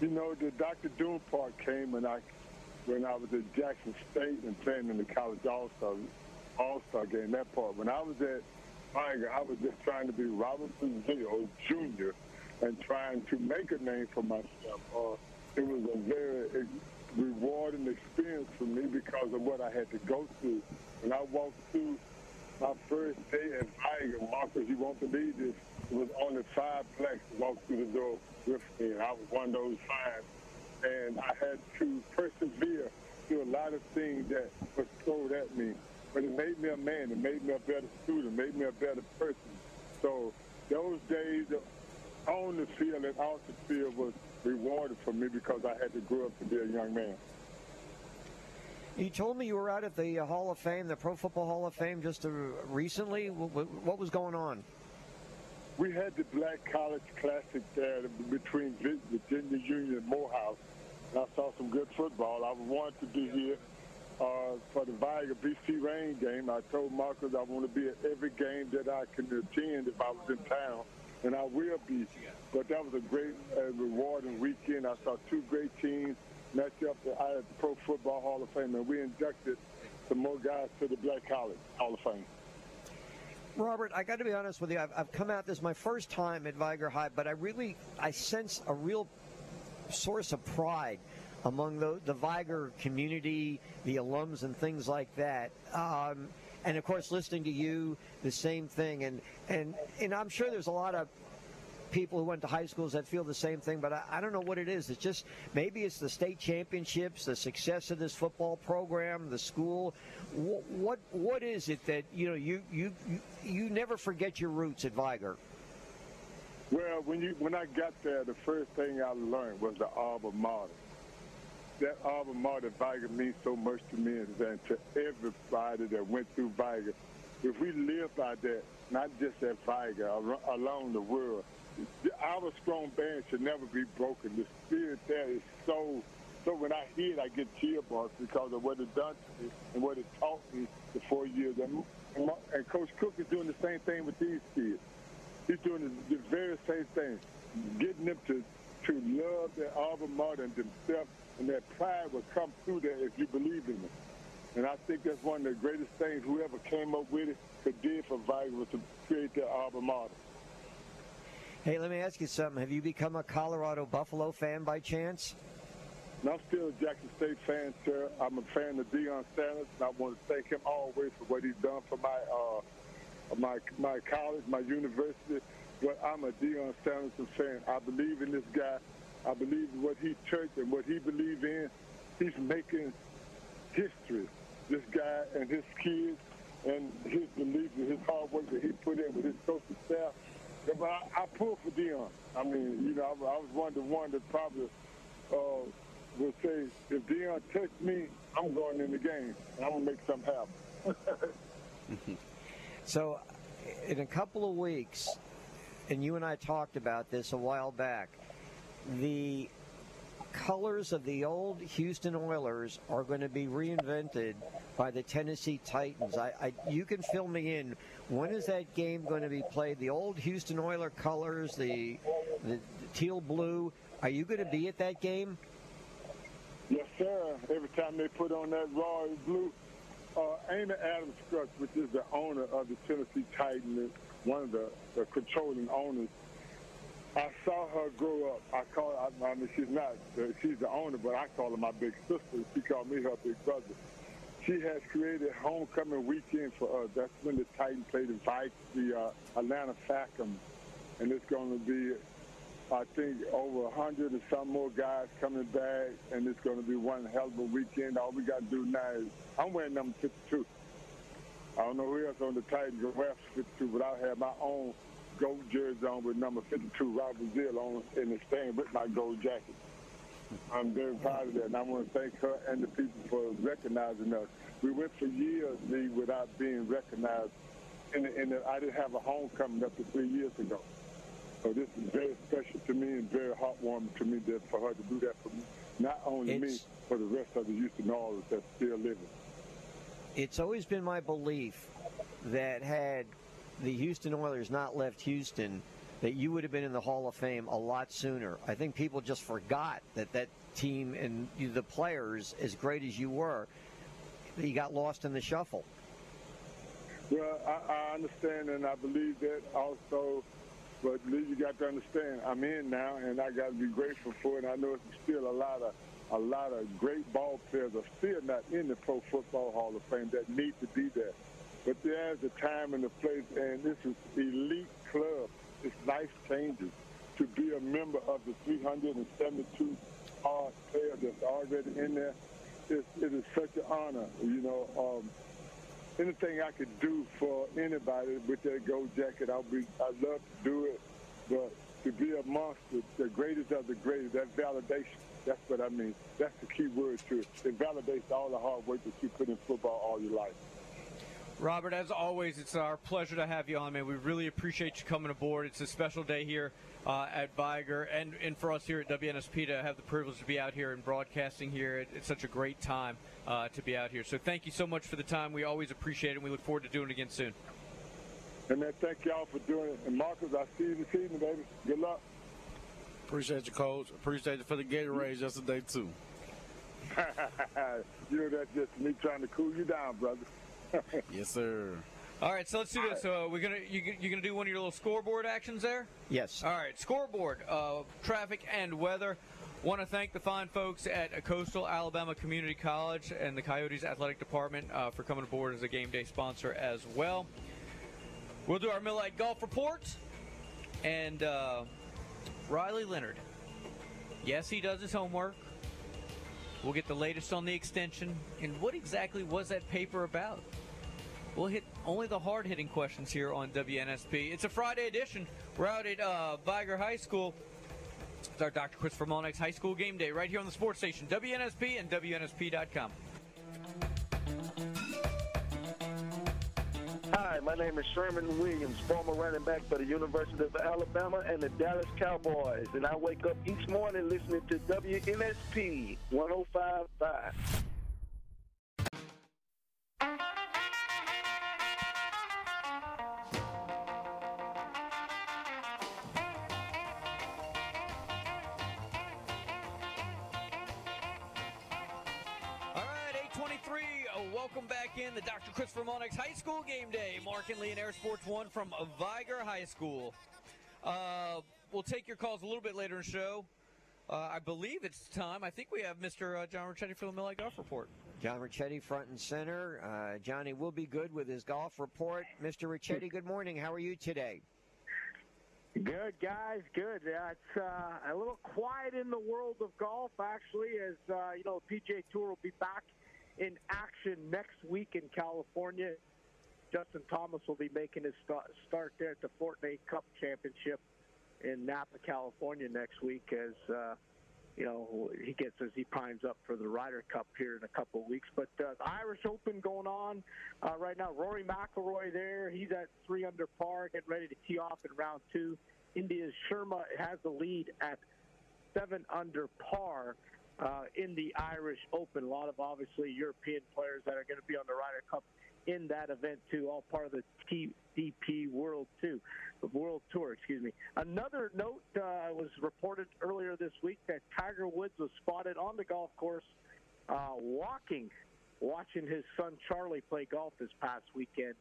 [SPEAKER 18] You know, the Dr. Doom part came when I when I was at Jackson State and playing in the college All Star All Star game. That part. When I was at Vigor, I was just trying to be Robinson Brazile Jr. and trying to make a name for myself. Uh, it was a very rewarding experience for me because of what I had to go through. When I walked through my first day at Vigor, Marcus, you won't believe this, it was only five blacks walked through the door with me, and I was one of those five. And I had to persevere through a lot of things that was thrown at me. But it made me a man. It made me a better student. It made me a better person. So those days on the field and off the field was rewarded for me because I had to grow up to be a young man.
[SPEAKER 3] You told me you were out at the uh, Hall of Fame, the Pro Football Hall of Fame, just uh, recently. What, was going on?
[SPEAKER 18] We had the Black College Classic there between Virginia Union and Morehouse. And I saw some good football. I wanted to be here uh, for the Vigor BC Rain game. I told Marcus I want to be at every game that I can attend if I was in town, and I will be. But that was a great uh, rewarding weekend. I saw two great teams match up at the Pro Football Hall of Fame, and we inducted some more guys to the Black College Hall of Fame.
[SPEAKER 3] Robert, I got to be honest with you. I've, I've come out. This my first time at Vigor High, but I really I sense a real source of pride among the, the Vigor community, the alums, and things like that. Um, and of course, listening to you, the same thing. And and and I'm sure there's a lot of people who went to high schools that feel the same thing, but I, I don't know what it is. It's just maybe it's the state championships, the success of this football program, the school. What what, what is it that you know you, you you never forget your roots at Vigor?
[SPEAKER 18] Well, when you when I got there, the first thing I learned was the alma mater. That alma mater Vigor means so much to me and to everybody that went through Vigor. If we live by that, not just at Vigor, along the world, our strong band should never be broken. The spirit there is so. So when I hear it, I get tear because of what it done to me and what it taught me the four years. And, and, and Coach Cook is doing the same thing with these kids. He's doing the, the very same thing, getting them to to love their alma mater and themselves, and that pride will come through there if you believe in it. And I think that's one of the greatest things whoever came up with it could did for was to create their alma mater.
[SPEAKER 3] Hey, let me ask you something. Have you become a Colorado Buffalo fan by chance?
[SPEAKER 18] And I'm still a Jackson State fan, sir. I'm a fan of Deion Sanders, and I want to thank him always for what he's done for my uh, my my college, my university. But I'm a Deion Sanders fan. I believe in this guy. I believe what he church and what he believes in. He's making history. This guy and his kids and his belief and his hard work that he put in with his coaching staff. But I, I pull for Deion. I mean, you know, I, I was one of the one that probably uh, would say, if Deion touched me, I'm going in the game. And I'm to make something happen.
[SPEAKER 3] So, in a couple of weeks, and you and I talked about this a while back, the colors of the old Houston Oilers are going to be reinvented by the Tennessee Titans. I, I, you can fill me in. When is that game going to be played? The old Houston Oiler colors, the, the teal blue. Are you going to be at that game?
[SPEAKER 18] Yes, sir. Every time they put on that raw blue, uh, Amy Adams Strunk, which is the owner of the Tennessee Titans, one of the, the controlling owners, I saw her grow up. I call her, I, mean, she's not, uh, she's the owner, but I call her my big sister. She called me her big brother. she has created homecoming weekend for us. That's when the Titans play the Vikes, the uh, Atlanta Falcons, and it's going to be, I think, over 100 and some more guys coming back, and it's going to be one hell of a weekend. All we got to do now is, I'm wearing number 52. I don't know who else on the Titans will wear 52, but I'll have my own gold jersey on with number 52, Robert Brazile, on in the stand with my gold jacket. I'm very proud of that, and I want to thank her and the people for recognizing us. We went for years, Lee, without being recognized, and, and I didn't have a homecoming up to three years ago. So this is very special to me and very heartwarming to me that for her to do that for me. Not only me,
[SPEAKER 3] It's-
[SPEAKER 18] for the rest of the Houston Oilers that's still living.
[SPEAKER 3] It's always been my belief that had the Houston Oilers not left Houston, that you would have been in the Hall of Fame a lot sooner. I think people just forgot that that team and the players, as great as you were, you got lost in the shuffle.
[SPEAKER 18] Well, I, I understand and I believe that also, but Lee, you got to understand, I'm in now, and I got to be grateful for it. And I know it's still a lot of a lot of great ball players are still not in the Pro Football Hall of Fame that need to be there. But there's a time and a place, and this is elite club. It's life changing to be a member of the 372 hard players that's already in there. It, it is such an honor, you know. Um, anything I could do for anybody with that gold jacket, I'll be. I'd love to do it. But to be amongst the, the greatest of the greatest, that validation. That's what I mean. That's the key word to it. It validates all the hard work that you put in football all your life.
[SPEAKER 2] Robert, as always, it's our pleasure to have you on, man. We really appreciate you coming aboard. It's a special day here uh, at Vigor, and, and for us here at WNSP to have the privilege to be out here and broadcasting here. It, it's such a great time uh, to be out here. So thank you so much for the time. We always appreciate it, and we look forward to doing it again soon.
[SPEAKER 18] And man, thank y'all for doing it. And Marcus, I see you this evening, baby. Good luck.
[SPEAKER 16] Appreciate you, coach. Appreciate you for the Gatorade yesterday too.
[SPEAKER 18] you know, that's just me trying to cool you down, brother.
[SPEAKER 16] Yes, sir.
[SPEAKER 2] All right, so let's do this. So we're gonna you, you gonna do one of your little scoreboard actions there?
[SPEAKER 3] Yes.
[SPEAKER 2] All right, scoreboard, uh, traffic and weather. Want to thank the fine folks at Coastal Alabama Community College and the Coyotes Athletic Department uh, for coming aboard as a game day sponsor as well. We'll do our Millite Golf Report and uh, Riley Leonard. Yes, he does his homework. We'll get the latest on the extension and what exactly was that paper about. We'll hit only the hard hitting questions here on WNSP. It's a Friday edition. We're out at uh, Vigor High School. It's our Dr. Christopher Mullenix High School game day right here on the sports station, WNSP and WNSP.com.
[SPEAKER 19] Hi, my name is Sherman Williams, former running back for the University of Alabama and the Dallas Cowboys, and I wake up each morning listening to WNSP 105.5.
[SPEAKER 2] welcome back in the Dr. Christopher Mullenix High School game day. Mark and Lee and Air Sports One from Vigor High School. Uh, we'll take your calls a little bit later in the show. Uh, I believe it's time. I think we have Mr. Uh, John Ricchetti for the Millite Golf Report.
[SPEAKER 3] John Ricchetti, front and center. Uh, Johnny will be good with his golf report. Mr. Ricchetti, good morning. How are you today?
[SPEAKER 14] Good guys, good. Yeah, it's uh, a little quiet in the world of golf actually, as uh, you know, PGA Tour will be back in action next week in California. Justin Thomas will be making his start there at the Fortinet Cup Championship in Napa, California next week, as uh, you know he gets as he primes up for the Ryder Cup here in a couple of weeks. But uh, the Irish Open going on uh, right now. Rory McIlroy there, he's at three under par, getting ready to tee off in round two. India's Sharma has the lead at seven under par uh, in the Irish Open. A lot of obviously European players that are going to be on the Ryder Cup in that event too, all part of the TDP World Two, World Tour. Excuse me. Another note uh, was reported earlier this week that Tiger Woods was spotted on the golf course uh, walking, watching his son Charlie play golf this past weekend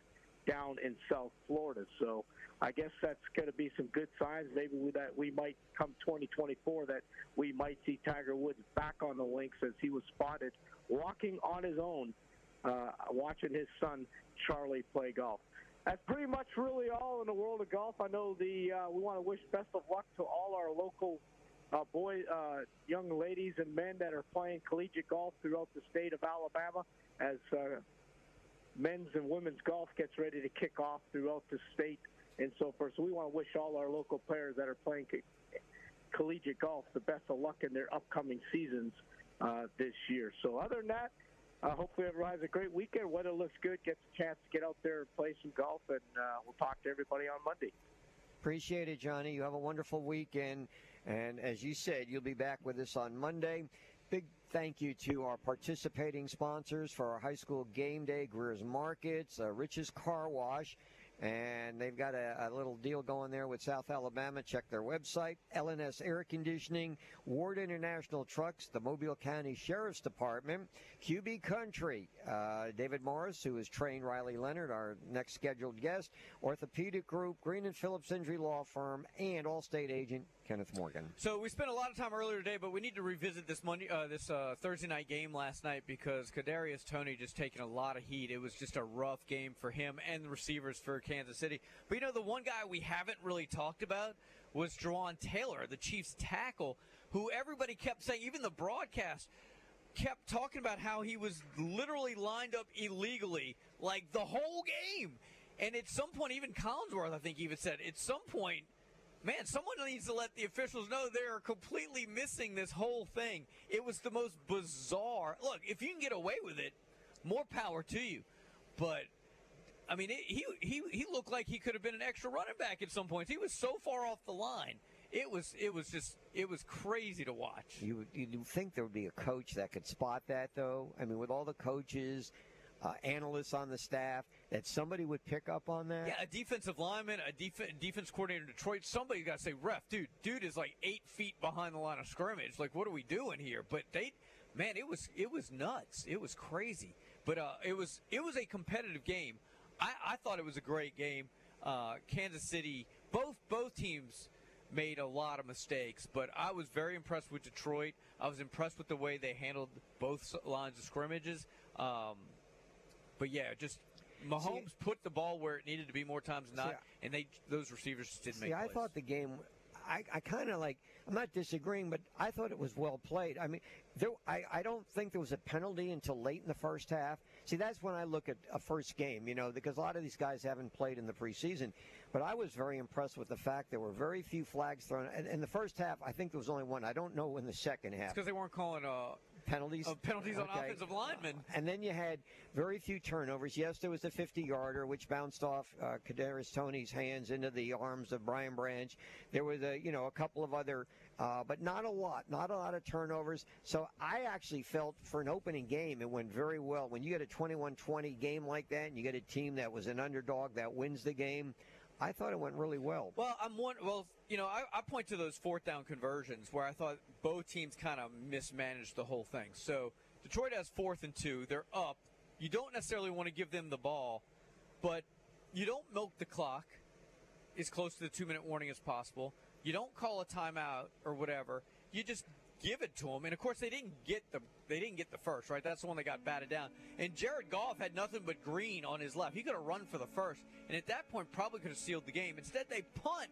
[SPEAKER 14] down in South Florida. So I guess that's going to be some good signs. Maybe we, that we might come 2024 that we might see Tiger Woods back on the links as he was spotted walking on his own uh, watching his son Charlie play golf. That's pretty much really all in the world of golf. I know the uh, we want to wish best of luck to all our local uh, boy, uh, young ladies and men that are playing collegiate golf throughout the state of Alabama as uh, men's and women's golf gets ready to kick off throughout the state and so forth. So we want to wish all our local players that are playing co- collegiate golf the best of luck in their upcoming seasons uh, this year. So other than that, uh, hopefully everyone has a great weekend. Weather looks good. Gets a chance to get out there and play some golf, and uh, we'll talk to everybody on Monday.
[SPEAKER 3] Appreciate it, Johnny. You have a wonderful weekend. And as you said, you'll be back with us on Monday. Big thank you to our participating sponsors for our high school game day, Greer's Markets, uh, Rich's Car Wash, and they've got a, a little deal going there with South Alabama. Check their website. LNS Air Conditioning, Ward International Trucks, the Mobile County Sheriff's Department, QB Country, uh, David Morris, who has trained Riley Leonard, our next scheduled guest, Orthopedic Group, Green and Phillips Injury Law Firm, and Allstate agent Kenneth Morgan.
[SPEAKER 2] So we spent a lot of time earlier today, but we need to revisit this Monday, uh, this uh, Thursday night game last night because Kadarius Toney just taking a lot of heat. It was just a rough game for him and the receivers for Kansas City. But you know, the one guy we haven't really talked about was Jawaan Taylor, the Chiefs tackle, who everybody kept saying, even the broadcast kept talking about how he was literally lined up illegally, like the whole game. And at some point, even Collinsworth, I think, even said, at some point, man, someone needs to let the officials know they are completely missing this whole thing. It was the most bizarre. Look, if you can get away with it, more power to you. But I mean, it, he he he looked like he could have been an extra running back at some points. He was so far off the line. It was it was just it was crazy to watch.
[SPEAKER 3] You you think there would be a coach that could spot that, though. I mean, with all the coaches, uh, analysts on the staff, that somebody would pick up on that.
[SPEAKER 2] Yeah, a defensive lineman, a def- defense coordinator in Detroit, somebody got to say, ref, dude, dude is like eight feet behind the line of scrimmage. Like, what are we doing here? But they, man, it was it was nuts. It was crazy. But uh, it was it was a competitive game. I, I thought it was a great game. Uh, Kansas City, both both teams made a lot of mistakes, but I was very impressed with Detroit. I was impressed with the way they handled both lines of scrimmages. Um, but yeah, just Mahomes put the ball where it needed to be more times than not,
[SPEAKER 3] See,
[SPEAKER 2] and they those receivers just didn't make.
[SPEAKER 3] See,
[SPEAKER 2] make
[SPEAKER 3] I
[SPEAKER 2] plays.
[SPEAKER 3] thought the game. I, I kind of like. I'm not disagreeing, but I thought it was well played. I mean, there, I, I don't think there was a penalty until late in the first half. See, that's when I look at a first game, you know, because a lot of these guys haven't played in the preseason. But I was very impressed with the fact there were very few flags thrown. And in the first half, I think there was only one. I don't know in the second half.
[SPEAKER 2] because they weren't calling uh,
[SPEAKER 3] penalties.
[SPEAKER 2] uh, penalties on
[SPEAKER 3] Okay.
[SPEAKER 2] offensive linemen.
[SPEAKER 3] And then you had very few turnovers. Yes, there was a 50-yarder which bounced off uh, Kadarius Toney's hands into the arms of Brian Branch. There was a you know a couple of other, uh, but not a lot, not a lot of turnovers. So I actually felt for an opening game it went very well. When you get a 21-20 game like that, and you get a team that was an underdog that wins the game, I thought it went really well.
[SPEAKER 2] Well, I'm one. Well, you know, I, I point to those fourth down conversions where I thought both teams kind of mismanaged the whole thing. So Detroit has fourth and two. They're up. You don't necessarily want to give them the ball, but you don't milk the clock as close to the two minute warning as possible. You don't call a timeout or whatever. You just give it to them. And of course, they didn't get the they didn't get the first right. That's the one that got batted down. And Jared Goff had nothing but green on his left. He could have run for the first, and at that point probably could have sealed the game. Instead, they punt.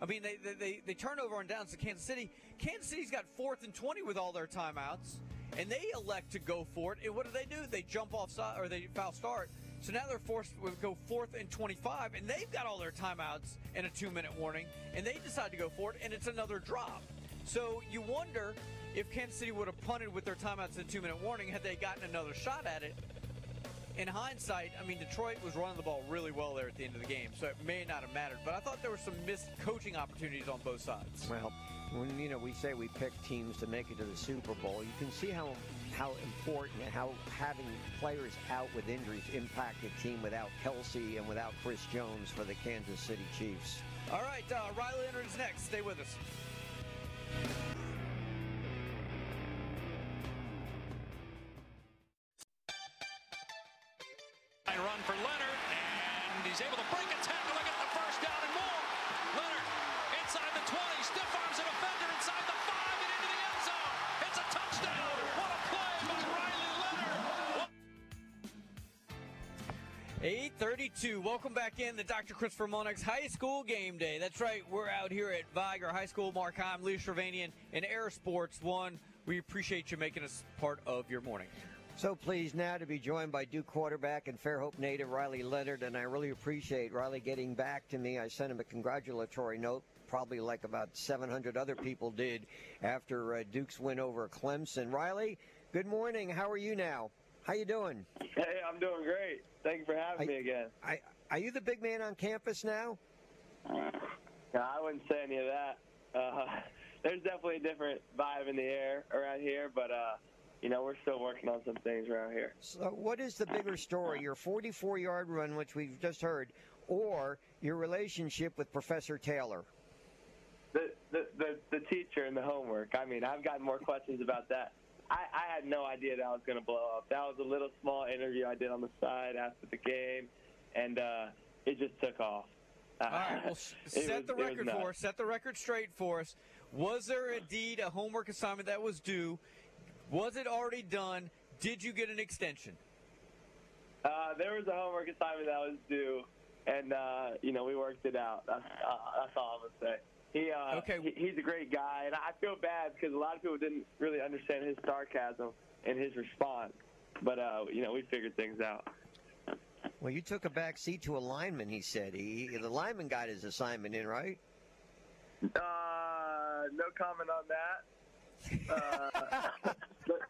[SPEAKER 2] I mean, they they, they, turn over on downs to Kansas City. Kansas City's got fourth and twenty with all their timeouts, and they elect to go for it. And what do they do? They jump off side or they foul start. So now they're forced to go fourth and 25, and they've got all their timeouts and a two minute warning, and they decide to go for it, and it's another drop. So you wonder if Kansas City would have punted with their timeouts and two minute warning had they gotten another shot at it. In hindsight, I mean, Detroit was running the ball really well there at the end of the game, so it may not have mattered. But I thought there were some missed coaching opportunities on both sides.
[SPEAKER 3] Well, when you know we say we pick teams to make it to the Super Bowl, you can see how how important and how having players out with injuries impacted a team without Kelce and without Chris Jones for the Kansas City Chiefs.
[SPEAKER 2] All right, uh, Riley Leonard next. Stay with us.
[SPEAKER 20] He's able to break a tackle and get the first down and more. Leonard inside the 20, stiff arms a defender inside the five and into the end zone. It's a touchdown. What a play by Riley Leonard.
[SPEAKER 2] 832. Welcome back in the Dr. Christopher Mullenix High School Game Day. That's right. We're out here at Vigor High School. Mark Heim, Lee Shirvanian, and Air Sports One. We appreciate you making us part of your morning.
[SPEAKER 3] So pleased now to be joined by Duke quarterback and Fairhope native Riley Leonard, and I really appreciate Riley getting back to me. I sent him a congratulatory note, probably like about 700 other people did after uh, Duke's win over Clemson. Riley, good morning. How are you now? How you doing?
[SPEAKER 21] Hey, I'm doing great. Thank you for having
[SPEAKER 3] I-
[SPEAKER 21] me again.
[SPEAKER 3] I, are you the big man on campus now?
[SPEAKER 21] No, I wouldn't say any of that. Uh, there's definitely a different vibe in the air around here, but uh, you know we're still working on some things around here.
[SPEAKER 3] So, what is the bigger story, your 44 yard run, which we've just heard, or your relationship with Professor Taylor?
[SPEAKER 21] The, the the the teacher and the homework. I mean, I've gotten more questions about that. I, I had no idea that I was going to blow up. That was a little small interview I did on the side after the game, and uh, it just took off. Uh,
[SPEAKER 2] All right, well,
[SPEAKER 21] it
[SPEAKER 2] set
[SPEAKER 21] was-
[SPEAKER 2] the record for us. Set the record straight for us. Was there indeed a homework assignment that was due? Was it already done? Did you get an extension?
[SPEAKER 21] Uh, there was a homework assignment that was due, and uh, you know we worked it out. That's, uh, that's all I'm gonna say. He, uh,
[SPEAKER 2] Okay.
[SPEAKER 21] he, he's a great guy, and I feel bad because a lot of people didn't really understand his sarcasm and his response. But uh, you know we figured things out.
[SPEAKER 3] Well, you took a back seat to a lineman, he said. He, the lineman got his assignment in, right?
[SPEAKER 21] Uh, no comment on that. Uh,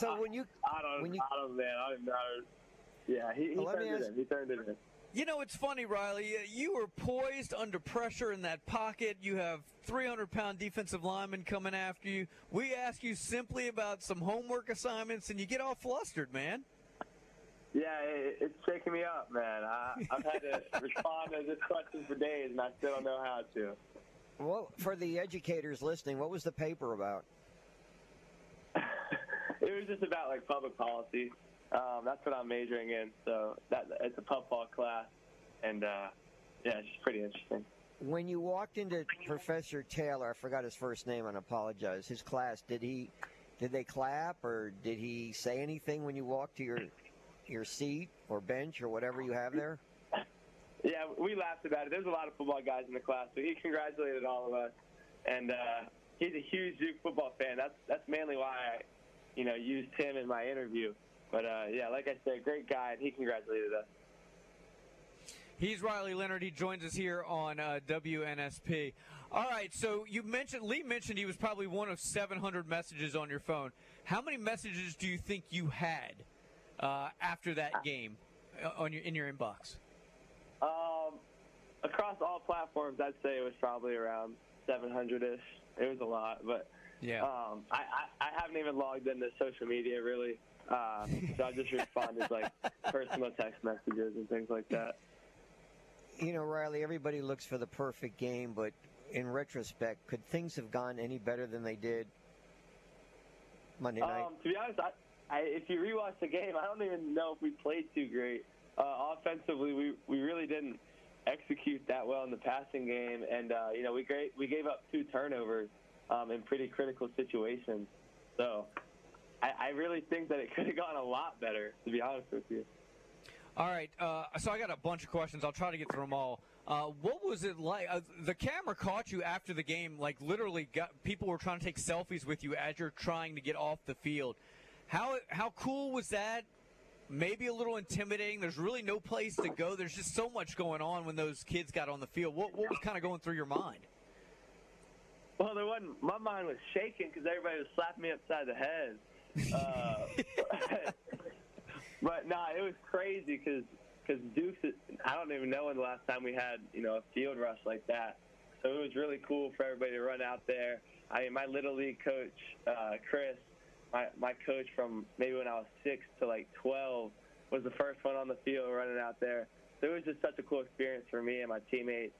[SPEAKER 3] So when you,
[SPEAKER 21] I don't,
[SPEAKER 3] when you-
[SPEAKER 21] I don't, man, I don't know. Yeah, he, he
[SPEAKER 2] oh, let
[SPEAKER 21] turned it
[SPEAKER 2] ask-
[SPEAKER 21] in. He turned it in.
[SPEAKER 2] You know, it's funny, Riley. You were poised under pressure in that pocket. You have 300 pound defensive linemen coming after you. We ask you simply about some homework assignments, and you get all flustered, man.
[SPEAKER 21] Yeah, it, it's shaking me up, man. I, I've had to respond to this question for days, and I still don't know how to.
[SPEAKER 3] Well, for the educators listening, what was the paper about?
[SPEAKER 21] It was just about like public policy. Um, that's what I'm majoring in, so that it's a pub pol class, and uh, yeah, it's pretty interesting.
[SPEAKER 3] When you walked into Professor Taylor, I forgot his first name, and I apologize. His class, did he, did they clap or did he say anything when you walked to your, your seat or bench or whatever you have there?
[SPEAKER 21] Yeah, we laughed about it. There's a lot of football guys in the class, so he congratulated all of us, and uh, he's a huge Duke football fan. That's that's mainly why I, you know, used him in my interview. But uh, yeah, like I said, great guy, and he congratulated us.
[SPEAKER 2] He's Riley Leonard. He joins us here on uh, WNSP. All right, so you mentioned Lee mentioned he was probably one of 700 messages on your phone. How many messages do you think you had uh, after that game uh, on your in your inbox?
[SPEAKER 21] Um, across all platforms, I'd say it was probably around 700ish. It was a lot, but
[SPEAKER 2] yeah,
[SPEAKER 21] um, I, I I haven't even logged into social media really. Uh, so I just responded like personal text messages and things like that.
[SPEAKER 3] You know, Riley, everybody looks for the perfect game, but in retrospect, could things have gone any better than they did Monday night?
[SPEAKER 21] Um, to be honest, I, I, if you rewatch the game, I don't even know if we played too great. Uh, offensively, we we really didn't execute that well in the passing game, and uh, you know we great, we gave up two turnovers um, in pretty critical situations. So I, I really think that it could have gone a lot better, to be honest with you.
[SPEAKER 2] All right, uh, so I got a bunch of questions. I'll try to get through them all. Uh, what was it like? Uh, the camera caught you after the game, like literally, got people were trying to take selfies with you as you're trying to get off the field. How how cool was that? Maybe a little intimidating. There's really no place to go. There's just so much going on when those kids got on the field. What what was kind of going through your mind?
[SPEAKER 21] Well, there wasn't. My mind was shaking because everybody was slapping me upside the head. Uh, but nah, it was crazy because because Duke's. I don't even know when the last time we had you know a field rush like that. So it was really cool for everybody to run out there. I mean, my little league coach, uh, Chris, my my coach from maybe when I was six to like twelve, was the first one on the field running out there. So it was just such a cool experience for me and my teammates,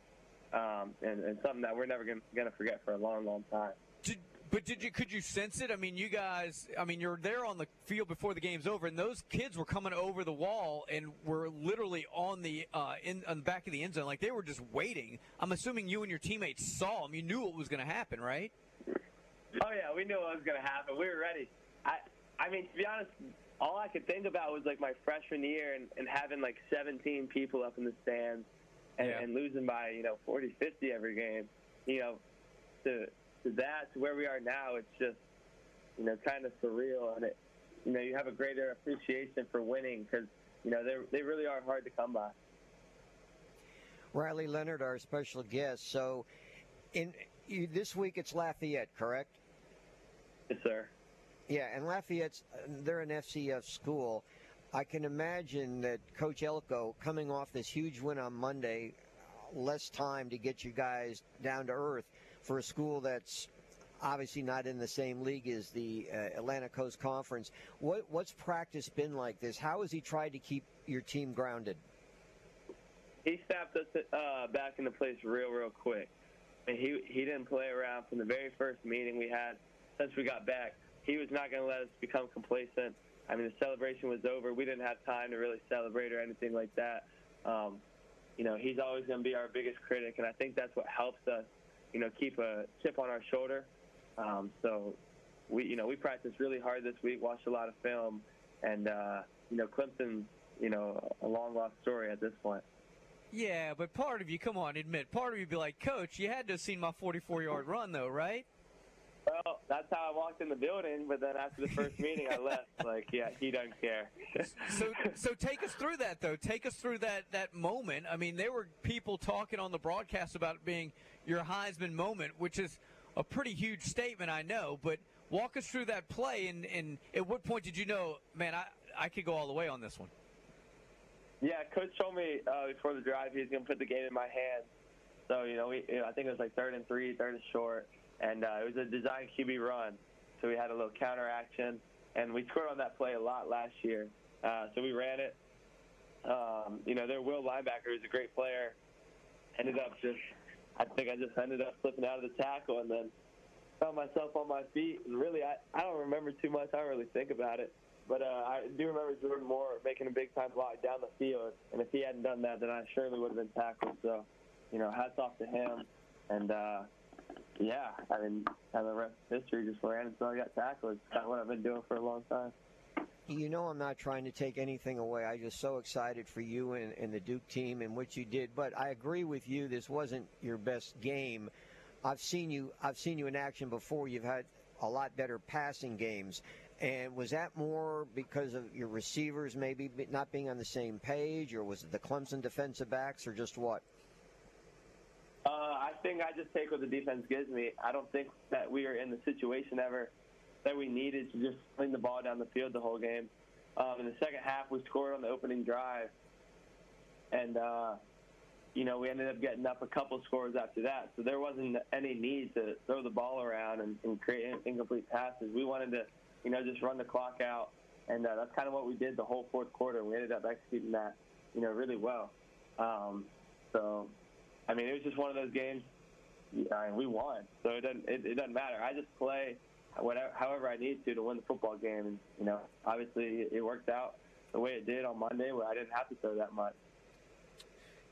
[SPEAKER 21] um, and, and something that we're never gonna, gonna forget for a long, long time.
[SPEAKER 2] Did, but did you could you sense it? I mean, you guys. I mean, you're there on the field before the game's over, and those kids were coming over the wall and were literally on the uh, in on the back of the end zone, like they were just waiting. I'm assuming you and your teammates saw them. You knew what was going to happen, right?
[SPEAKER 21] Oh yeah, we knew what was gonna happen. We were ready. I I mean, to be honest, all I could think about was like my freshman year and, and having like 17 people up in the stands and,
[SPEAKER 2] Yeah.
[SPEAKER 21] and losing by you know 40, 50 every game. You know, to to that to where we are now, it's just you know kind of surreal, and it you know you have a greater appreciation for winning because you know they they really are hard to come by.
[SPEAKER 3] Riley Leonard, our special guest. So, in you, this week it's Lafayette, correct?
[SPEAKER 21] Yes, sir.
[SPEAKER 3] Yeah, and Lafayette's they're an FCS school. I can imagine that Coach Elko coming off this huge win on Monday, less time to get you guys down to earth for a school that's obviously not in the same league as the uh, Coast Conference. What what's practice been like this? How has he tried to keep your team grounded?
[SPEAKER 21] he snapped us uh, back into place real, real quick. He he didn't play around from the very first meeting we had since we got back. He was not going to let us become complacent. I mean, the celebration was over. We didn't have time to really celebrate or anything like that. Um, you know, he's always going to be our biggest critic, and I think that's what helps us, you know, keep a chip on our shoulder. Um, so, we, you know, we practiced really hard this week, watched a lot of film, and uh, you know, Clemson's, you know, a long lost story at this point.
[SPEAKER 2] Yeah, but part of you, come on, admit, part of you be like, Coach, you had to have seen my 44 yard run, though, right?
[SPEAKER 21] Well, that's how I walked in the building, but then after the first meeting, I left. Like, yeah, he doesn't care.
[SPEAKER 2] so, so take us through that, though. Take us through that that moment. I mean, there were people talking on the broadcast about it being your Heisman moment, which is a pretty huge statement, I know. But walk us through that play, and, and at what point did you know, man, I I could go all the way on this one?
[SPEAKER 21] Yeah, coach told me uh, before the drive he was going to put the game in my hands. So you know, we you know, I think it was like third and three, third and short, and uh, it was a design QB run. So we had a little counter action, and we scored on that play a lot last year. Uh, so we ran it. Um, you know, their Will linebacker is a great player. Ended up just, I think I just ended up slipping out of the tackle, and then found myself on my feet. And really, I I don't remember too much. I don't really think about it. But uh, I do remember Jordan Moore making a big time block down the field, and if he hadn't done that, then I surely would have been tackled. So, you know, hats off to him. And uh, yeah, I mean, and the rest of history just ran until I got tackled. It's kind of what I've been doing for a long time.
[SPEAKER 3] You know, I'm not trying to take anything away. I'm just so excited for you and, and the Duke team and what you did. But I agree with you. This wasn't your best game. I've seen you. I've seen you in action before. You've had a lot better passing games. And was that more because of your receivers maybe not being on the same page, or was it the Clemson defensive backs, or just what?
[SPEAKER 21] Uh, I think I just take what the defense gives me. I don't think that we are in the situation ever that we needed to just sling the ball down the field the whole game. Um, in the second half, we scored on the opening drive, and uh, you know we ended up getting up a couple scores after that. So there wasn't any need to throw the ball around and, and create incomplete passes. We wanted to, you know, just run the clock out, and uh, that's kind of what we did the whole fourth quarter. We ended up executing that, you know, really well. Um, so, I mean, it was just one of those games. I we won, so it doesn't it, it doesn't matter. I just play whatever, however I need to to win the football game, and you know, obviously it, it worked out the way it did on Monday, where I didn't have to throw that much.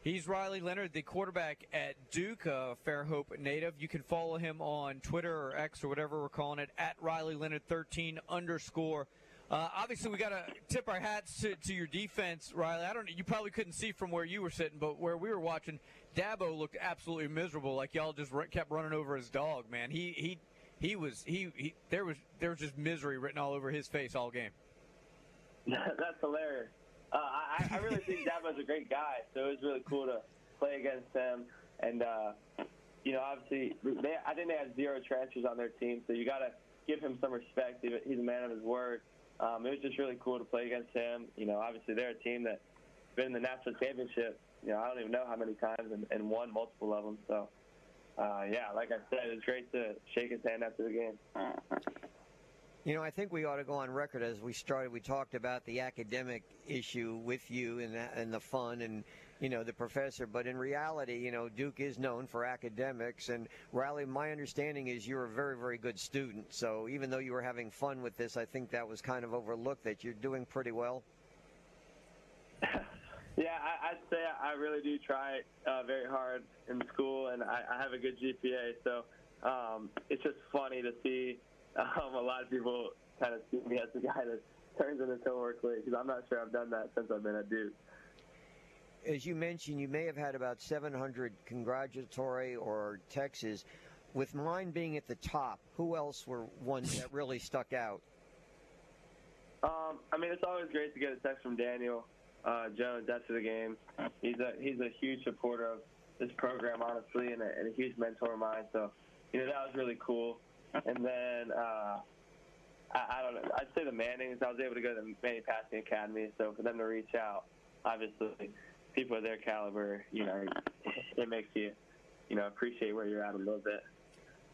[SPEAKER 2] He's Riley Leonard, the quarterback at Duke, a Fairhope native. You can follow him on Twitter or X or whatever we're calling it at Riley Leonard 13 underscore. Uh, obviously, we got to tip our hats to, to your defense, Riley. I don't. Know you probably couldn't see from where you were sitting, but where we were watching, Dabo looked absolutely miserable. Like y'all just r- kept running over his dog, man. He he he was he, he there was there was just misery written all over his face all game.
[SPEAKER 21] That's hilarious. Uh, I, I really think Dabo's a great guy, so it was really cool to play against him. And uh, you know, obviously, they, I think they had zero transfers on their team, so you got to give him some respect. He's a man of his word. Um, it was just really cool to play against him. You know, obviously they're a team that's been in the national championship. You know, I don't even know how many times and, and won multiple of them. So, uh, yeah, like I said, it was great to shake his hand after the game.
[SPEAKER 3] You know, I think we ought to go on record as we started. We talked about the academic issue with you and that, and the fun and you know the professor, but in reality, you know, Duke is known for academics. And Riley, my understanding is you're a very, very good student. So even though you were having fun with this, I think that was kind of overlooked. That you're doing pretty well.
[SPEAKER 21] Yeah, I, I'd say I really do try uh, very hard in school, and I, I have a good GPA. So um, it's just funny to see, um, a lot of people kind of see me as the guy that turns in his homework late because I'm not sure I've done that since I've been at Duke.
[SPEAKER 3] As you mentioned, you may have had about 700 congratulatory or texts. With mine being at the top, who else were ones that really stuck out?
[SPEAKER 21] Um, I mean, it's always great to get a text from Daniel uh, Jones after the game. He's a he's a huge supporter of this program, honestly, and a, and a huge mentor of mine. So, you know, that was really cool. And then uh, I, I don't know. I'd say the Mannings. I was able to go to the Manning Passing Academy, so for them to reach out, obviously, people of their caliber, you know, it makes you, you know, appreciate where you're at a little bit.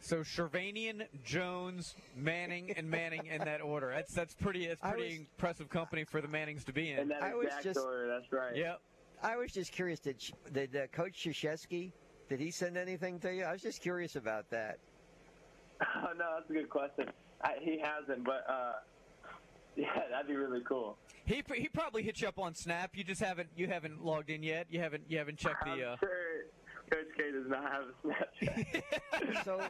[SPEAKER 2] So Shirvanian, Jones, Manning, and Manning in that order. That's that's pretty that's pretty
[SPEAKER 3] was-
[SPEAKER 2] impressive company for the Mannings to be in.
[SPEAKER 21] In that
[SPEAKER 3] I was just-
[SPEAKER 21] order, that's right.
[SPEAKER 2] Yep.
[SPEAKER 3] I was just curious. Did, did uh, Coach Krzyzewski, did he send anything to you? I was just curious about that.
[SPEAKER 21] Oh, no, that's a good question. I, he hasn't, but uh, yeah, that'd be really cool.
[SPEAKER 2] He he probably hit you up on Snap. You just haven't you haven't logged in yet. You haven't you haven't checked the. Uh...
[SPEAKER 21] Sure Coach K does not have a Snapchat.
[SPEAKER 3] so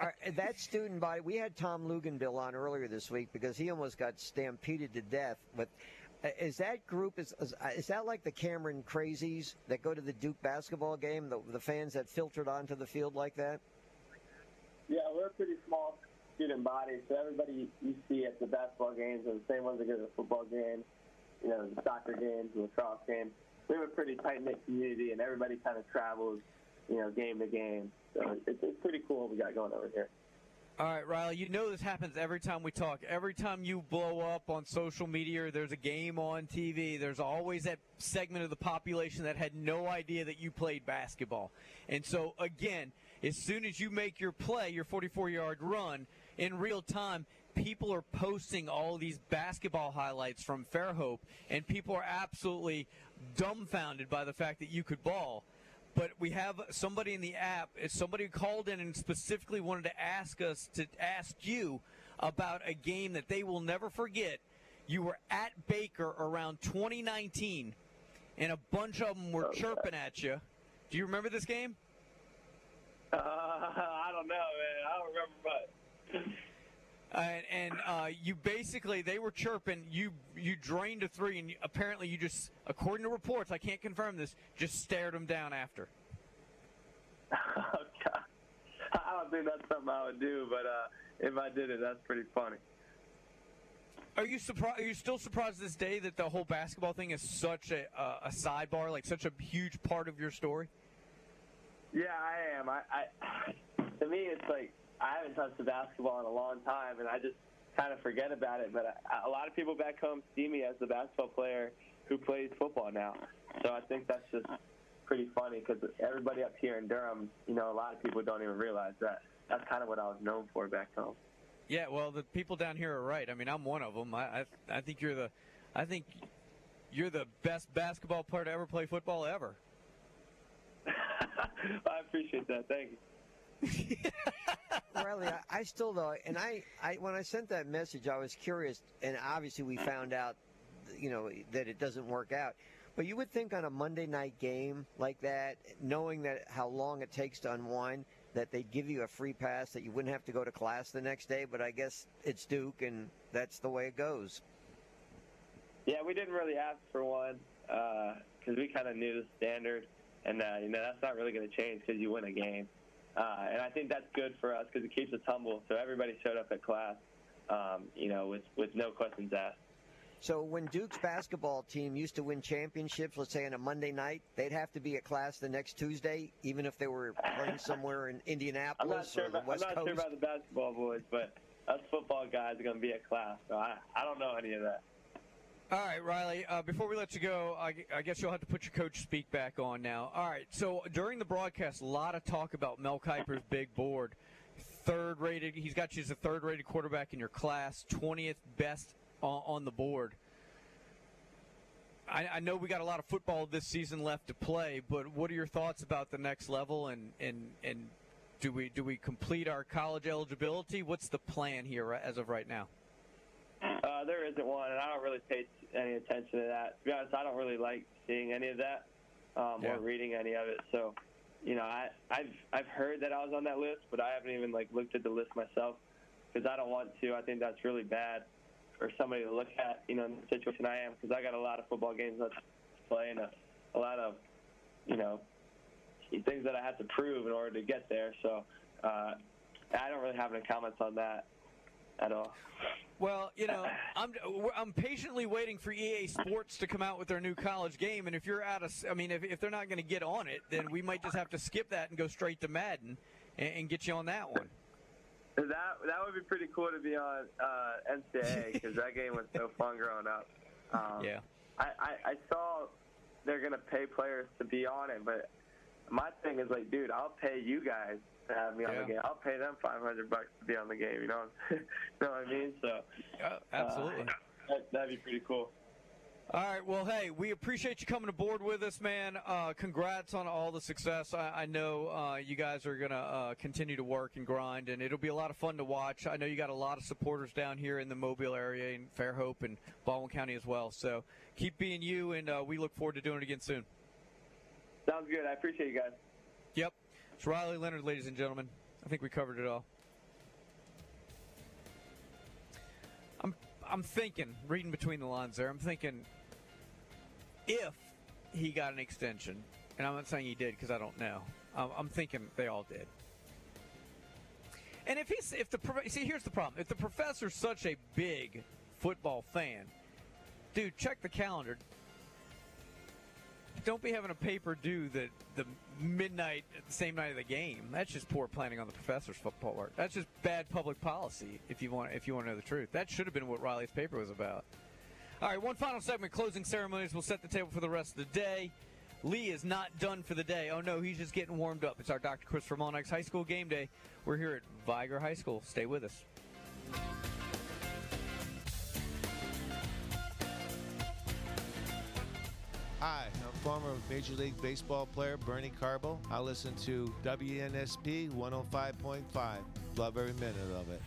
[SPEAKER 3] our, that student body, we had Tom Luginbill on earlier this week because he almost got stampeded to death. But uh, is that group is is, uh, is that like the Cameron crazies that go to the Duke basketball game? The, the fans that filtered onto the field like that?
[SPEAKER 21] Yeah, we're a pretty small student body, so everybody you see at the basketball games are the same ones that go to the football games, you know, the soccer games, the lacrosse games. We have a pretty tight knit community, and everybody kind of travels, you know, game to game. So it's, it's pretty cool what we got going over here.
[SPEAKER 2] All right, Riley. You know this happens every time we talk. Every time you blow up on social media, or there's a game on TV. There's always that segment of the population that had no idea that you played basketball. And so again, as soon as you make your play, your 44-yard run in real time, people are posting all these basketball highlights from Fairhope, and people are absolutely dumbfounded by the fact that you could ball but we have somebody in the app. Somebody called in and specifically wanted to ask us to ask you about a game that they will never forget. You were at Baker around 2019, and a bunch of them were chirping at you. Do you remember this game?
[SPEAKER 21] Uh, I don't know, man. I don't remember much.
[SPEAKER 2] And, and uh, you basically they were chirping. You you drained a three, and you, apparently you just, according to reports, I can't confirm this, just stared them down after.
[SPEAKER 21] Oh, God. I don't think that's something I would do, but uh, if I did it, that's pretty funny.
[SPEAKER 2] Are you surprised? Are you still surprised this day that the whole basketball thing is such a uh, a sidebar, like such a huge part of your story?
[SPEAKER 21] Yeah, I am. I, I to me, it's like I haven't touched the basketball in a long time, and I just kind of forget about it. But I, a lot of people back home see me as the basketball player who plays football now. So I think that's just pretty funny because everybody up here in Durham, you know, a lot of people don't even realize that. That's kind of what I was known for back home.
[SPEAKER 2] Yeah, well, the people down here are right. I mean, I'm one of them. I I, I think you're the, I think you're the best basketball player to ever play football ever.
[SPEAKER 21] I appreciate that. Thank you.
[SPEAKER 3] Riley, I, I still though, and I, I when I sent that message, I was curious, and obviously we found out, you know, that it doesn't work out. But you would think on a Monday night game like that, knowing that how long it takes to unwind, that they'd give you a free pass, that you wouldn't have to go to class the next day. But I guess it's Duke, and that's the way it goes.
[SPEAKER 21] Yeah, we didn't really ask for one because we kind of knew the standard, and uh, you know that's not really going to change because you win a game. Uh, and I think that's good for us because it keeps us humble. So everybody showed up at class, um, you know, with with no questions asked.
[SPEAKER 3] So when Duke's basketball team used to win championships, let's say on a Monday night, they'd have to be at class the next Tuesday, even if they were playing somewhere in
[SPEAKER 21] I'm
[SPEAKER 3] Indianapolis
[SPEAKER 21] not sure
[SPEAKER 3] or the
[SPEAKER 21] about, I'm not
[SPEAKER 3] Coast.
[SPEAKER 21] sure about the basketball boys, but us football guys are going to be at class. So I I don't know any of that.
[SPEAKER 2] All right, Riley. Uh, before we let you go, I, I guess you'll have to put your coach speak back on now. All right. So during the broadcast, a lot of talk about Mel Kiper's big board. Third rated. He's got you as a third rated quarterback in your class, 20th best on, on the board. I, I know we got a lot of football this season left to play, but what are your thoughts about the next level and and and do we do we complete our college eligibility? What's the plan here as of right now?
[SPEAKER 21] Uh, there isn't one, and I don't really pay any attention to that. To be honest, I don't really like seeing any of that um,
[SPEAKER 2] Yeah.
[SPEAKER 21] or reading any of it. So, you know, I, I've I've heard that I was on that list, but I haven't even like looked at the list myself. because I don't want to. I think that's really bad for somebody to look at, you know, in the situation I am, because I got a lot of football games left to play and a, a lot of, you know, things that I have to prove in order to get there. So uh, I don't really have any comments on that at all.
[SPEAKER 2] Well, you know, I'm I'm patiently waiting for EA Sports to come out with their new college game, and if you're out of, I mean, if, if they're not going to get on it, then we might just have to skip that and go straight to Madden and, and get you on that one.
[SPEAKER 21] That that would be pretty cool to be on uh, NCAA because that game was so fun growing up. Um,
[SPEAKER 2] Yeah.
[SPEAKER 21] I, I, I saw they're gonna pay players to be on it, but my thing is like, dude, I'll pay you guys to have me on
[SPEAKER 2] Yeah.
[SPEAKER 21] the game. I'll pay them 500 bucks to be on the game. You know, you know what I mean? So
[SPEAKER 2] absolutely.
[SPEAKER 21] uh, that, that'd be pretty cool.
[SPEAKER 2] All right. Well, hey, we appreciate you coming aboard with us, man. Uh, congrats on all the success. I, I know uh, you guys are going to uh, continue to work and grind, and it'll be a lot of fun to watch. I know you got a lot of supporters down here in the Mobile area, in Fairhope and Baldwin County as well. So keep being you, and uh, we look forward to doing it again soon.
[SPEAKER 21] Sounds good. I appreciate you guys.
[SPEAKER 2] Yep. It's Riley Leonard, ladies and gentlemen. I think we covered it all. I'm I'm thinking, reading between the lines there, I'm thinking if he got an extension, and I'm not saying he did because I don't know. I'm, I'm thinking they all did. And if he's if the see here's the problem if the professor's such a big football fan, dude, check the calendar. Don't be having a paper due the the midnight the same night of the game. That's just poor planning on the professor's football work. That's just bad public policy. If you want if you want to know the truth, that should have been what Riley's paper was about. All right, one final segment, closing ceremonies. will set the table for the rest of the day. Lee is not done for the day. Oh no, he's just getting warmed up. It's our Dr. Christopher Mullenix High School game day. We're here at Vigor High School. Stay with us.
[SPEAKER 22] Hi, I'm former Major League Baseball player Bernie Carbo. I listen to WNSP 105.5. Love every minute of it.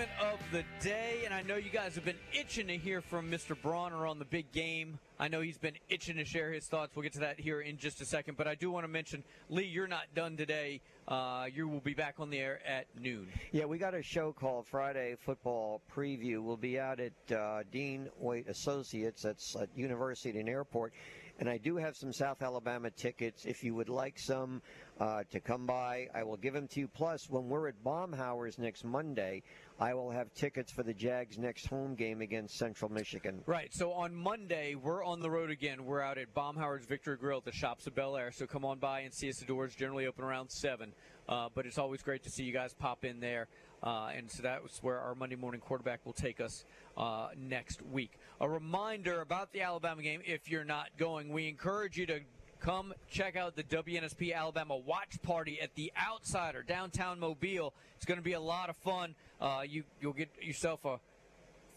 [SPEAKER 2] Segment of the day, and I know you guys have been itching to hear from Mr. Bronner on the big game. I know he's been itching to share his thoughts. We'll get to that here in just a second, but I do want to mention, Lee, you're not done today. Uh, you will be back on the air at noon.
[SPEAKER 3] Yeah, we got a show called Friday Football Preview. We'll be out at uh, Dean Waite Associates. That's at University and Airport. And I do have some South Alabama tickets. If you would like some uh, to come by, I will give them to you. Plus, when we're at Baumhower's next Monday, I will have tickets for the Jags' next home game against Central Michigan.
[SPEAKER 2] Right. So on Monday, we're on the road again. We're out at Baumhower's Victory Grill at the Shops of Bel Air. So come on by and see us. The doors generally open around 7. Uh, but it's always great to see you guys pop in there. Uh, and so that's where our Monday morning quarterback will take us uh, next week. A reminder about the Alabama game if you're not going, we encourage you to come check out the WNSP Alabama watch party at the Outsider downtown Mobile. It's going to be a lot of fun. Uh, you you'll get yourself a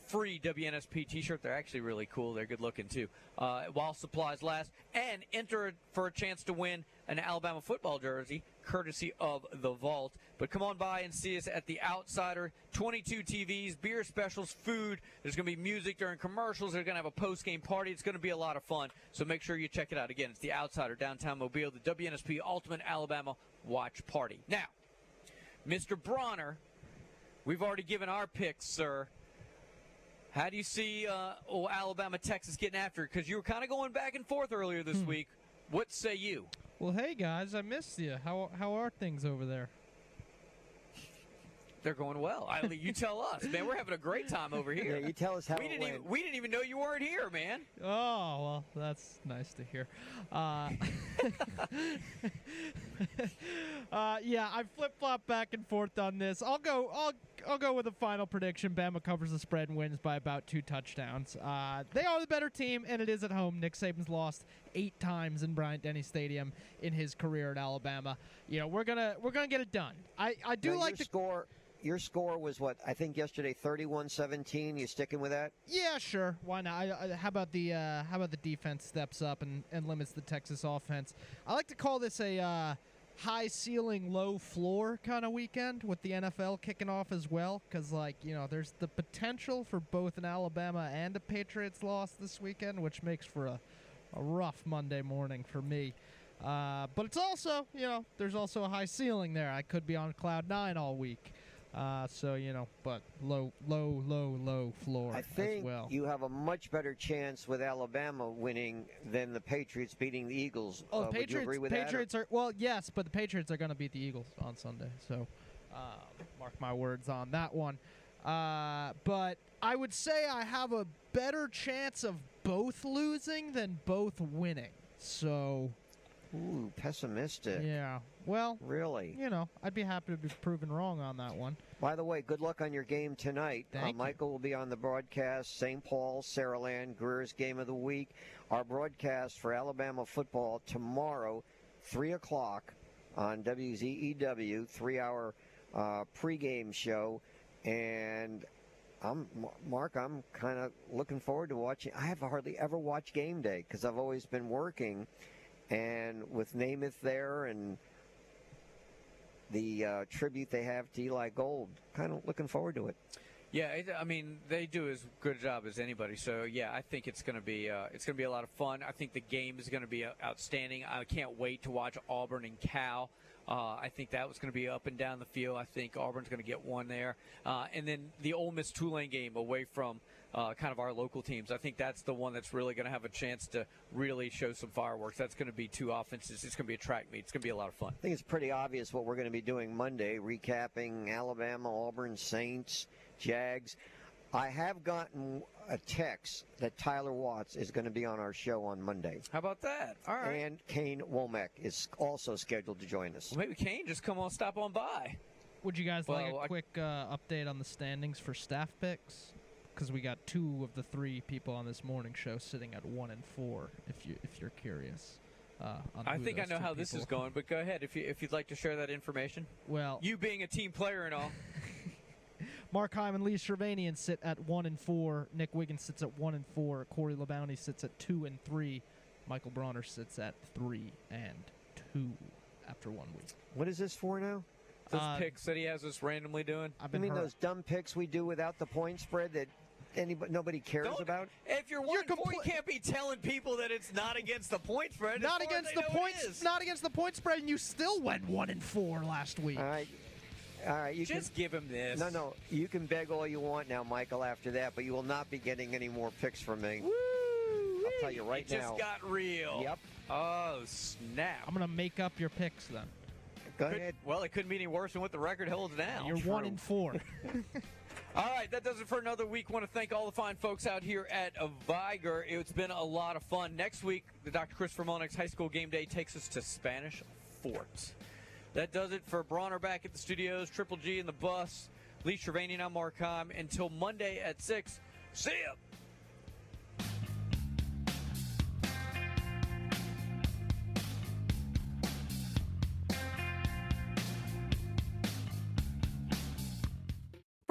[SPEAKER 2] free WNSP T-shirt. They're actually really cool. They're good looking too. Uh, while supplies last, and enter for a chance to win an Alabama football jersey, courtesy of the Vault. But come on by and see us at the Outsider. 22 TVs, beer specials, food. There's going to be music during commercials. They're going to have a post-game party. It's going to be a lot of fun. So make sure you check it out. Again, it's the Outsider downtown Mobile, the WNSP Ultimate Alabama Watch Party. Now, Mr. Bronner, we've already given our picks, sir. How do you see uh, oh, Alabama, Texas getting after it? Because you were kind of going back and forth earlier this week. What say you?
[SPEAKER 23] Well, hey guys, I missed you. How how are things over there?
[SPEAKER 2] They're going well. I, you tell us, man. We're having a great time over here.
[SPEAKER 3] Yeah, you tell us how
[SPEAKER 2] we
[SPEAKER 3] it
[SPEAKER 2] didn't
[SPEAKER 3] went.
[SPEAKER 2] even we didn't even know you weren't here, man.
[SPEAKER 23] Oh well, that's nice to hear. Uh, uh, yeah, I flip flop back and forth on this. I'll go. I'll I'll go with a final prediction. Bama covers the spread and wins by about two touchdowns. Uh, they are the better team, and it is at home. Nick Saban's lost eight times in Bryant Denny Stadium in his career at Alabama. You know, we're gonna we're gonna get it done. I I do
[SPEAKER 3] Now,
[SPEAKER 23] like the
[SPEAKER 3] score. Your score was what? I think yesterday, 31-17. You sticking with that?
[SPEAKER 23] Yeah, sure. Why not? I, I, how about the uh, how about the defense steps up and, and limits the Texas offense? I like to call this a uh, high ceiling, low floor kind of weekend with the NFL kicking off as well. Because, like, you know, there's the potential for both an Alabama and a Patriots loss this weekend, which makes for a, a rough Monday morning for me. Uh, but it's also, you know, there's also a high ceiling there. I could be on cloud nine all week. Uh, so you know, but low, low, low, low floor
[SPEAKER 3] I think
[SPEAKER 23] as well.
[SPEAKER 3] you have a much better chance with Alabama winning than the Patriots beating the Eagles.
[SPEAKER 23] Oh,
[SPEAKER 3] Uh,
[SPEAKER 23] the
[SPEAKER 3] would you
[SPEAKER 23] Patriots.
[SPEAKER 3] agree with that,
[SPEAKER 23] Patriots are well, yes, but the Patriots are going to beat the Eagles on Sunday. So, uh, mark my words on that one. Uh, but I would say I have a better chance of both losing than both winning. So,
[SPEAKER 3] Ooh, pessimistic.
[SPEAKER 23] yeah. Well,
[SPEAKER 3] really,
[SPEAKER 23] you know, I'd be happy to be proven wrong on that one.
[SPEAKER 3] By the way, good luck on your game tonight. Uh. Michael will be on the broadcast. St. Paul, Saraland, Greer's game of the week. Our broadcast for Alabama football tomorrow, three o'clock on WZEW, three-hour uh, pregame show, and. I'm Mark. I'm kind of looking forward to watching. I have hardly ever watched game day because I've always been working, and with Namath there and the uh, tribute they have to Eli Gold. Kind of looking forward to it.
[SPEAKER 2] Yeah, it, I mean they do as good a job as anybody. So yeah, I think it's going to be uh, it's going to be a lot of fun. I think the game is going to be uh, outstanding. I can't wait to watch Auburn and Cal. Uh, I think that was going to be up and down the field. I think Auburn's going to get one there, uh, and then the Ole Miss Tulane game away from uh, kind of our local teams. I think that's the one that's really going to have a chance to really show some fireworks. That's going to be two offenses. It's going to be a track meet. It's going to be a lot of fun.
[SPEAKER 3] I think it's pretty obvious what we're going to be doing Monday, recapping Alabama, Auburn, Saints, Jags. I have gotten a text that Tyler Watts is going to be on our show on Monday.
[SPEAKER 2] How about that? All right.
[SPEAKER 3] And Kane Womack is also scheduled to join us.
[SPEAKER 2] Well, maybe Kane just come on, stop on by.
[SPEAKER 23] Would you guys like
[SPEAKER 2] Well,
[SPEAKER 23] a
[SPEAKER 2] I-
[SPEAKER 23] quick uh, update on the standings for staff picks? Because we got two of the three people on this morning show sitting at one and four. If you if you're curious, uh, on
[SPEAKER 2] I think I know
[SPEAKER 23] two
[SPEAKER 2] how this is going, but go ahead if you if you'd like to share that information.
[SPEAKER 23] Well,
[SPEAKER 2] you being a team player and all.
[SPEAKER 23] Mark Hyman, Lee Shirvanian sit at one and four. Nick Wiggins sits at one and four. Corey LeBounty sits at two and three. Michael Bronner sits at three and two after one week.
[SPEAKER 3] What is this for now?
[SPEAKER 2] Those
[SPEAKER 23] Uh,
[SPEAKER 2] picks that he has us randomly doing.
[SPEAKER 23] I've been
[SPEAKER 3] I mean
[SPEAKER 23] hurt-
[SPEAKER 3] those dumb picks we do without the point spread that anybody nobody cares
[SPEAKER 2] Don't-
[SPEAKER 3] about?
[SPEAKER 2] If you're one and four, you can't be telling people that it's not against the point spread.
[SPEAKER 23] Not against the points.
[SPEAKER 2] is.
[SPEAKER 23] Not against the point spread, and you still went one and four last week.
[SPEAKER 3] All right. All right, you
[SPEAKER 2] Just
[SPEAKER 3] can,
[SPEAKER 2] give him this.
[SPEAKER 3] No, no, you can beg all you want now, Michael. After that, but you will not be getting any more picks from me. I'll tell you right
[SPEAKER 2] it
[SPEAKER 3] now.
[SPEAKER 2] just got real.
[SPEAKER 3] Yep.
[SPEAKER 2] Oh snap!
[SPEAKER 23] I'm gonna make up your picks then.
[SPEAKER 3] Go
[SPEAKER 2] Could-
[SPEAKER 3] ahead.
[SPEAKER 2] Well, it couldn't be any worse than what the record holds now.
[SPEAKER 23] You're one and four.
[SPEAKER 2] All right, that does it for another week. Want to thank all the fine folks out here at Vigor. It's been a lot of fun. Next week, the Dr. Christopher Mullenix High School Game Day takes us to Spanish Fort. That does it for Bronner back at the studios, Triple G in the bus, Lee Shirvanian, I'm. Until Monday at 6, see ya!